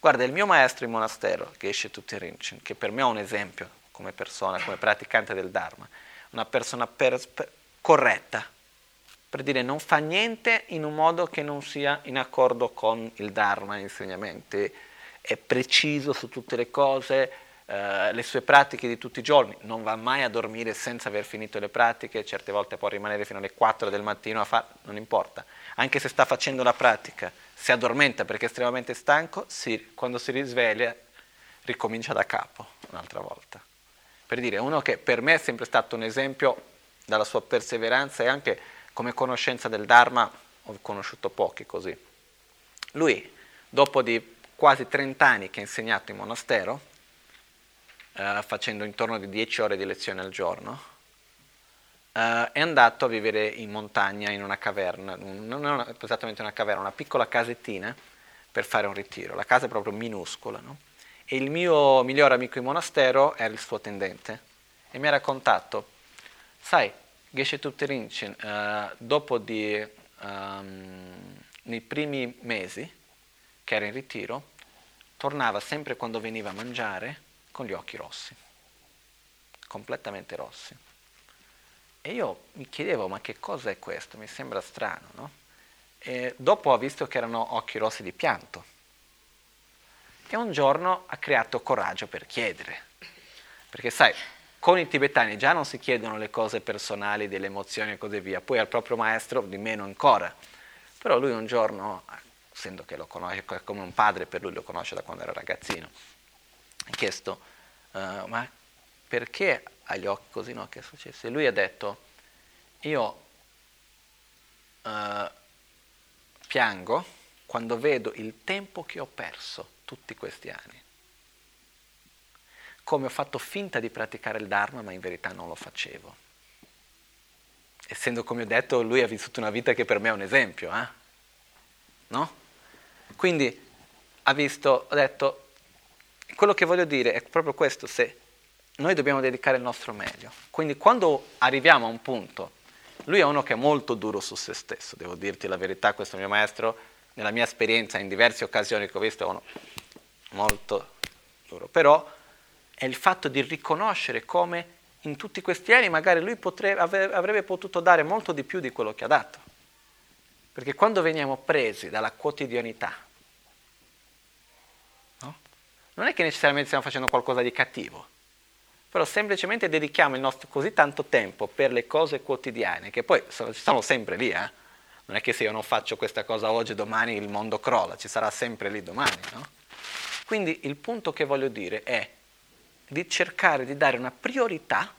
guarda, il mio maestro in monastero, Geshe Tuterinchin, che per me è un esempio come persona, come praticante del Dharma, una persona per, per, corretta, per dire non fa niente in un modo che non sia in accordo con il Dharma, gli insegnamenti, è preciso su tutte le cose, eh, le sue pratiche di tutti i giorni, non va mai a dormire senza aver finito le pratiche, certe volte può rimanere fino alle 4 del mattino a fare, non importa, anche se sta facendo la pratica, si addormenta perché è estremamente stanco, si, quando si risveglia ricomincia da capo un'altra volta. Per dire, uno che per me è sempre stato un esempio dalla sua perseveranza e anche come conoscenza del Dharma, ho conosciuto pochi così. Lui, dopo di quasi 30 anni che ha insegnato in monastero, eh, facendo intorno di 10 ore di lezione al giorno, eh, è andato a vivere in montagna, in una caverna, non è esattamente una caverna, una piccola casettina per fare un ritiro. La casa è proprio minuscola, no? E il mio migliore amico in monastero era il suo tendente e mi ha raccontato, sai, Geshe Tutterinchen, uh, dopo di, um, nei primi mesi che era in ritiro, tornava sempre quando veniva a mangiare con gli occhi rossi, completamente rossi. E io mi chiedevo, ma che cosa è questo? Mi sembra strano, no? E dopo ho visto che erano occhi rossi di pianto. E un giorno ha creato coraggio per chiedere. Perché sai, con i tibetani già non si chiedono le cose personali, delle emozioni e così via, poi al proprio maestro di meno ancora. Però lui un giorno, essendo che lo conosce come un padre, per lui lo conosce da quando era ragazzino, ha chiesto, uh, ma perché ha gli occhi così? No, che è successo? E lui ha detto, io uh, piango quando vedo il tempo che ho perso tutti questi anni. Come ho fatto finta di praticare il Dharma, ma in verità non lo facevo. Essendo, come ho detto, lui ha vissuto una vita che per me è un esempio, eh? No? Quindi ha visto, ha detto, quello che voglio dire è proprio questo, se noi dobbiamo dedicare il nostro meglio. Quindi quando arriviamo a un punto, lui è uno che è molto duro su se stesso, devo dirti la verità, questo mio maestro, nella mia esperienza, in diverse occasioni che ho visto, è uno molto duro. Però è il fatto di riconoscere come in tutti questi anni magari lui potrebbe, avrebbe potuto dare molto di più di quello che ha dato. Perché quando veniamo presi dalla quotidianità, non è che necessariamente stiamo facendo qualcosa di cattivo, però semplicemente dedichiamo il nostro così tanto tempo per le cose quotidiane, che poi sono, sono sempre lì, eh? non è che se io non faccio questa cosa oggi, domani il mondo crolla, ci sarà sempre lì domani. No? Quindi il punto che voglio dire è di cercare di dare una priorità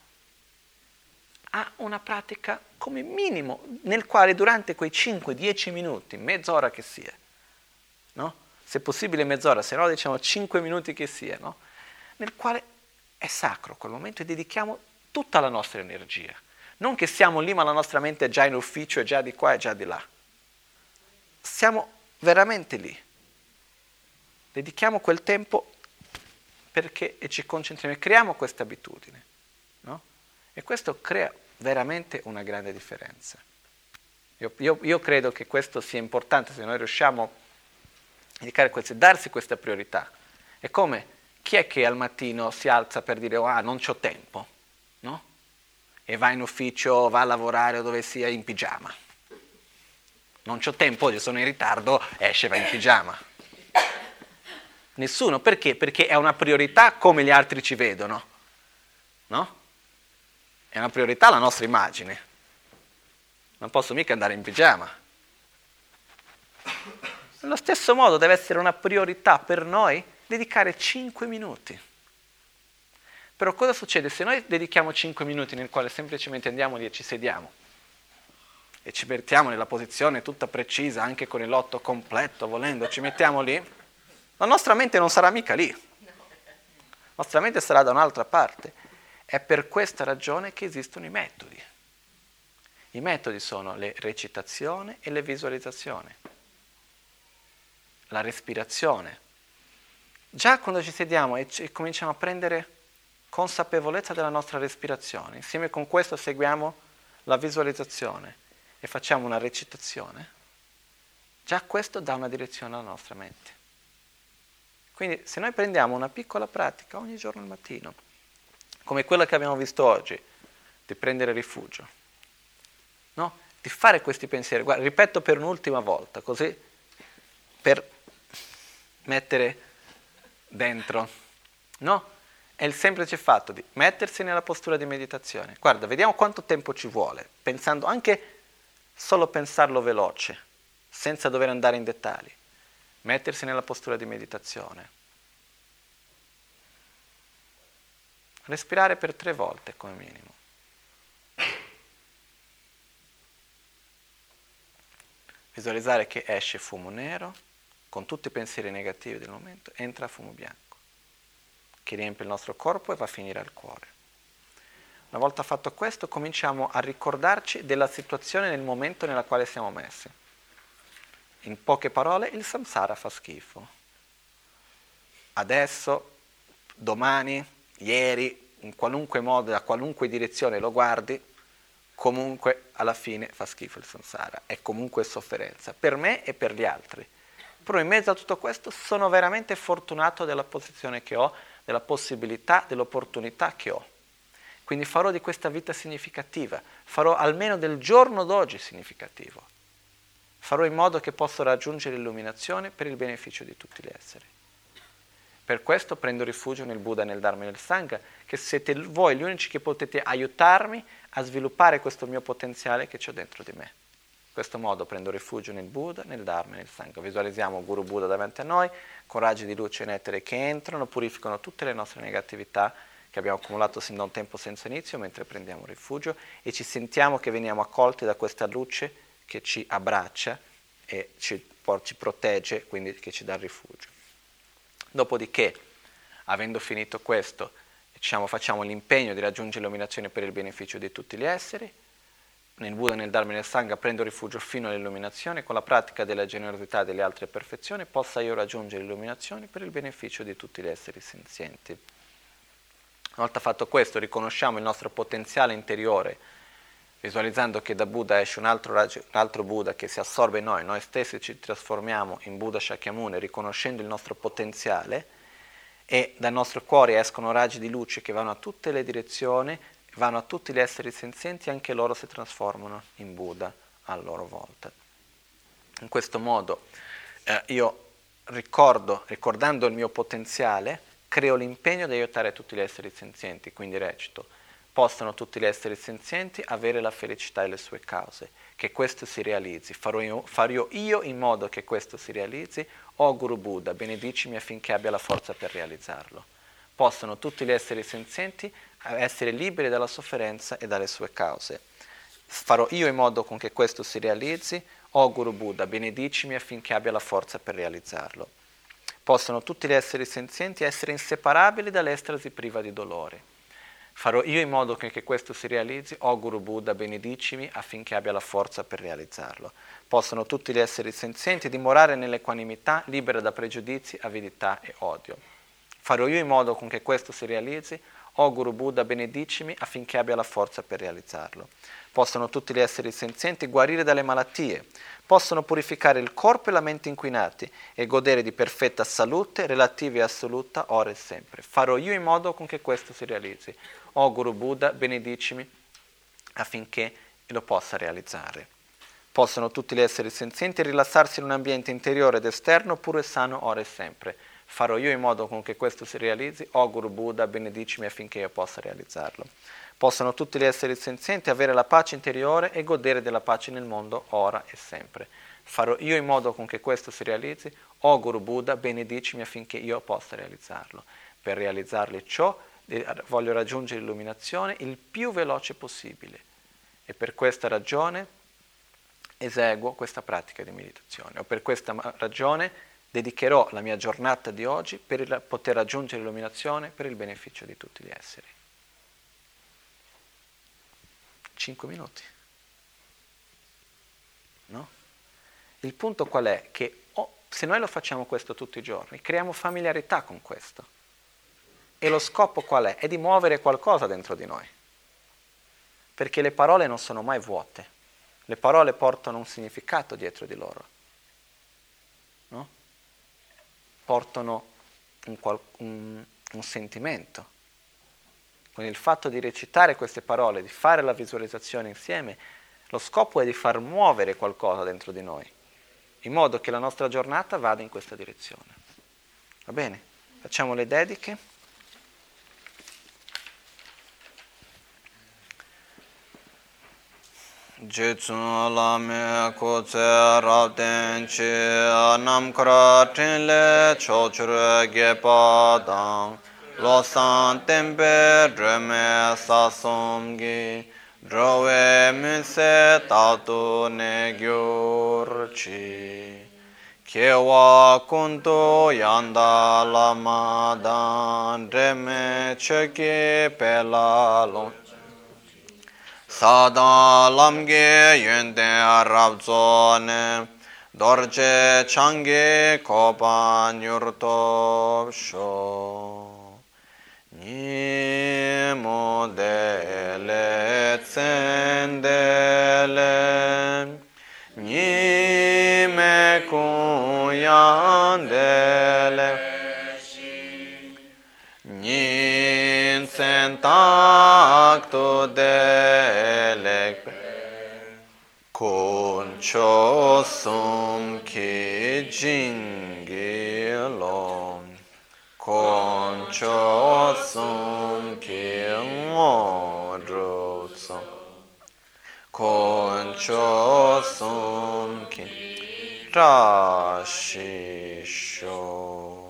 a una pratica come minimo, nel quale durante quei 5-10 minuti, mezz'ora che sia, no? se possibile mezz'ora, se no diciamo 5 minuti che sia, no? nel quale è sacro quel momento e dedichiamo tutta la nostra energia. Non che siamo lì ma la nostra mente è già in ufficio, è già di qua, è già di là. Siamo veramente lì. Dedichiamo quel tempo perché, e ci concentriamo e creiamo questa abitudine. No? E questo crea veramente una grande differenza. Io, io, io, credo che questo sia importante se noi riusciamo a darsi questa priorità. È come chi è che al mattino si alza per dire ah non ho tempo, no? E va in ufficio, va a lavorare o dove sia in pigiama. Non ho tempo, oggi sono in ritardo, esce va in pigiama. Nessuno, perché? Perché è una priorità come gli altri ci vedono, no? È una priorità la nostra immagine. Non posso mica andare in pigiama. Allo stesso modo deve essere una priorità per noi dedicare 5 minuti. Però cosa succede se noi dedichiamo 5 minuti nel quale semplicemente andiamo lì e ci sediamo e ci mettiamo nella posizione tutta precisa, anche con il lotto completo, volendo, ci mettiamo lì, la nostra mente non sarà mica lì. La nostra mente sarà da un'altra parte. È per questa ragione che esistono i metodi. I metodi sono le recitazione e le visualizzazioni, la respirazione. Già quando ci sediamo e, e cominciamo a prendere consapevolezza della nostra respirazione, insieme con questo seguiamo la visualizzazione e facciamo una recitazione, già questo dà una direzione alla nostra mente. Quindi se noi prendiamo una piccola pratica ogni giorno al mattino, come quella che abbiamo visto oggi, di prendere rifugio, no? di fare questi pensieri, Guarda, ripeto per un'ultima volta, così per mettere dentro, no? È il semplice fatto di mettersi nella postura di meditazione. Guarda, vediamo quanto tempo ci vuole, pensando anche solo pensarlo veloce, senza dover andare in dettagli, mettersi nella postura di meditazione. Respirare per tre volte come minimo. Visualizzare che esce fumo nero, con tutti i pensieri negativi del momento, entra fumo bianco, che riempie il nostro corpo e va a finire al cuore. Una volta fatto questo cominciamo a ricordarci della situazione nel momento nella quale siamo messi. In poche parole, il samsara fa schifo. Adesso, domani, ieri, in qualunque modo, da qualunque direzione lo guardi, comunque alla fine fa schifo il samsara, è comunque sofferenza, per me e per gli altri. Però in mezzo a tutto questo sono veramente fortunato della posizione che ho, della possibilità, dell'opportunità che ho. Quindi farò di questa vita significativa, farò almeno del giorno d'oggi significativo. Farò in modo che possa raggiungere l'illuminazione per il beneficio di tutti gli esseri. Per questo prendo rifugio nel Buddha, nel Dharma e nel Sangha, che siete voi gli unici che potete aiutarmi a sviluppare questo mio potenziale che c'è dentro di me. In questo modo prendo rifugio nel Buddha, nel Dharma e nel Sangha. Visualizziamo Guru Buddha davanti a noi, con raggi di luce nettere che entrano, purificano tutte le nostre negatività che abbiamo accumulato sin da un tempo senza inizio mentre prendiamo rifugio e ci sentiamo che veniamo accolti da questa luce che ci abbraccia e ci, ci protegge, quindi che ci dà rifugio. Dopodiché, avendo finito questo, diciamo, facciamo l'impegno di raggiungere l'illuminazione per il beneficio di tutti gli esseri, nel Buddha, nel Dharma e nel Sangha prendo rifugio fino all'illuminazione, con la pratica della generosità e delle altre perfezioni possa io raggiungere l'illuminazione per il beneficio di tutti gli esseri senzienti. Una volta fatto questo riconosciamo il nostro potenziale interiore, visualizzando che da Buddha esce un altro, un altro Buddha che si assorbe in noi, noi stessi ci trasformiamo in Buddha Shakyamuni riconoscendo il nostro potenziale e dal nostro cuore escono raggi di luce che vanno a tutte le direzioni, vanno a tutti gli esseri senzienti e anche loro si trasformano in Buddha a loro volta. In questo modo eh, io ricordo, ricordando il mio potenziale, creo l'impegno di aiutare tutti gli esseri senzienti, quindi recito, possano tutti gli esseri senzienti avere la felicità e le sue cause, che questo si realizzi, farò io, farò io in modo che questo si realizzi, o oh Guru Buddha, benedicimi affinché abbia la forza per realizzarlo. Possano tutti gli esseri senzienti essere liberi dalla sofferenza e dalle sue cause. Farò io in modo con che questo si realizzi, o oh Guru Buddha, benedicimi affinché abbia la forza per realizzarlo possono tutti gli esseri senzienti essere inseparabili dall'estrasi priva di dolore. Farò io in modo che, questo si realizzi, o oh Guru Buddha, benedicimi affinché abbia la forza per realizzarlo. Possono tutti gli esseri senzienti dimorare nell'equanimità, libera da pregiudizi, avidità e odio. Farò io in modo con che questo si realizzi. O Guru Buddha, benedicimi affinché abbia la forza per realizzarlo. Possono tutti gli esseri senzienti guarire dalle malattie, possono purificare il corpo e la mente inquinati e godere di perfetta salute relativa e assoluta ora e sempre. Farò io in modo con che questo si realizzi. O Guru Buddha, benedicimi affinché lo possa realizzare. Possono tutti gli esseri senzienti rilassarsi in un ambiente interiore ed esterno puro e sano ora e sempre. Farò io in modo con che questo si realizzi. O Guru Buddha, benedicimi affinché io possa realizzarlo. Possono tutti gli esseri senzienti avere la pace interiore e godere della pace nel mondo ora e sempre. Farò io in modo con che questo si realizzi. O Guru Buddha, benedicimi affinché io possa realizzarlo. Per realizzarli ciò voglio raggiungere l'illuminazione il più veloce possibile. E per questa ragione eseguo questa pratica di meditazione o per questa ragione dedicherò la mia giornata di oggi per poter raggiungere l'illuminazione per il beneficio di tutti gli esseri. Cinque minuti. No? Il punto qual è? Che oh, se noi lo facciamo questo tutti i giorni, creiamo familiarità con questo. E lo scopo qual è? È di muovere qualcosa dentro di noi. Perché le parole non sono mai vuote le parole portano un significato dietro di loro, no? Portano un, un, un sentimento. Con il fatto di recitare queste parole, di fare la visualizzazione insieme, lo scopo è di far muovere qualcosa dentro di noi, in modo che la nostra giornata vada in questa direzione. Va bene? Facciamo le dediche. Je tsun la me ko tse rab ten chi nam kra ten le cho chur ge pa dang lo san ten be dre me sa som gi dro we min se ke wa pe 사다 람게 연대 아랍존에 dorje change kopan yurto sho ni mo dele tsendele ni me kuyandele ni sentak delek kun cho sum ki jingi lom kun cho sum ki ngodro tsum kun cho sum ki rashi sho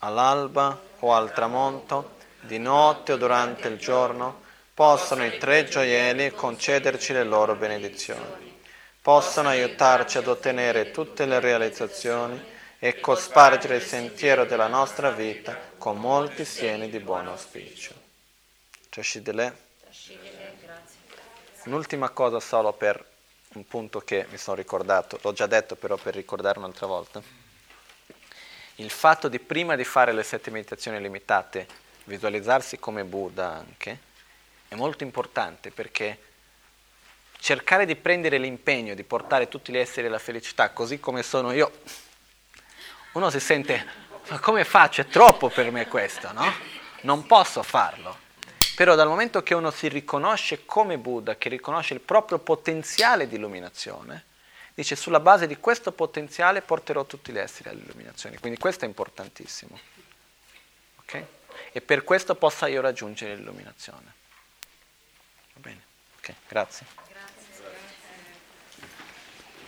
all'alba o al tramonto, di notte o durante il giorno, possono i tre gioielli concederci le loro benedizioni, possono aiutarci ad ottenere tutte le realizzazioni e cospargere il sentiero della nostra vita con molti sieni di buon auspicio. Trascidele. Un'ultima cosa solo per un punto che mi sono ricordato, l'ho già detto però per ricordare un'altra volta il fatto di prima di fare le sette meditazioni limitate visualizzarsi come Buddha anche è molto importante perché cercare di prendere l'impegno di portare tutti gli esseri alla felicità così come sono io, uno si sente, ma come faccio? È troppo per me questo, no? Non posso farlo. Però dal momento che uno si riconosce come Buddha, che riconosce il proprio potenziale di illuminazione, dice sulla base di questo potenziale porterò tutti gli esseri all'illuminazione. Quindi questo è importantissimo. Okay? E per questo possa io raggiungere l'illuminazione. Va bene? Ok, grazie.